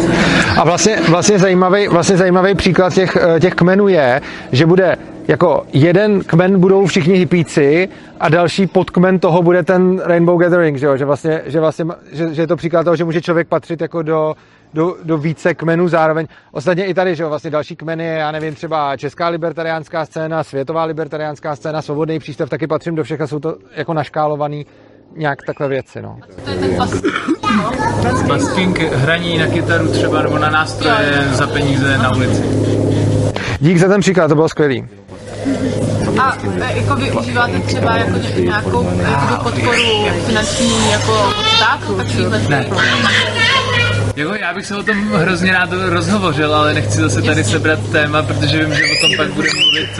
Speaker 1: A vlastně, vlastně, zajímavý, vlastně zajímavý příklad těch, eh, těch kmenů je, že bude jako jeden kmen budou všichni hypíci a další podkmen toho bude ten Rainbow Gathering, že, jo? že, vlastně, že, vlastně, že, že je to příklad toho, že může člověk patřit jako do, do, do více kmenů zároveň. Ostatně i tady, že jo, vlastně další kmeny, já nevím, třeba česká libertariánská scéna, světová libertariánská scéna, svobodný přístav, taky patřím do všech a jsou to jako naškálovaný nějak takhle věci, no.
Speaker 11: Basking, hraní na kytaru třeba nebo na nástroje za peníze na ulici.
Speaker 1: Dík za ten příklad, to bylo skvělý.
Speaker 9: A e, jako využíváte třeba jako nějakou jako podporu finanční jako státu, takovýhle
Speaker 11: ne. Jako já bych se o tom hrozně rád rozhovořil, ale nechci zase tady sebrat téma, protože vím, že o tom pak bude mluvit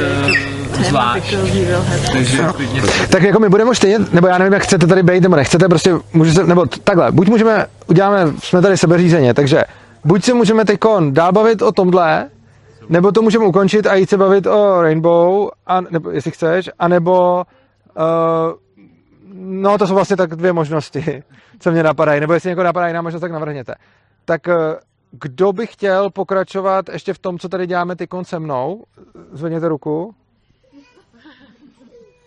Speaker 11: uh, zvlášť. Takže klidně...
Speaker 1: Tak jako my budeme stejně, nebo já nevím, jak chcete tady být, nebo nechcete, prostě může se, nebo takhle, buď můžeme, uděláme, jsme tady sebeřízeně, takže buď se můžeme teď dál bavit o tomhle, nebo to můžeme ukončit a jít se bavit o Rainbow, a, nebo, jestli chceš, anebo uh, no to jsou vlastně tak dvě možnosti, co mě napadají, nebo jestli někoho napadá jiná možnost, tak navrhněte. Tak uh, kdo by chtěl pokračovat ještě v tom, co tady děláme ty se mnou? Zvedněte ruku.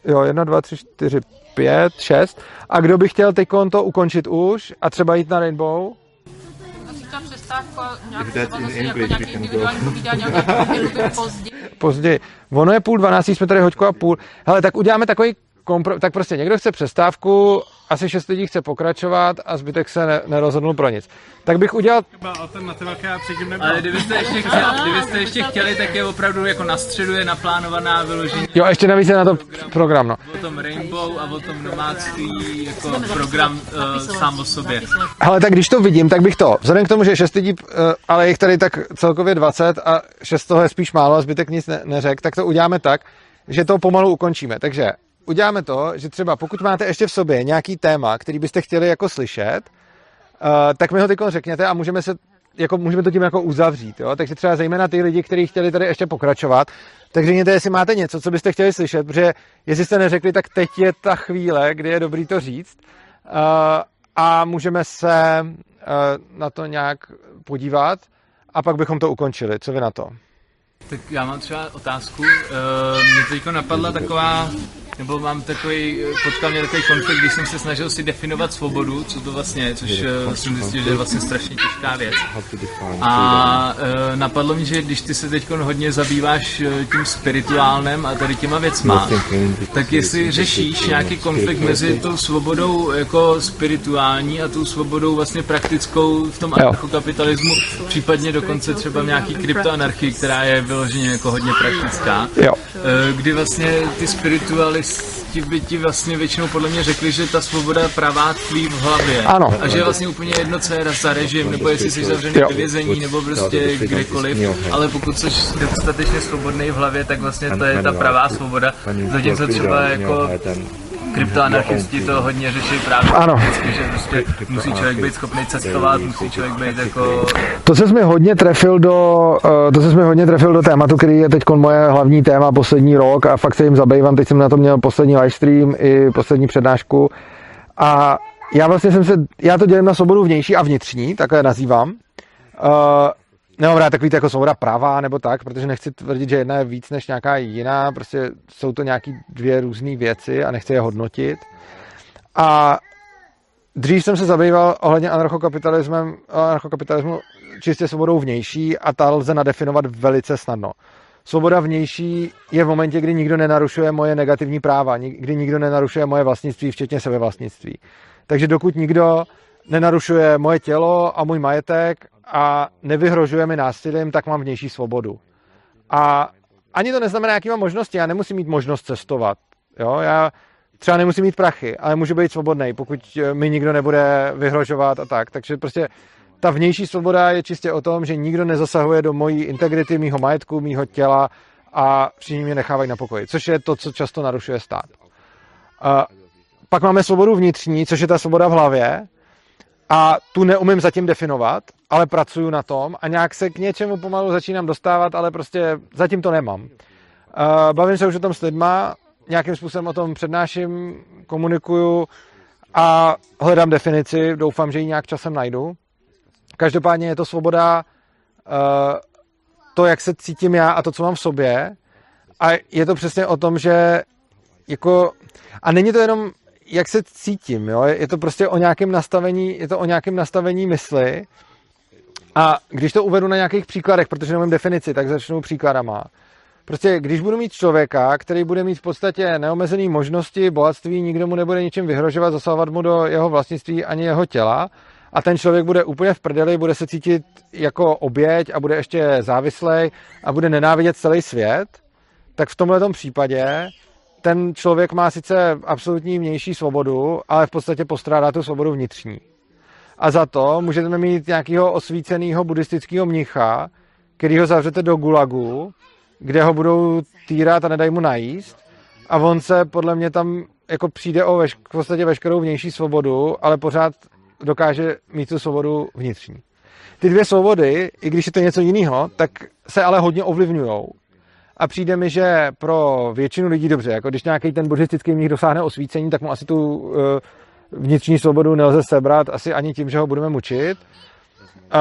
Speaker 1: Jo, jedna, dva, tři, čtyři, pět, šest. A kdo by chtěl teď to ukončit už a třeba jít na Rainbow? Později. Ono je půl dvanáctý, jsme tady hoďku a půl. Hele, tak uděláme takový kompro... tak prostě někdo chce přestávku, asi šest lidí chce pokračovat a zbytek se ne, nerozhodnul pro nic. Tak bych udělal...
Speaker 11: Ale kdybyste ještě, chtěli, kdybyste ještě chtěli, tak je opravdu jako na středu je naplánovaná vyložení.
Speaker 1: Jo, ještě navíc je na to program, no.
Speaker 11: O tom Rainbow a o tom nomádství jako program uh, sám o sobě.
Speaker 1: Ale tak když to vidím, tak bych to, vzhledem k tomu, že šest lidí, uh, ale jich tady tak celkově 20 a šest toho je spíš málo a zbytek nic ne, neřek, tak to uděláme tak, že to pomalu ukončíme. Takže uděláme to, že třeba pokud máte ještě v sobě nějaký téma, který byste chtěli jako slyšet, uh, tak mi ho teď řekněte a můžeme se jako můžeme to tím jako uzavřít, jo? takže třeba zejména ty lidi, kteří chtěli tady ještě pokračovat, tak řekněte, jestli máte něco, co byste chtěli slyšet, protože jestli jste neřekli, tak teď je ta chvíle, kdy je dobrý to říct uh, a můžeme se uh, na to nějak podívat a pak bychom to ukončili. Co vy na to?
Speaker 11: Tak já mám třeba otázku. Uh, mě napadla taková nebo mám takový, potkal mě takový konflikt, když jsem se snažil si definovat svobodu, co to vlastně je, což jsem zjistil, že je vlastně strašně těžká věc. A uh, napadlo mi, že když ty se teď hodně zabýváš uh, tím spirituálnem a tady těma věcma, tak jestli řešíš nějaký konflikt mezi tou svobodou jako spirituální a tou svobodou vlastně praktickou v tom anarchokapitalismu, případně dokonce třeba v nějaký kryptoanarchii, která je vyloženě jako hodně praktická,
Speaker 1: jo.
Speaker 11: kdy vlastně ty spiritualisti ti by ti vlastně většinou podle mě řekli, že ta svoboda pravá tkví v hlavě.
Speaker 1: Ano.
Speaker 11: A že je vlastně úplně jedno, co je za režim, nebo jestli jsi zavřený ve vězení, nebo prostě kdekoliv. Ale pokud jsi dostatečně svobodný v hlavě, tak vlastně to je ta pravá svoboda. Zatímco třeba jako kryptoanarchisti to hodně řeší právě.
Speaker 1: Ano.
Speaker 11: Vždycky, že prostě musí člověk být schopný cestovat, musí člověk být jako...
Speaker 1: To se mi hodně trefil do, eh, to se mi hodně trefil do tématu, který je teď moje hlavní téma poslední rok a fakt se jim zabývám. Teď jsem na to měl poslední livestream i poslední přednášku. A já vlastně jsem se, já to dělím na svobodu vnější a vnitřní, takhle nazývám. Uh, nebo rád takový jako svoboda pravá nebo tak, protože nechci tvrdit, že jedna je víc než nějaká jiná, prostě jsou to nějaký dvě různé věci a nechci je hodnotit. A dřív jsem se zabýval ohledně anarchokapitalismem, anarchokapitalismu čistě svobodou vnější a ta lze nadefinovat velice snadno. Svoboda vnější je v momentě, kdy nikdo nenarušuje moje negativní práva, kdy nikdo nenarušuje moje vlastnictví, včetně sebevlastnictví. Takže dokud nikdo nenarušuje moje tělo a můj majetek a nevyhrožuje mi násilím, tak mám vnější svobodu. A ani to neznamená, jaký mám možnosti. Já nemusím mít možnost cestovat. Jo? Já třeba nemusím mít prachy, ale můžu být svobodný, pokud mi nikdo nebude vyhrožovat a tak. Takže prostě ta vnější svoboda je čistě o tom, že nikdo nezasahuje do mojí integrity, mýho majetku, mýho těla a všichni mě nechávají na pokoji, což je to, co často narušuje stát. A pak máme svobodu vnitřní, což je ta svoboda v hlavě, a tu neumím zatím definovat, ale pracuju na tom a nějak se k něčemu pomalu začínám dostávat, ale prostě zatím to nemám. Bavím se už o tom s lidma, nějakým způsobem o tom přednáším, komunikuju a hledám definici, doufám, že ji nějak časem najdu. každopádně je to svoboda uh, to, jak se cítím já a to, co mám v sobě. A je to přesně o tom, že jako, a není to jenom, jak se cítím, jo? je to prostě o nějakém nastavení, je to o nějakém nastavení mysli. A když to uvedu na nějakých příkladech, protože nemám definici, tak začnu příkladama. Prostě když budu mít člověka, který bude mít v podstatě neomezené možnosti, bohatství, nikdo mu nebude ničím vyhrožovat, zasahovat mu do jeho vlastnictví ani jeho těla, a ten člověk bude úplně v prdeli, bude se cítit jako oběť a bude ještě závislej a bude nenávidět celý svět, tak v tomhle případě ten člověk má sice absolutní vnější svobodu, ale v podstatě postrádá tu svobodu vnitřní. A za to můžete mít nějakého osvíceného buddhistického mnicha, který ho zavřete do gulagu, kde ho budou týrat a nedají mu najíst. A on se podle mě tam jako přijde o veš- v podstatě veškerou vnější svobodu, ale pořád dokáže mít tu svobodu vnitřní. Ty dvě svobody, i když je to něco jiného, tak se ale hodně ovlivňují. A přijde mi, že pro většinu lidí dobře, jako když nějaký ten buddhistický mních dosáhne osvícení, tak mu asi tu uh, vnitřní svobodu nelze sebrat, asi ani tím, že ho budeme mučit. Uh,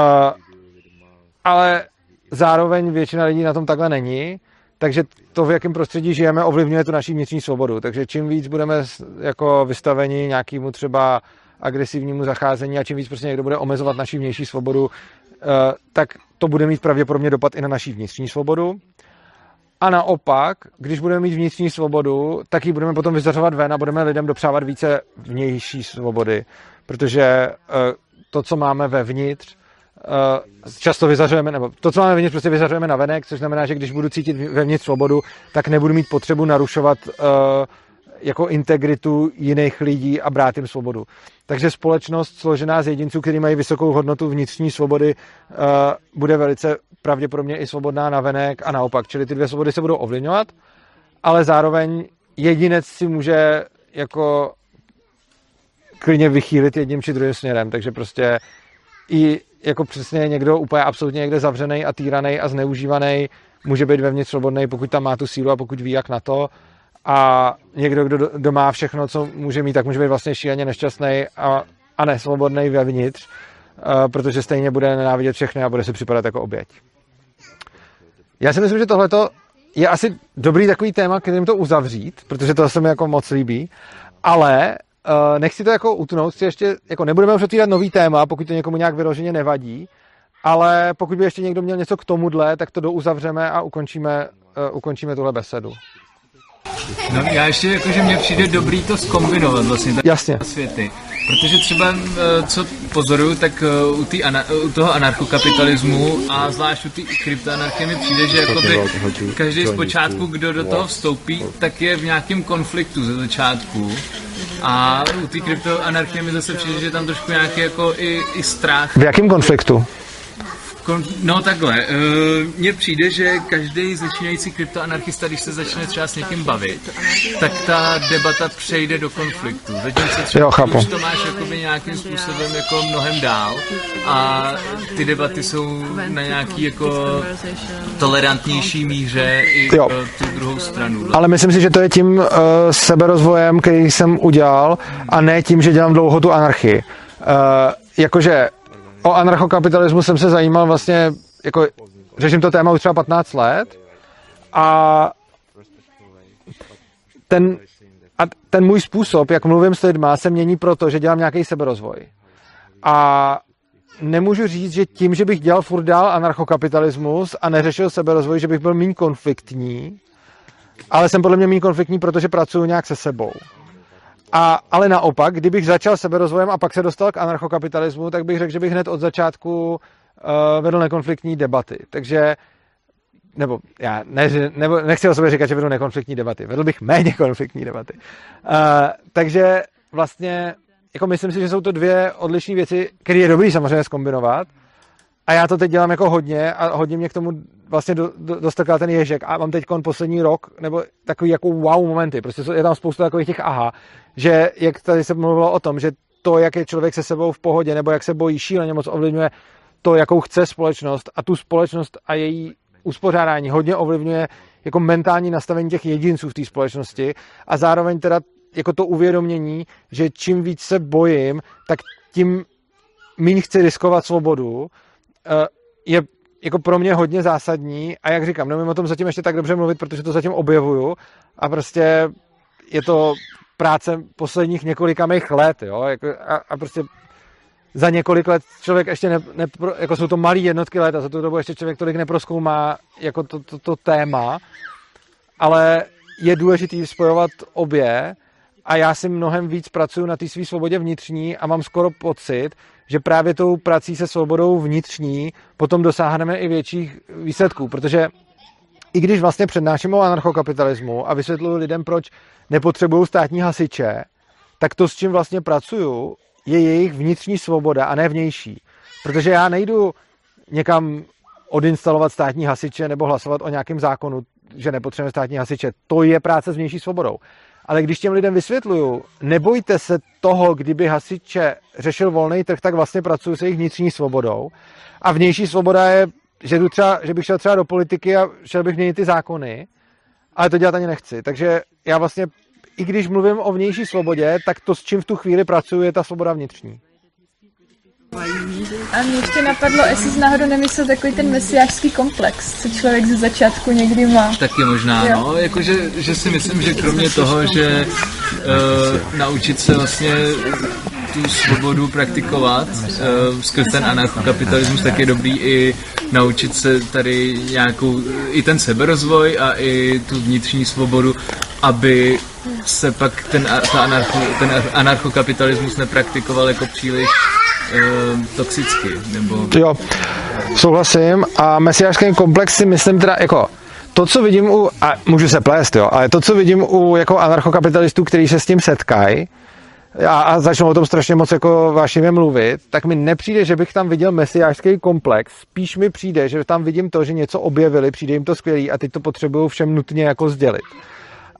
Speaker 1: ale zároveň většina lidí na tom takhle není, takže to, v jakém prostředí žijeme, ovlivňuje tu naší vnitřní svobodu. Takže čím víc budeme jako vystaveni nějakému třeba agresivnímu zacházení a čím víc prostě někdo bude omezovat naši vnější svobodu, eh, tak to bude mít pravděpodobně dopad i na naši vnitřní svobodu. A naopak, když budeme mít vnitřní svobodu, tak ji budeme potom vyzařovat ven a budeme lidem dopřávat více vnější svobody, protože eh, to, co máme vevnitř, eh, často vyzařujeme, nebo to, co máme vevnitř, prostě vyzařujeme na venek, což znamená, že když budu cítit vevnitř svobodu, tak nebudu mít potřebu narušovat jako integritu jiných lidí a brát jim svobodu. Takže společnost složená z jedinců, kteří mají vysokou hodnotu vnitřní svobody, uh, bude velice pravděpodobně i svobodná na venek a naopak. Čili ty dvě svobody se budou ovlivňovat, ale zároveň jedinec si může jako klidně vychýlit jedním či druhým směrem. Takže prostě i jako přesně někdo úplně absolutně někde zavřený a týraný a zneužívaný může být vevnitř svobodný, pokud tam má tu sílu a pokud ví, jak na to a někdo, kdo doma všechno, co může mít, tak může být vlastně šíleně nešťastný a, a nesvobodný vevnitř, uh, protože stejně bude nenávidět všechny a bude si připadat jako oběť. Já si myslím, že tohle je asi dobrý takový téma, kterým to uzavřít, protože to se mi jako moc líbí, ale uh, nechci to jako utnout, si ještě, jako nebudeme už otvírat nový téma, pokud to někomu nějak vyloženě nevadí, ale pokud by ještě někdo měl něco k tomuhle, tak to douzavřeme a ukončíme, uh, ukončíme tuhle besedu.
Speaker 11: No já ještě jako, že mně přijde dobrý to skombinovat vlastně
Speaker 1: Jasně.
Speaker 11: světy. Protože třeba, eh, co pozoruju, tak eh, u, tý u toho anarchokapitalismu a zvlášť u té kryptoanarchie mi přijde, že jakoby každý z počátku, kdo do toho vstoupí, tak je v nějakém konfliktu ze začátku. A u té kryptoanarchie mi zase přijde, že je tam trošku nějaký jako i, i strach.
Speaker 1: V jakém konfliktu?
Speaker 11: No takhle, uh, mně přijde, že každý začínající kryptoanarchista, když se začne třeba s někým bavit, tak ta debata přejde do konfliktu. Zatímco třeba jo, chápu. už to máš jakoby nějakým způsobem jako mnohem dál a ty debaty jsou na nějaký jako tolerantnější míře i jo. tu druhou stranu.
Speaker 1: Ale myslím si, že to je tím uh, seberozvojem, který jsem udělal a ne tím, že dělám dlouho tu anarchii. Uh, jakože o anarchokapitalismu jsem se zajímal vlastně, jako řeším to téma už třeba 15 let a ten, a ten můj způsob, jak mluvím s lidmi, se mění proto, že dělám nějaký seberozvoj. A nemůžu říct, že tím, že bych dělal furt dál anarchokapitalismus a neřešil seberozvoj, že bych byl méně konfliktní, ale jsem podle mě méně konfliktní, protože pracuji nějak se sebou. A, ale naopak, kdybych začal seberozvojem a pak se dostal k anarchokapitalismu, tak bych řekl, že bych hned od začátku uh, vedl nekonfliktní debaty. Takže nebo já ne, nebo nechci o sobě říkat, že vedu nekonfliktní debaty, vedl bych méně konfliktní debaty. Uh, takže vlastně jako myslím si, že jsou to dvě odlišné věci, které je dobrý samozřejmě zkombinovat, a já to teď dělám jako hodně a hodně mě k tomu vlastně do, do, dostal ten ježek. A mám teď poslední rok, nebo takový jako wow momenty, prostě je tam spousta takových těch aha, že jak tady se mluvilo o tom, že to, jak je člověk se sebou v pohodě, nebo jak se bojí šíleně moc ovlivňuje to, jakou chce společnost. A tu společnost a její uspořádání hodně ovlivňuje jako mentální nastavení těch jedinců v té společnosti. A zároveň teda jako to uvědomění, že čím víc se bojím, tak tím míň chci riskovat svobodu, je jako pro mě hodně zásadní a jak říkám, nemůžu o tom zatím ještě tak dobře mluvit, protože to zatím objevuju a prostě je to práce posledních několika mých let, jo, jako a, a prostě za několik let člověk ještě ne, ne, jako jsou to malé jednotky let a za tu dobu ještě člověk tolik neproskoumá jako to, to, to téma, ale je důležitý spojovat obě a já si mnohem víc pracuji na té své svobodě vnitřní a mám skoro pocit, že právě tou prací se svobodou vnitřní potom dosáhneme i větších výsledků, protože i když vlastně přednáším o anarchokapitalismu a vysvětluji lidem, proč nepotřebují státní hasiče, tak to, s čím vlastně pracuju, je jejich vnitřní svoboda a ne vnější. Protože já nejdu někam odinstalovat státní hasiče nebo hlasovat o nějakém zákonu, že nepotřebujeme státní hasiče. To je práce s vnější svobodou. Ale když těm lidem vysvětluju, nebojte se toho, kdyby hasiče řešil volný trh, tak vlastně pracuji se jejich vnitřní svobodou. A vnější svoboda je, že, jdu třeba, že bych šel třeba do politiky a šel bych měnit ty zákony, ale to dělat ani nechci. Takže já vlastně, i když mluvím o vnější svobodě, tak to, s čím v tu chvíli pracuji, je ta svoboda vnitřní.
Speaker 3: A mě ještě napadlo, jestli jsi náhodou nemyslel takový ten mesiářský komplex, co člověk ze začátku někdy má.
Speaker 11: Taky možná, jo. no, jakože že si myslím, že kromě toho, že uh, naučit se vlastně tu svobodu praktikovat uh, skrz ten anarchokapitalismus, tak je dobrý i naučit se tady nějakou, i ten seberozvoj a i tu vnitřní svobodu, aby se pak ten, ta anarcho, ten anarchokapitalismus nepraktikoval jako příliš toxicky, nebo...
Speaker 1: Jo, souhlasím a mesiářský komplex si myslím teda jako to, co vidím u, a můžu se plést, jo, ale to, co vidím u jako anarchokapitalistů, kteří se s tím setkají, a, a začnou o tom strašně moc jako vášivě mluvit, tak mi nepřijde, že bych tam viděl mesiářský komplex. Spíš mi přijde, že tam vidím to, že něco objevili, přijde jim to skvělý a teď to potřebují všem nutně jako sdělit.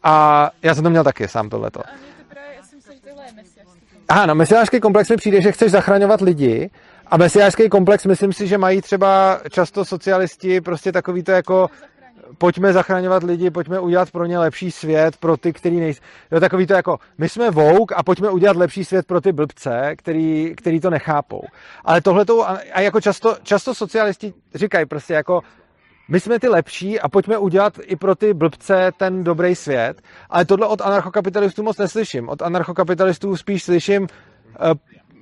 Speaker 1: A já jsem to měl taky sám tohleto. Aha, no, mesiářský komplex mi přijde, že chceš zachraňovat lidi a mesiářský komplex myslím si, že mají třeba často socialisti prostě takový to jako pojďme zachraňovat lidi, pojďme udělat pro ně lepší svět, pro ty, který nejsou. Jo, takový to jako, my jsme vouk a pojďme udělat lepší svět pro ty blbce, který, který to nechápou. Ale tohle to, a jako často, často socialisti říkají prostě jako, my jsme ty lepší a pojďme udělat i pro ty blbce ten dobrý svět. Ale tohle od anarchokapitalistů moc neslyším. Od anarchokapitalistů spíš slyším, uh,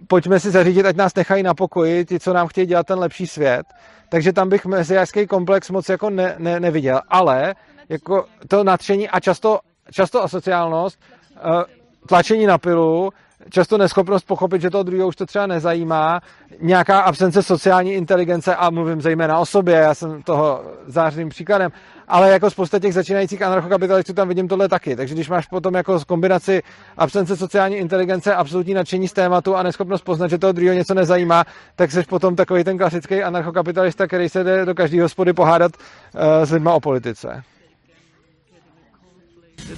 Speaker 1: pojďme si zařídit, ať nás nechají na pokoji, ti, co nám chtějí dělat ten lepší svět. Takže tam bych mesiářský komplex moc jako ne, ne, neviděl. Ale jako to nadšení a často, často asociálnost, uh, tlačení na pilu, často neschopnost pochopit, že to druhého už to třeba nezajímá, nějaká absence sociální inteligence a mluvím zejména o sobě, já jsem toho zářným příkladem, ale jako spousta těch začínajících anarchokapitalistů tam vidím tohle taky. Takže když máš potom jako kombinaci absence sociální inteligence, absolutní nadšení z tématu a neschopnost poznat, že toho druhého něco nezajímá, tak jsi potom takový ten klasický anarchokapitalista, který se jde do každé hospody pohádat uh, s lidma o politice.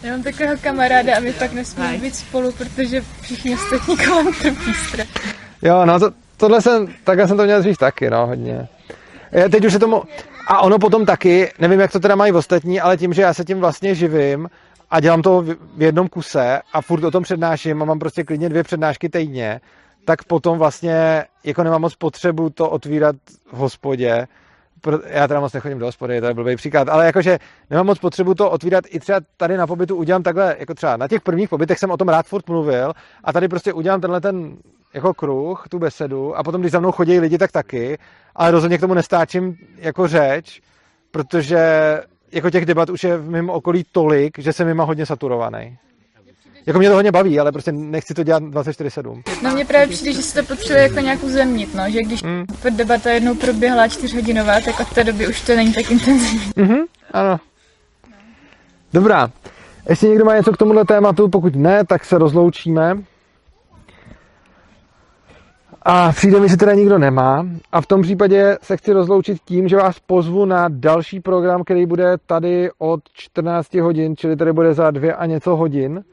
Speaker 3: Já mám takového kamaráda a my pak nesmíme být spolu, protože všichni ostatní kolem trpí strach.
Speaker 1: Jo, no to, tohle jsem, takhle jsem to měl říct taky, no, hodně. Já teď už se tomu, a ono potom taky, nevím, jak to teda mají ostatní, ale tím, že já se tím vlastně živím a dělám to v jednom kuse a furt o tom přednáším a mám prostě klidně dvě přednášky týdně, tak potom vlastně jako nemám moc potřebu to otvírat v hospodě, já teda moc nechodím do hospody, to je blbý příklad, ale jakože nemám moc potřebu to otvírat i třeba tady na pobytu udělám takhle, jako třeba na těch prvních pobytech jsem o tom rád furt mluvil a tady prostě udělám tenhle ten jako kruh, tu besedu a potom, když za mnou chodí lidi, tak taky, ale rozhodně k tomu nestáčím jako řeč, protože jako těch debat už je v mém okolí tolik, že jsem jima hodně saturovaný. Jako mě to hodně baví, ale prostě nechci to dělat 24-7.
Speaker 3: No mě právě přijde, že se to potřebuje jako nějakou zemnit, no, že když mm. debata jednou proběhla čtyřhodinová, tak od té doby už to není tak intenzivní.
Speaker 1: Mhm, ano. Dobrá. Jestli někdo má něco k tomuhle tématu, pokud ne, tak se rozloučíme. A přijde mi, že teda nikdo nemá. A v tom případě se chci rozloučit tím, že vás pozvu na další program, který bude tady od 14 hodin, čili tady bude za dvě a něco hodin.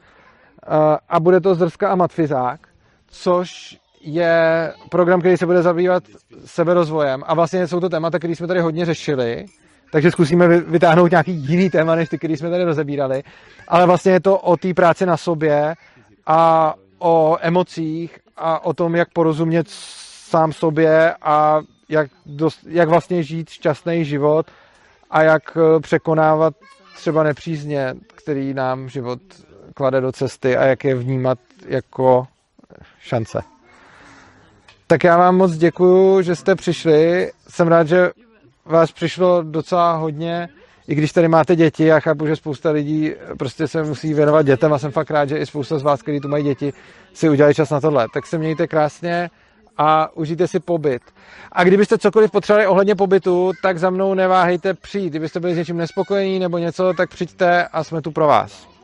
Speaker 1: A bude to Zrska a Matfizák, což je program, který se bude zabývat seberozvojem. A vlastně jsou to témata, které jsme tady hodně řešili, takže zkusíme vytáhnout nějaký jiný téma, než ty, který jsme tady rozebírali. Ale vlastně je to o té práci na sobě a o emocích a o tom, jak porozumět sám sobě a jak, dost, jak vlastně žít šťastný život a jak eh, překonávat třeba nepřízně, který nám život klade do cesty a jak je vnímat jako šance. Tak já vám moc děkuju, že jste přišli. Jsem rád, že vás přišlo docela hodně, i když tady máte děti, já chápu, že spousta lidí prostě se musí věnovat dětem a jsem fakt rád, že i spousta z vás, kteří tu mají děti, si udělali čas na tohle. Tak se mějte krásně a užijte si pobyt. A kdybyste cokoliv potřebovali ohledně pobytu, tak za mnou neváhejte přijít. Kdybyste byli s něčím nespokojení nebo něco, tak přijďte a jsme tu pro vás.